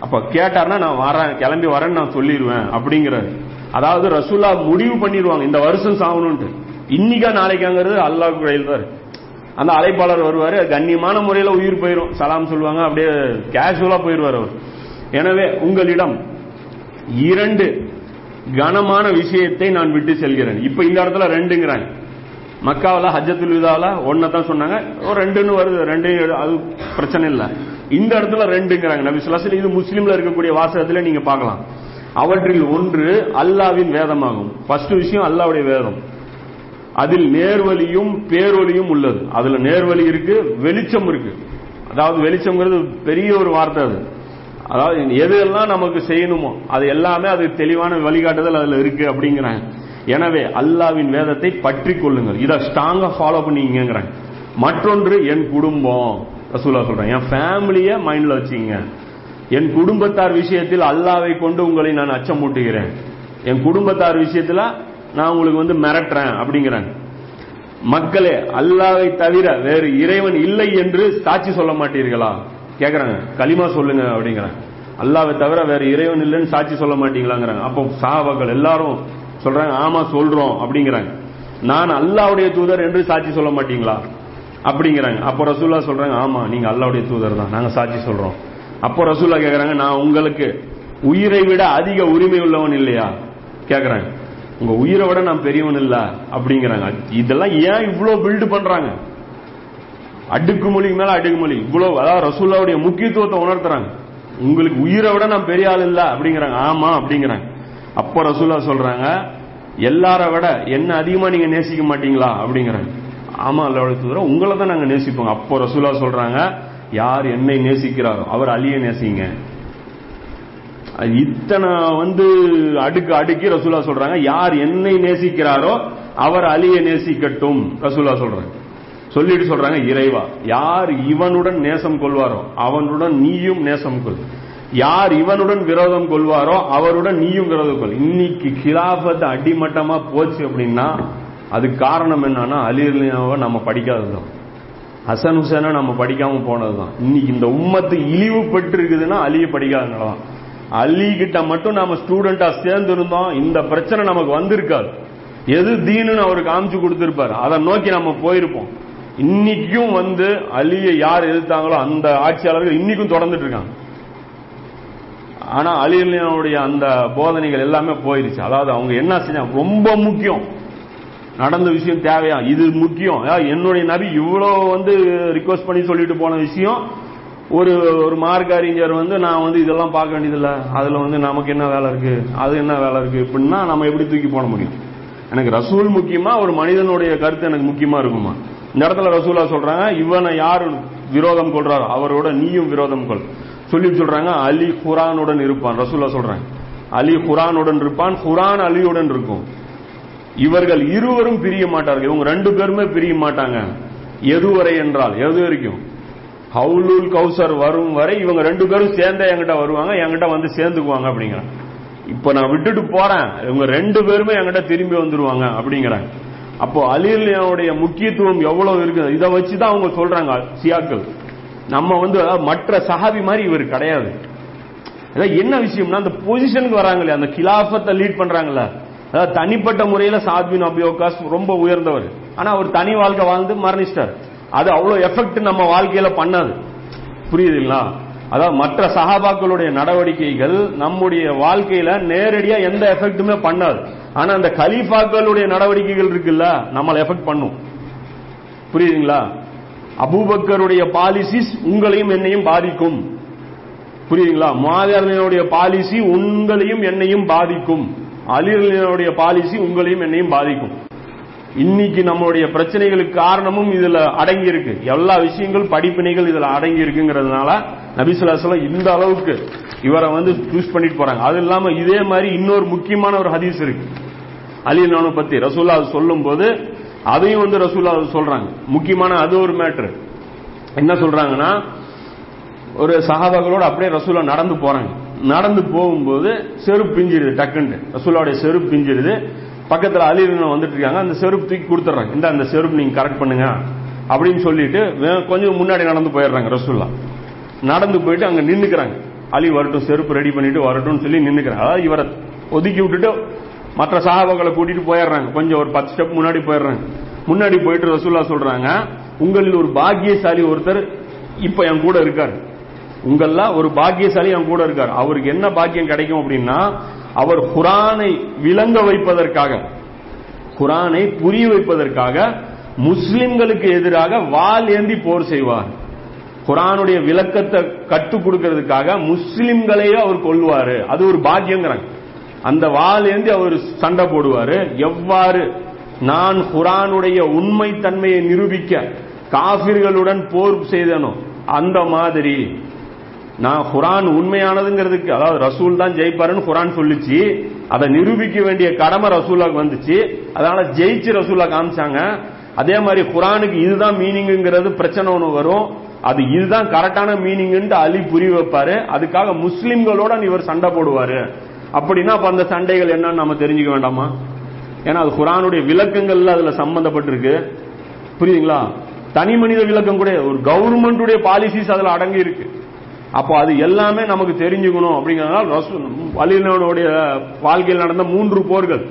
அப்ப கேட்டார்னா நான் வரேன் கிளம்பி வரேன்னு நான் சொல்லிடுவேன் அப்படிங்கிறாரு. அதாவது ரசூலா முடிவு பண்ணிடுவாங்க. இந்த வருஷம் சாகணும்ட்டு இன்னைக்கா நாளைக்காங்கிறது அல்லாஹ் கையில் தான் அந்த அழைப்பாளர் வருவாரு. கண்ணியமான முறையில உயிர் போயிரும். சலாம் சொல்லுவாங்க. அப்படியே கேஷுவலா போயிடுவார் அவர். எனவே உங்களிடம் இரண்டு கனமான விஷயத்தை நான் விட்டு செல்கிறேன். இப்ப இந்த இடத்துல ரெண்டுங்கிறாங்க. மக்காவில் ஹஜ்ஜத்துல் விதாவில் ஒன்றை தான் சொன்னாங்க. ஒரு ரெண்டுன்னு வருது. ரெண்டு அது பிரச்சனை இல்லை. இந்த இடத்துல ரெண்டுங்கிறாங்க. நபி சுல்லாசல் இது முஸ்லீம்ல இருக்கக்கூடிய வாசகத்தில் நீங்க பார்க்கலாம். அவற்றில் ஒன்று அல்லாவின் வேதமாகும். ஃபர்ஸ்ட் விஷயம் அல்லாவுடைய வேதம். அதில் நேர்வழியும் பேரொலியும் உள்ளது. அதுல நேர்வழி இருக்கு வெளிச்சம் இருக்கு. அதாவது வெளிச்சம்ங்கிறது பெரிய ஒரு வார்த்தை அது. அதாவது எதெல்லாம் நமக்கு செய்யணுமோ அது எல்லாமே அது தெளிவான வழிகாட்டுதல் அதுல இருக்கு அப்படிங்கிறாங்க. எனவே அல்லாவின் வேதத்தை பற்றி கொள்ளுங்கள். இதை ஸ்ட்ராங்கா ஃபாலோ பண்ணிங்கிறாங்க மற்றொன்று என் குடும்பம். ரசூலா சொல்றேன் என் ஃபேமிலிய மைண்ட்ல வச்சுங்க என் குடும்பத்தார் விஷயத்தில் அல்லாவை கொண்டு உங்களை நான் அச்சமூட்டுகிறேன். என் குடும்பத்தார் விஷயத்துல நான் உங்களுக்கு வந்து மிரட்டுறேன் அப்படிங்கிறேன் மக்களே அல்லாவை தவிர வேறு இறைவன் இல்லை என்று சாட்சி சொல்ல மாட்டீர்களா? கேக்குறாங்க. களிமா சொல்லுங்க அப்படிங்கிறாங்க. அல்லாவை தவிர வேற இறைவன் இல்லைன்னு சாட்சி சொல்ல மாட்டீங்களாங்கிறாங்க. அப்போ சாபாக்கள் எல்லாரும் சொல்றாங்க ஆமா சொல்றோம் அப்படிங்கிறாங்க. நான் அல்லாவுடைய தூதர் என்று சாட்சி சொல்ல மாட்டீங்களா? அப்படிங்கிறாங்க. அப்போ ரசூல்லா சொல்றாங்க ஆமா நீங்க அல்லாவுடைய தூதர் தான். நாங்க சாட்சி சொல்றோம். அப்போ ரசூல்லா கேக்குறாங்க நான் உங்களுக்கு உயிரை விட அதிக உரிமை உள்ளவன் இல்லையா? கேக்குறாங்க. உங்க உயிரை விட நான் பெரியவன் இல்ல அப்படிங்கிறாங்க. இதெல்லாம் ஏன் இவ்வளவு பில்டு பண்றாங்க? அடுக்குமொழிக்கு மேல அடுக்குமொழி இவ்வளவு அதாவது ரசூல்லாவுடைய முக்கியத்துவத்தை உணர்த்துறாங்க. உங்களுக்கு உயிரை விட நான் பெரிய ஆள் இல்ல அப்படிங்கிறாங்க. ஆமா அப்படிங்கிறாங்க. அப்போ ரசூல்லா சொல்றாங்க எல்லார விட என்ன அதிகமா நீங்க நேசிக்க மாட்டீங்களா? அப்படிங்கிறாங்க. ஆமா அல்லாவுடைய தூதர் உங்களை தான் நாங்க நேசிப்போம். அப்போ ரசூல்லா சொல்றாங்க யார் என்னை நேசிக்கிறாரோ அவர் அலியை நேசிங்க. இத்தனை வந்து அடுக்கு அடுக்கி ரசூலா சொல்றாங்க யார் என்னை நேசிக்கிறாரோ அவர் அலியை நேசிக்கட்டும் ரசூலா சொல்றாங்க. சொல்லிட்டு சொல்றாங்க இறைவா யார் இவனுடன் நேசம் கொள்வாரோ அவனுடன் நீயும் நேசம் கொள். யார் இவனுடன் விரோதம் கொள்வாரோ அவருடன் நீயும் விரோதம் கொள். இன்னைக்கு கிலாபத் அடிமட்டமா போச்சு அப்படின்னா அதுக்கு காரணம் என்னன்னா அலிர்லியாவை நம்ம படிக்காததுதான். ஹசன் ஹுசேனா நம்ம படிக்காம போனதுதான். இன்னைக்கு இந்த உம்மத்து இழிவு பெற்று இருக்குதுன்னா அலியை படிக்காதனாலதான் அலி கிட்ட மட்டும் நாம ஸ்டூடெண்டா சேர்ந்து இருந்தோம் இந்த பிரச்சனை நமக்கு வந்திருக்காது. எது தீனு அவர் காமிச்சு கொடுத்திருப்பாரு. அதை நோக்கி நம்ம போயிருப்போம். இன்னைக்கும் வந்து அலியை யார் எதிர்த்தாங்களோ அந்த ஆட்சியாளர்கள் இன்னைக்கும் தொடர்ந்துட்டு இருக்காங்க. ஆனா அலியனுடைய அந்த போதனைகள் எல்லாமே போயிருச்சு அதாவது அவங்க என்ன செஞ்சாங்க ரொம்ப முக்கியம். நடந்த விஷயம் தேவையா? இது முக்கியம். என்னுடைய நபி இவ்வளவு வந்து ரிக்வஸ்ட் பண்ணி சொல்லிட்டு போன விஷயம். ஒரு ஒரு மார்க் அறிஞர் வந்து நான் வந்து இதெல்லாம் பார்க்க வேண்டியதில்ல. அதுல வந்து நமக்கு என்ன வேலை இருக்கு? அது என்ன வேலை இருக்கு? இப்படின்னா நம்ம எப்படி தூக்கி போட முடியும்? எனக்கு ரசூல் முக்கியமா ஒரு மனிதனுடைய கருத்து எனக்கு முக்கியமா இருக்குமா? இந்த இடத்துல ரசூலா சொல்றாங்க இவனை யார் விரோதம் கொள்றாரோ அவரோட நீயும் விரோதம் கொள். சொல்லி சொல்றாங்க அலி குரானுடன் இருப்பான் ரசூலா சொல்றாங்க. அலி குரானுடன் இருப்பான் குரான் அலியுடன் இருக்கும். இவர்கள் இருவரும் பிரிய மாட்டார்கள் இவங்க ரெண்டு பேருமே பிரிய மாட்டாங்க. எதுவரை என்றால் எது வரைக்கும்? ஹவுலுல் கௌசர் வரும் வரை இவங்க ரெண்டு பேரும் சேர்ந்தே என்கிட்ட வருவாங்க என்கிட்ட வந்து சேர்ந்துக்குவாங்க அப்படிங்கிறான் இப்ப நான் விட்டுட்டு போறேன் இவங்க ரெண்டு பேருமே என்கிட்ட திரும்பி வந்துருவாங்க அப்படிங்கிறாங்க. அப்போ அலியனுடைய முக்கியத்துவம் எவ்வளவு இருக்கு இதை வச்சுதான் அவங்க சொல்றாங்க சியாக்கள். நம்ம வந்து மற்ற சஹாபி மாதிரி இவர் கிடையாது. என்ன விஷயம்னா அந்த பொசிஷனுக்கு வராங்களே அந்த கிலாபத்தை லீட் பண்றாங்கல்ல. அதாவது தனிப்பட்ட முறையில சாத்வின் அபியோகாஸ் ரொம்ப உயர்ந்தவர். ஆனா அவர் தனி வாழ்க்கை வாழ்ந்து மரணிச்சிட்டார். அது அவ்வளவு எஃபெக்ட் நம்ம வாழ்க்கையில பண்ணாது. புரியுதுங்களா? அதாவது மற்ற சகாபாக்களுடைய நடவடிக்கைகள் நம்முடைய வாழ்க்கையில நேரடியா எந்த எஃபெக்ட்டுமே பண்ணாது. ஆனா அந்த கலீஃபாக்களுடைய நடவடிக்கைகள் இருக்குல்ல நம்மளை எஃபெக்ட் பண்ணும். புரியுதுங்களா? அபூபக்கருடைய பாலிசிஸ் உங்களையும் என்னையும் பாதிக்கும். புரியுதுங்களா? மாதிரனுடைய பாலிசி உங்களையும் என்னையும் பாதிக்கும். அலிரலினுடைய பாலிசி உங்களையும் என்னையும் பாதிக்கும். இன்னைக்கு நம்மளுடைய பிரச்சனைகளுக்கு காரணமும் இதுல அடங்கி இருக்கு எல்லா விஷயங்களும் படிப்பினைகள் இதுல அடங்கி இருக்குங்கிறதுனால நபிசுல்லாசலம் இந்த அளவுக்கு இவரை வந்து சூஸ் பண்ணிட்டு போறாங்க. அது இல்லாம இதே மாதிரி இன்னொரு முக்கியமான ஒரு ஹதீஸ் இருக்கு. அலினானு பத்தி ரசூல்லா சொல்லும் போது அதையும் வந்து ரசூல்லா சொல்றாங்க. முக்கியமான அது ஒரு மேட்ரு என்ன சொல்றாங்கன்னா ஒரு சகாபாக்களோட அப்படியே ரசூலா நடந்து போறாங்க. நடந்து போகும்போது செருப்பு பிஞ்சிடுது டக்குன்னு ரசூலாவுடைய செருப்பு பிஞ்சிடுது பக்கத்துல அலிரன் வந்துட்டு இருக்காங்க. அந்த செருப்பு தூக்கி கொடுத்துட்றாங்க. இந்த அந்த செருப்பு நீங்க கரெக்ட் பண்ணுங்க. அப்படின்னு சொல்லிட்டு கொஞ்சம் முன்னாடி நடந்து போயிடுறாங்க ரசூல்லா நடந்து போயிட்டு அங்க நின்னுக்கிறாங்க. அலி வரட்டும் செருப்பு ரெடி பண்ணிட்டு வரட்டும்னு சொல்லி நின்னுக்கிறாங்க. அதாவது இவரை ஒதுக்கி விட்டுட்டு மற்ற சகாபாக்களை கூட்டிட்டு போயிடுறாங்க. கொஞ்சம் ஒரு பத்து ஸ்டெப் முன்னாடி போயிடுறாங்க. முன்னாடி போயிட்டு ரசூல்லா சொல்றாங்க உங்களில் ஒரு பாக்கியசாலி ஒருத்தர் இப்ப என் கூட இருக்காரு. உங்கள ஒரு பாக்கியசாலி என் கூட இருக்கார். அவருக்கு என்ன பாக்கியம் கிடைக்கும் அப்படின்னா அவர் குரானை விளங்க வைப்பதற்காக குரானை புரிய வைப்பதற்காக முஸ்லிம்களுக்கு எதிராக வால் ஏந்தி போர் செய்வார். குரானுடைய விளக்கத்தை கற்றுக் கொடுக்கிறதுக்காக முஸ்லிம்களையே அவர் கொள்வாரு அது ஒரு பாக்கியங்கிறாங்க. அந்த வால் ஏந்தி அவர் சண்டை போடுவாரு. எவ்வாறு நான் குரானுடைய உண்மை தன்மையை நிரூபிக்க காபிர்களுடன் போர் செய்தனோ அந்த மாதிரி நான் குரான் உண்மையானதுங்கிறதுக்கு அதாவது ரசூல் தான் ஜெயிப்பாருன்னு குரான் சொல்லிச்சு. அதை நிரூபிக்க வேண்டிய கடமை ரசூலாக்கு வந்துச்சு. அதனால ஜெயிச்சு ரசூலா காமிச்சாங்க. அதே மாதிரி குரானுக்கு இதுதான் மீனிங்கிறது பிரச்சனை ஒன்று வரும். அது இதுதான் கரெக்டான மீனிங்னு அலி புரிய வைப்பாரு. அதுக்காக முஸ்லிம்களோட இவர் சண்டை போடுவாரு. அப்படின்னா அப்ப அந்த சண்டைகள் என்னன்னு நம்ம தெரிஞ்சுக்க வேண்டாமா? ஏன்னா அது குரானுடைய விளக்கங்கள்ல அதுல சம்பந்தப்பட்டிருக்கு. புரியுதுங்களா? தனி மனித விளக்கம் கூட ஒரு கவர்மெண்டுடைய பாலிசிஸ் அதுல அடங்கி இருக்கு அப்போ அது எல்லாமே நமக்கு தெரிஞ்சுக்கணும் அப்படிங்கறதுனால அலினோடைய வாழ்க்கையில் நடந்த மூன்று போர்கள்.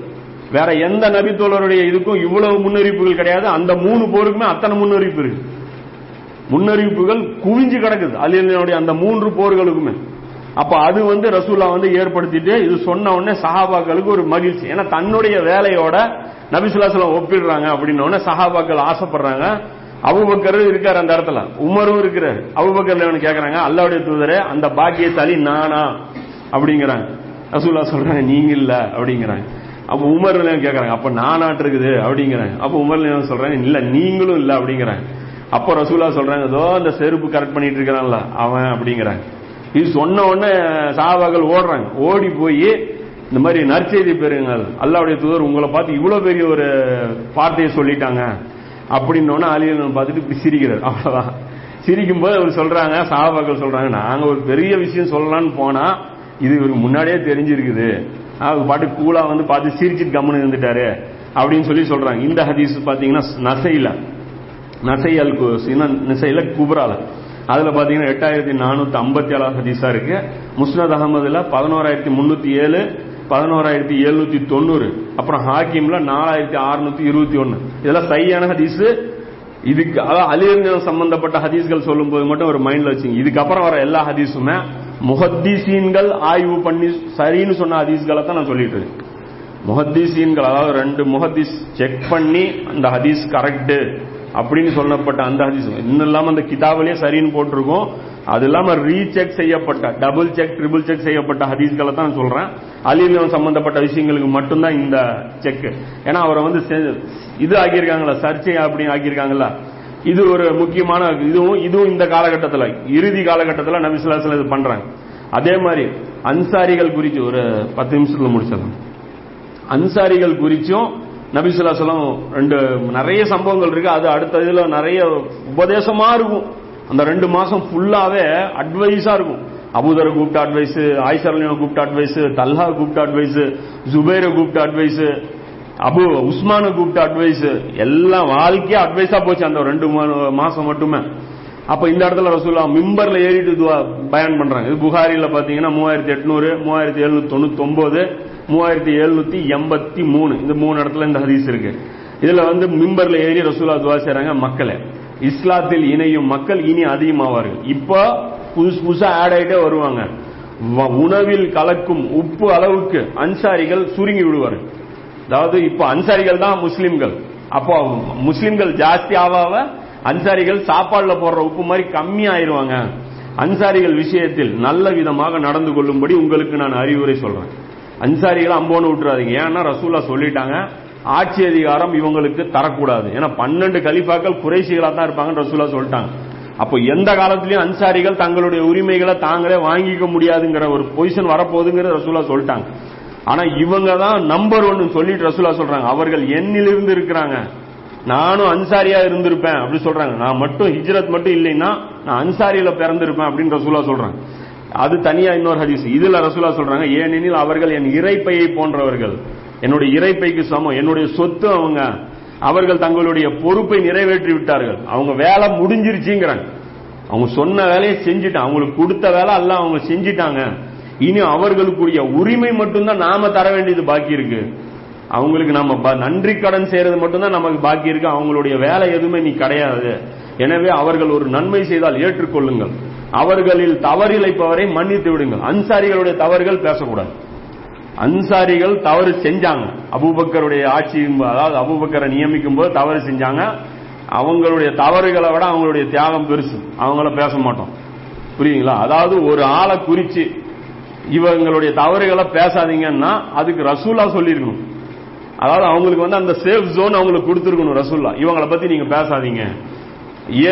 வேற எந்த நபித்தோழருடைய இதுக்கும் இவ்வளவு முன்னறிவிப்புகள் கிடையாது. அந்த மூணு போருக்குமே அத்தனை முன்னறிவிப்பு இருக்கு. முன்னறிவிப்புகள் குவிஞ்சு கிடக்குது. அலினுடைய அந்த மூன்று போர்களுக்குமே. அப்ப அது வந்து ரசூல்லா வந்து ஏற்படுத்திட்டு இது சொன்ன உடனே சஹாபாக்களுக்கு ஒரு மகிழ்ச்சி. ஏன்னா தன்னுடைய வேலையோட நபிசுல்லாசலம் ஒப்பிடுறாங்க அப்படின்னு உடனே சஹாபாக்கள் ஆசைப்படுறாங்க. அபுபக்கர் இருக்காரு அந்த இடத்துல. உமரும் இருக்கிறாரு. அபுபக்கர் கேக்குறாங்க அல்லாவுடைய தூதரே அந்த பாக்கியசாலி நானா? அப்படிங்கிறாங்க. ரசூல்லா சொல்றாங்க நீங்க இல்ல. அப்படிங்கிறாங்க. அப்ப உமர் கேக்குறாங்க அப்ப நானாட்டு இருக்குது. அப்படிங்கிறாங்க. அப்ப உமர் சொல்றாங்க இல்ல நீங்களும் இல்ல. அப்படிங்கிறாங்க. அப்ப ரசூலா சொல்றாங்க ஏதோ அந்த செருப்பு கரெக்ட் பண்ணிட்டு இருக்கிறான்ல அவன். அப்படிங்கிறாங்க. இது சொன்ன உடனே சாபாக்கள் ஓடுறாங்க. ஓடி போய் இந்த மாதிரி நற்செய்தி பெறுங்கள். அல்லாவுடைய தூதர் உங்களை பார்த்து இவ்வளவு பெரிய ஒரு வார்த்தையை சொல்லிட்டாங்க. அப்படின்னோடனே அலியல் பார்த்துட்டு இப்படி சிரிக்கிறார். அவ்வளவுதான். சிரிக்கும் போது அவர் சொல்றாங்க சாபாக்கள் சொல்றாங்க நாங்க ஒரு பெரிய விஷயம் சொல்லலாம்னு போனா இது இவருக்கு முன்னாடியே தெரிஞ்சிருக்குது. அவர் பாட்டு கூலா வந்து பார்த்து சிரிச்சிட்டு கம்முன்னு இருந்துட்டாரு. அப்படின்னு சொல்லி சொல்றாங்க. இந்த ஹதீஸ் பாத்தீங்கன்னா நசையில. நசை அல் கு- குபரால. அதுல பாத்தீங்கன்னா எட்டாயிரத்தி நானூத்தி ஐம்பத்தி ஏழாவது ஹதீஸா இருக்கு. முஸ்னத் அகமதுல பதினோராயிரத்தி முன்னூத்தி ஏழு பதினோராயிரத்தி எழுநூத்தி தொண்ணூறு அப்புறம் ஹாக்கிம்ல நாலாயிரத்தி அறுநூத்தி இருபத்தி ஒன்னு. இதெல்லாம் சரியான ஹதீஸ். இதுக்கு அதாவது அலிரஞ்சனம் சம்பந்தப்பட்ட ஹதீஸ்கள் சொல்லும்போது மட்டும் ஒரு மைண்ட்ல வச்சுங்க. இதுக்கப்புறம் வர எல்லா ஹதீஸுமே முஹத்தீசீன்கள் ஆய்வு பண்ணி சரின்னு சொன்ன ஹதீஸ்களை தான் நான் சொல்லிட்டு இருக்கேன். முஹத்தீசீன்கள் அதாவது ரெண்டு முஹத்தீஸ் செக் பண்ணி அந்த ஹதீஸ் கரெக்டு அப்படின்னு சொல்லப்பட்ட அந்த ஹதீஸ். இன்னும் இல்லாம அந்த கிதாபிலே சரின்னு போட்டிருக்கோம். அது இல்லாம ரீசெக் செய்யப்பட்ட டபுள் செக் ட்ரிபிள் செக் செய்யப்பட்ட ஹதீஸ்களை தான் நான் சொல்றேன். அலிலம் சம்பந்தப்பட்ட விஷயங்களுக்கு மட்டும்தான் இந்த செக் ஏன்னா அவரை வந்து இது ஆகியிருக்காங்களா சர்ச்சை அப்படின்னு ஆகியிருக்காங்களா இது ஒரு முக்கியமான இதுவும் இதுவும் இந்த காலகட்டத்தில் இறுதி காலகட்டத்தில் நபிசுல்லாசல இது பண்றாங்க. அதே மாதிரி அன்சாரிகள் குறித்து ஒரு பத்து நிமிஷத்தில் முடிச்சிடலாம். அன்சாரிகள் குறிச்சும் நபிசுல்லாசலம் ரெண்டு நிறைய சம்பவங்கள் இருக்கு. அது அடுத்த இதுல நிறைய உபதேசமா இருக்கும். அந்த ரெண்டு மாசம் ஃபுல்லாவே அட்வைஸா இருக்கும். அபுதர் கூப்பிட்ட அட்வைஸ் ஆயிஷர்லினை கூப்பிட்ட அட்வைஸ் தல்ஹா கூப்பிட்ட அட்வைஸ் ஜுபைரை கூப்பிட்ட அட்வைஸ் அபு உஸ்மான கூப்பிட்ட அட்வைஸ் எல்லாம் வாழ்க்கையே அட்வைஸா போச்சு அந்த ரெண்டு மா- மாசம் மட்டுமே. அப்ப இந்த இடத்துல ரசூல்லா மிம்பர்ல ஏறிட்டு பயன் பண்றாங்க. இது புகாரில பாத்தீங்கன்னா மூவாயிரத்தி எட்நூறு மூவாயிரத்தி எழுநூத்தி தொண்ணூத்தி ஒன்பது மூவாயிரத்தி எழுநூத்தி எண்பத்தி மூணு. இந்த மூணு இடத்துல இந்த ஹதீஸ் இருக்கு. இதுல வந்து மிம்பர்ல ஏறி ரசூலா துவா செய்றாங்க மக்களே. இஸ்லாத்தில் இணையும் மக்கள் இனி அதிகமாவார்கள். இப்போ புதுசு புதுசா ஆட் ஆயிட்டே வருவாங்க. உணவில் கலக்கும் உப்பு அளவுக்கு அன்சாரிகள் சுருங்கி விடுவார்கள். அதாவது இப்போ அன்சாரிகள் தான் முஸ்லிம்கள். அப்போ முஸ்லிம்கள் ஜாஸ்தி ஆவாவ அன்சாரிகள் சாப்பாடுல போடுற உப்பு மாதிரி கம்மி ஆயிருவாங்க. அன்சாரிகள் விஷயத்தில் நல்ல விதமாக நடந்து கொள்ளும்படி உங்களுக்கு நான் அறிவுரை சொல்றேன். அன்சாரிகளை அம்போன்னு விட்டுறாதீங்க. ஏன்னா ரசூலா சொல்லிட்டாங்க ஆட்சி அதிகாரம் இவங்களுக்கு தரக்கூடாது. ஏன்னா பன்னெண்டு கலிஃபாக்கள் குறைசிகளா தான் இருப்பாங்கன்னு ரசூலா சொல்லிட்டாங்க. அப்போ எந்த காலத்திலயும் அன்சாரிகள் தங்களுடைய உரிமைகளை தாங்களே வாங்கிக்க முடியாதுங்கிற ஒரு பொசிஷன் வரப்போகுதுங்கிற ரசூலா சொல்லிட்டாங்க. ஆனா இவங்க தான் நம்பர் ஒன்னு சொல்லிட்டு ரசூலா சொல்றாங்க. அவர்கள் எண்ணிலிருந்து இருக்கிறாங்க. நானும் அன்சாரியா இருந்திருப்பேன் அப்படி சொல்றாங்க. நான் மட்டும் ஹிஜ்ரத் மட்டும் இல்லைன்னா நான் அன்சாரியில பிறந்திருப்பேன் அப்படின்னு ரசூலா சொல்றாங்க. அது தனியா இன்னொரு ஹதீஸ். இதுல ரசூலா சொல்றாங்க ஏனெனில் அவர்கள் என் இறைப்பையை போன்றவர்கள். என்னுடைய இறைப்பைக்கு சமம். என்னுடைய சொத்து அவங்க. அவர்கள் தங்களுடைய பொறுப்பை நிறைவேற்றி விட்டார்கள் அவங்க வேலை முடிஞ்சிருச்சுங்கிறாங்க. அவங்க சொன்ன வேலையை செஞ்சுட்டாங்க. அவங்களுக்கு கொடுத்த வேலை எல்லாம் அவங்க செஞ்சிட்டாங்க. இனி அவர்களுக்குரிய உரிமை மட்டும்தான் நாம தர வேண்டியது பாக்கி இருக்கு. அவங்களுக்கு நம்ம நன்றி கடன் செய்யறது மட்டும்தான் நமக்கு பாக்கி இருக்கு. அவங்களுடைய வேலை எதுவுமே நீ கிடையாது. எனவே அவர்கள் ஒரு நன்மை செய்தால் ஏற்றுக்கொள்ளுங்கள். அவர்களில் தவறிழைப்பவரை மன்னித்து விடுங்கள். அன்சாரிகளுடைய தவறுகள் பேசக்கூடாது. அன்சாரிகள் தவறு செஞ்சாங்க. அபூபக்கருடைய ஆட்சி அதாவது அபுபக்கரை நியமிக்கும் போது தவறு செஞ்சாங்க. அவங்களுடைய தவறுகளை விட அவங்களுடைய தியாகம் பெருசு. அவங்கள பேச மாட்டோம். புரியுங்களா அதாவது ஒரு ஆளை குறிச்சு இவங்களுடைய தவறுகளை பேசாதீங்கன்னா அதுக்கு ரசூலா சொல்லியிருக்கணும் அதாவது அவங்களுக்கு வந்து அந்த சேஃப் ஜோன் அவங்களுக்கு கொடுத்துருக்கணும் ரசூல்லா இவங்களை பத்தி நீங்க பேசாதீங்க.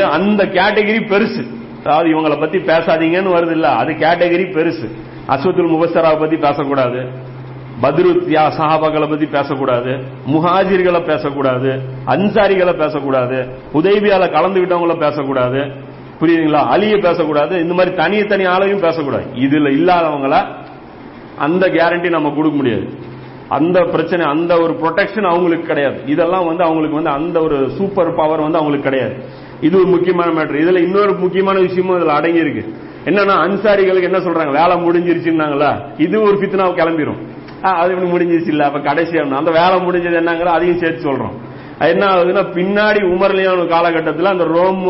அந்த கேட்டகரி பெருசு. அதாவது இவங்களை பத்தி பேசாதீங்கன்னு வருது இல்ல அது கேட்டகரி பெருசு. அஸ்வத்துல் முபஸ்ஸராவை பத்தி பேசக்கூடாது. பத்ரு சஹாபாக்களை பத்தி பேசக்கூடாது. முஹாஜிர்களை பேசக்கூடாது. அன்சாரிகளை பேசக்கூடாது. உதவியால கலந்துகிட்டவங்கள பேசக்கூடாது. புரியுதுங்களா? அலிய பேசக்கூடாது. இந்த மாதிரி தனித்தனி ஆளையும் பேசக்கூடாது. இதுல இல்லாதவங்கள அந்த கேரண்டி நம்ம கொடுக்க முடியாது. அந்த பிரச்சனை அந்த ஒரு ப்ரொடெக்ஷன் அவங்களுக்கு கிடையாது. இதெல்லாம் வந்து அவங்களுக்கு வந்து அந்த ஒரு சூப்பர் பவர் வந்து அவங்களுக்கு கிடையாது. இது ஒரு முக்கியமான மேட்டர் இதுல இன்னொரு முக்கியமான விஷயமும் இதுல அடங்கி இருக்கு என்னன்னா அன்சாரிகளுக்கு என்ன சொல்றாங்க? வேலை முடிஞ்சிருச்சுன்னாங்களா? இது ஒரு பித்னாவை கிளம்பிரும். அது இப்படி முடிஞ்சிருச்சு இல்ல அப்ப கடைசியா அந்த வேலை முடிஞ்சது என்னங்கிற அதையும் சேர்த்து சொல்றோம். அது என்ன ஆகுதுன்னா பின்னாடி உமர்லியானு காலகட்டத்தில் அந்த ரோம்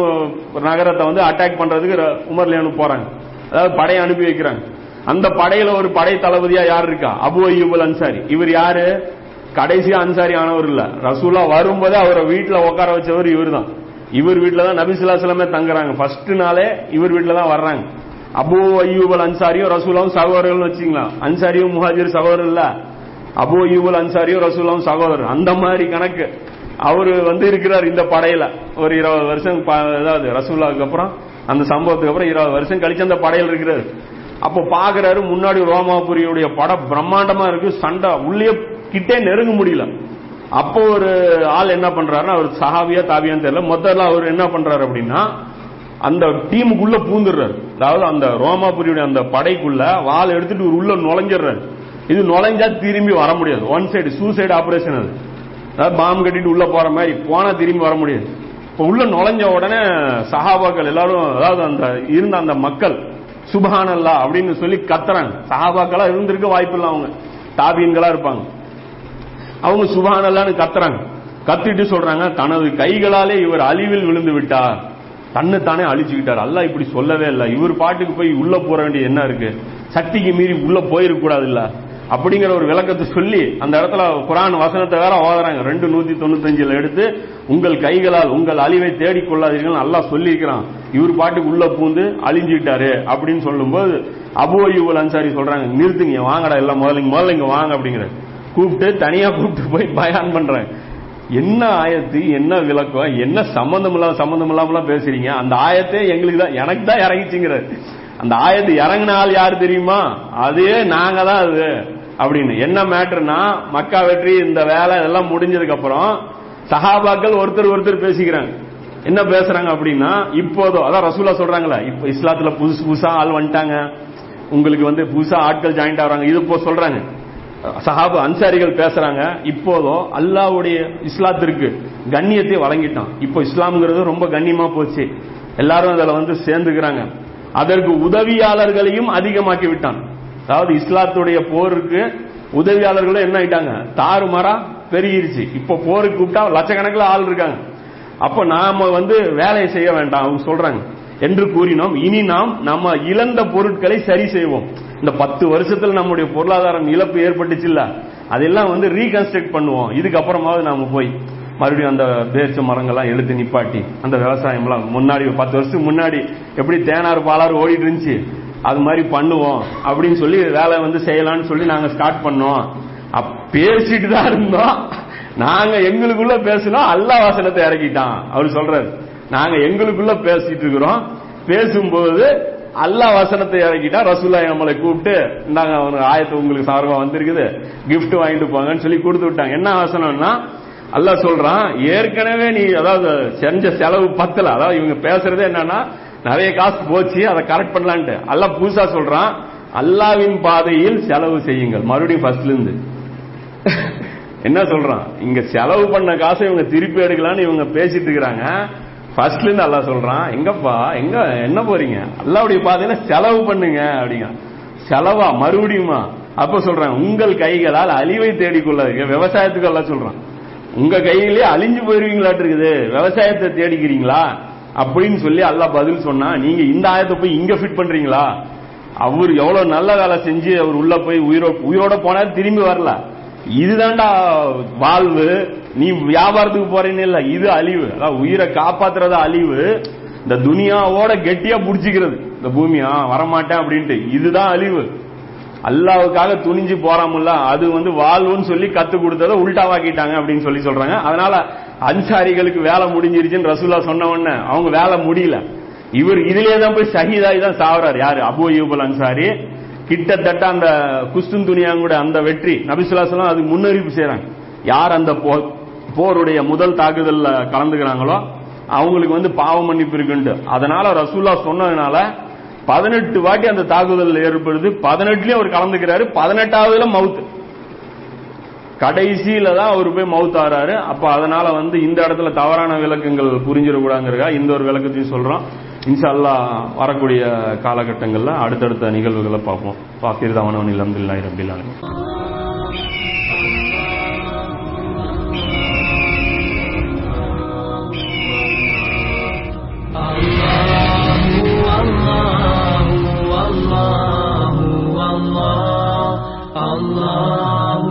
நகரத்தை வந்து அட்டாக் பண்றதுக்கு உமர்லியானு போறாங்க. அதாவது படையை அனுப்பி வைக்கிறாங்க. அந்த படையில ஒரு படை தளபதியா யார் இருக்கா? அபு ஐயூபுல் அன்சாரி. இவர் யாரு? கடைசியா அன்சாரி ஆனவர் இல்ல. ரசூலா வரும்போதே அவரை வீட்டுல உட்கார வச்சவர் இவர் தான் இவர் வீட்டில் தான் நபிசுல்லாசலமே தங்குறாங்க. ஃபர்ஸ்ட் நாளே இவர் வீட்டில் தான் வர்றாங்க. அபு ஐயூபல் அன்சாரியும் ரசூலாவும் சகோதரர்கள் வச்சுக்கலாம் அன்சாரியும் முஹாஜிர் சகோதரர் இல்ல? அபு ஐயூபல் அன்சாரியும் ரசூலாவும் சகோதரர். அந்த மாதிரி கணக்கு. அவர் வந்து இருக்கிறார் இந்த படையில. ஒரு இருபது வருஷம் ப- அதாவது ரசூல்லாவுக்கு அப்புறம் அந்த சம்பவத்துக்கு அப்புறம் இருபது வருஷம் கழிச்சு அந்த படையில் இருக்கிறாரு. அப்போ பாக்குறாரு முன்னாடி ரோமாபுரியுடைய படம் பிரம்மாண்டமா இருக்கு. சண்டை உள்ளே கிட்டே நெருங்க முடியல. அப்போ ஒரு ஆள் என்ன பண்றாருன்னா அவர் சஹாவியா தாவியான்னு தெரியல. மொத்தம் அவர் என்ன பண்றாரு அப்படின்னா அந்த டீமுக்குள்ள பூந்துடுறாரு. அதாவது அந்த ரோமாபுரியுடைய அந்த படைக்குள்ள வால் எடுத்துட்டு உள்ள நுழைஞ்சிடுறாரு. இது நுழைஞ்சா திரும்பி வர முடியாது. ஒன் சைடு சூசைடு ஆபரேஷன் அது. அதாவது பாம் கட்டிட்டு உள்ள போற மாதிரி போனா திரும்பி வர முடியாது. இப்ப உள்ள நுழைஞ்ச உடனே சஹாபாக்கள் எல்லாரும் அதாவது அந்த இருந்த அந்த மக்கள் சுபஹானல்லா அப்படின்னு சொல்லி கத்துறாங்க. சஹாபாக்களா இருந்திருக்க வாய்ப்பு இல்லை அவங்க. தாபியன்களா இருப்பாங்க. அவங்க சுபானல்லான்னு கத்துறாங்க. கத்திட்டு சொல்றாங்க தனது கைகளாலே இவர் அழிவில் விழுந்து விட்டார் தன்னை தானே அழிச்சுக்கிட்டார். அல்ல இப்படி சொல்லவே இல்லை. இவர் பாட்டுக்கு போய் உள்ள போற வேண்டிய என்ன இருக்கு? சக்திக்கு மீறி உள்ள போயிருக்க கூடாது இல்ல அப்படிங்கிற ஒரு விளக்கத்தை சொல்லி அந்த இடத்துல குரான் வசனத்தை வேற ஓதுறாங்க ரெண்டு நூத்தி தொண்ணூத்தஞ்சுல எடுத்து உங்கள் கைகளால் உங்கள் அழிவை தேடிக் கொள்ளாதீர்கள் நல்லா சொல்லியிருக்கிறான். இவர் பாட்டுக்கு உள்ள பூந்து அழிஞ்சுக்கிட்டாரு அப்படின்னு சொல்லும்போது அபு அய்யூபுல் அன்சாரி சொல்றாங்க நிறுத்துங்க வாங்கடா எல்லாம் முதல்ல முதல்ல இங்க வாங்க அப்படிங்கிற கூப்பிட்டு தனியா கூப்பிட்டு போய் பயான் பண்ணுறேன் என்ன ஆயத்து என்ன விளக்கம் என்ன சம்பந்தம் இல்லாம சம்பந்தம் இல்லாமலாம் பேசுறீங்க? அந்த ஆயத்தே எங்களுக்கு தான் எனக்கு தான் இறங்கிச்சுங்கிற. அந்த ஆயத்து இறங்கின ஆள் யாரு தெரியுமா? அதே நாங்க தான் அது. அப்படின்னு. என்ன மேட்டர்னா மக்கா வெற்றி இந்த வேலை இதெல்லாம் முடிஞ்சதுக்கு அப்புறம் சஹாபாக்கள் ஒருத்தர் ஒருத்தர் பேசிக்கிறாங்க. என்ன பேசுறாங்க அப்படின்னா இப்போதோ அதான் ரசூலா சொல்றாங்களா இப்போ இஸ்லாத்துல புதுசு புதுசா ஆள் வந்துட்டாங்க. உங்களுக்கு வந்து புதுசா ஆட்கள் ஜாயின்ட் ஆகிறாங்க. இது இப்போ சொல்றாங்க. சஹாபு அன்சாரிகள் பேசுறாங்க. இப்போதோ அல்லாவுடைய இஸ்லாத்திற்கு கண்ணியத்தை வழங்கிட்டான். இப்போ இஸ்லாம்ங்கிறது ரொம்ப கண்ணியமா போச்சு. எல்லாரும் அதில் வந்து சேர்ந்துக்கிறாங்க. அதற்கு உதவியாளர்களையும் அதிகமாக்கி விட்டான். அதாவது இஸ்லாத்துடைய போருக்கு உதவியாளர்களும் என்ன ஆயிட்டாங்க? தாறுமாறா பெருகிருச்சு. இப்போ போருக்கு கூப்பிட்டா லட்சக்கணக்கில் ஆள் இருக்காங்க. அப்ப நாம வந்து வேலையை செய்ய வேண்டாம் அவங்க சொல்றாங்க. என்று கூறினோம். இனி நாம் நம்ம இழந்த பொருட்களை சரி செய்வோம். இந்த பத்து வருஷத்துல நம்முடைய பொருளாதாரம் இழப்பு ஏற்பட்டுச்சு இல்ல அதெல்லாம் வந்து ரீகன்ஸ்ட்ரக்ட் பண்ணுவோம். இதுக்கப்புறமாவது நாம போய் மறுபடியும் அந்த பேச்சு மரங்கள்லாம் எடுத்து நிப்பாட்டி அந்த விவசாயம்லாம் முன்னாடி பத்து வருஷத்துக்கு முன்னாடி எப்படி தேனார் பாலாறு ஓடிட்டு இருந்துச்சு? அது மாதிரி பண்ணுவோம். அப்படின்னு சொல்லி வேலை வந்து செய்யலாம்னு சொல்லி நாங்க ஸ்டார்ட் பண்ணோம். பேசிட்டு தான் இருந்தோம். நாங்க எங்களுக்குள்ள பேசினோம். அல்லா வசனத்தை இறக்கிட்டான். அவர் சொல்றாரு. நாங்க எங்களுக்குள்ள பேசிட்டு இருக்கிறோம். பேசும்போது அல்லாஹ் வசனத்தை இறக்கிட்டா ரசூல்லா நம்மளை கூப்பிட்டு இந்தாங்க அவனுக்கு ஆயத்தை உங்களுக்கு சார்பா வந்திருக்குது. கிஃப்ட் வாங்கிட்டு போங்கன்னு சொல்லி கொடுத்து விட்டாங்க. என்ன வசனம்னா அல்லாஹ் சொல்றான் ஏற்கனவே நீ அதாவது செஞ்ச செலவு பத்தல. அதாவது இவங்க பேசுறதே என்னன்னா நிறைய காசு போச்சு அதை கரெக்ட் பண்ணலான்ட்டு. அல்லா புதுசா சொல்றான் அல்லாவின் பாதையில் செலவு செய்யுங்கள். மறுபடியும் ஃபர்ஸ்ட்ல இருந்து. என்ன சொல்றான்? இங்க செலவு பண்ண காசை இவங்க திருப்பி எடுக்கலாம்னு இவங்க பேசிட்டு இருக்கிறாங்க. ஃபர்ஸ்ட்ல இருந்து அல்லாஹ் சொல்றான் எங்கப்பா? எங்க? என்ன போறீங்க? அல்லாவுடைய பாதையில செலவு பண்ணுங்க அப்படிங்க செலவா? மறுபடியுமா? அப்ப சொல்றேன் உங்கள் கைகளால் அழிவை தேடிக்கொள்ளாதீங்க விவசாயத்துக்கு எல்லாம் சொல்றான். உங்க கையிலே அழிஞ்சு போயிருவீங்களாட்டு இருக்குது. விவசாயத்தை தேடிக்கிறீங்களா? அப்படின்னு சொல்லி அல்லாஹ் பதில் சொன்னா நீங்க இந்த ஆயத்தை போய் இங்க ஃபிட் பண்றீங்களா? அவர் எவ்வளவு நல்ல வேலை செஞ்சு அவர் உள்ள போய் உயிரோ உயிரோட போனார் திரும்பி வரல. இதுதான்டா வாழ்வு. நீ வியாபாரத்துக்கு போறேன்னு இல்ல இது அழிவு. அதான் உயிரை காப்பாத்துறது அழிவு. இந்த துனியாவோட கெட்டியா புடிச்சுக்கிறது. இந்த பூமியா வரமாட்டேன் அப்படின்ட்டு. இதுதான் அழிவு. அல்லாவுக்காக துணிஞ்சு போறாமல்ல அது வந்து வாழ்வுன்னு சொல்லி கத்து கொடுத்ததை உள்டாவாக்கிட்டாங்க அப்படின்னு சொல்லி சொல்றாங்க. அதனால அன்சாரிகளுக்கு வேலை முடிஞ்சிருச்சுன்னு ரசூல்லா சொன்ன உடனே அவங்க வேலை முடியல. இவர் இதுலயே தான் போய் சகிதாய் தான் சாவறாரு. யாரு? அபு யூபல் அன்சாரி. கிட்டத்தட்ட அந்த குஸ்துன் துணியாங்கூட அந்த வெற்றி நபிசுல்லாசலம் அதுக்கு முன்னறிவிப்பு செய்யறாங்க யார் அந்த போருடைய முதல் தாக்குதல்ல கலந்துக்கிறாங்களோ அவங்களுக்கு வந்து பாவ மன்னிப்பு இருக்குண்டு அதனால ரசூல்லா சொன்னதுனால பதினெட்டு வாட்டி அந்த தாக்குதல் ஏற்படுது. பதினெட்டுலயும் அவர் கலந்துக்கிறாரு. பதினெட்டாவதுல மவுத். கடைசியில தான் அவர் போய் மவுத் ஆறாரு. அப்ப அதனால வந்து இந்த இடத்துல தவறான விளக்கங்கள் புரிஞ்சிடக்கூடாங்கிறதா இந்த ஒரு விளக்கத்தையும் சொல்றோம். இன்ஷால்லா வரக்கூடிய காலகட்டங்களில் அடுத்தடுத்த நிகழ்வுகளை பார்ப்போம். பாசிர்தாவனவன் இலம்தில்லாய் ரபில்லாலும் Allah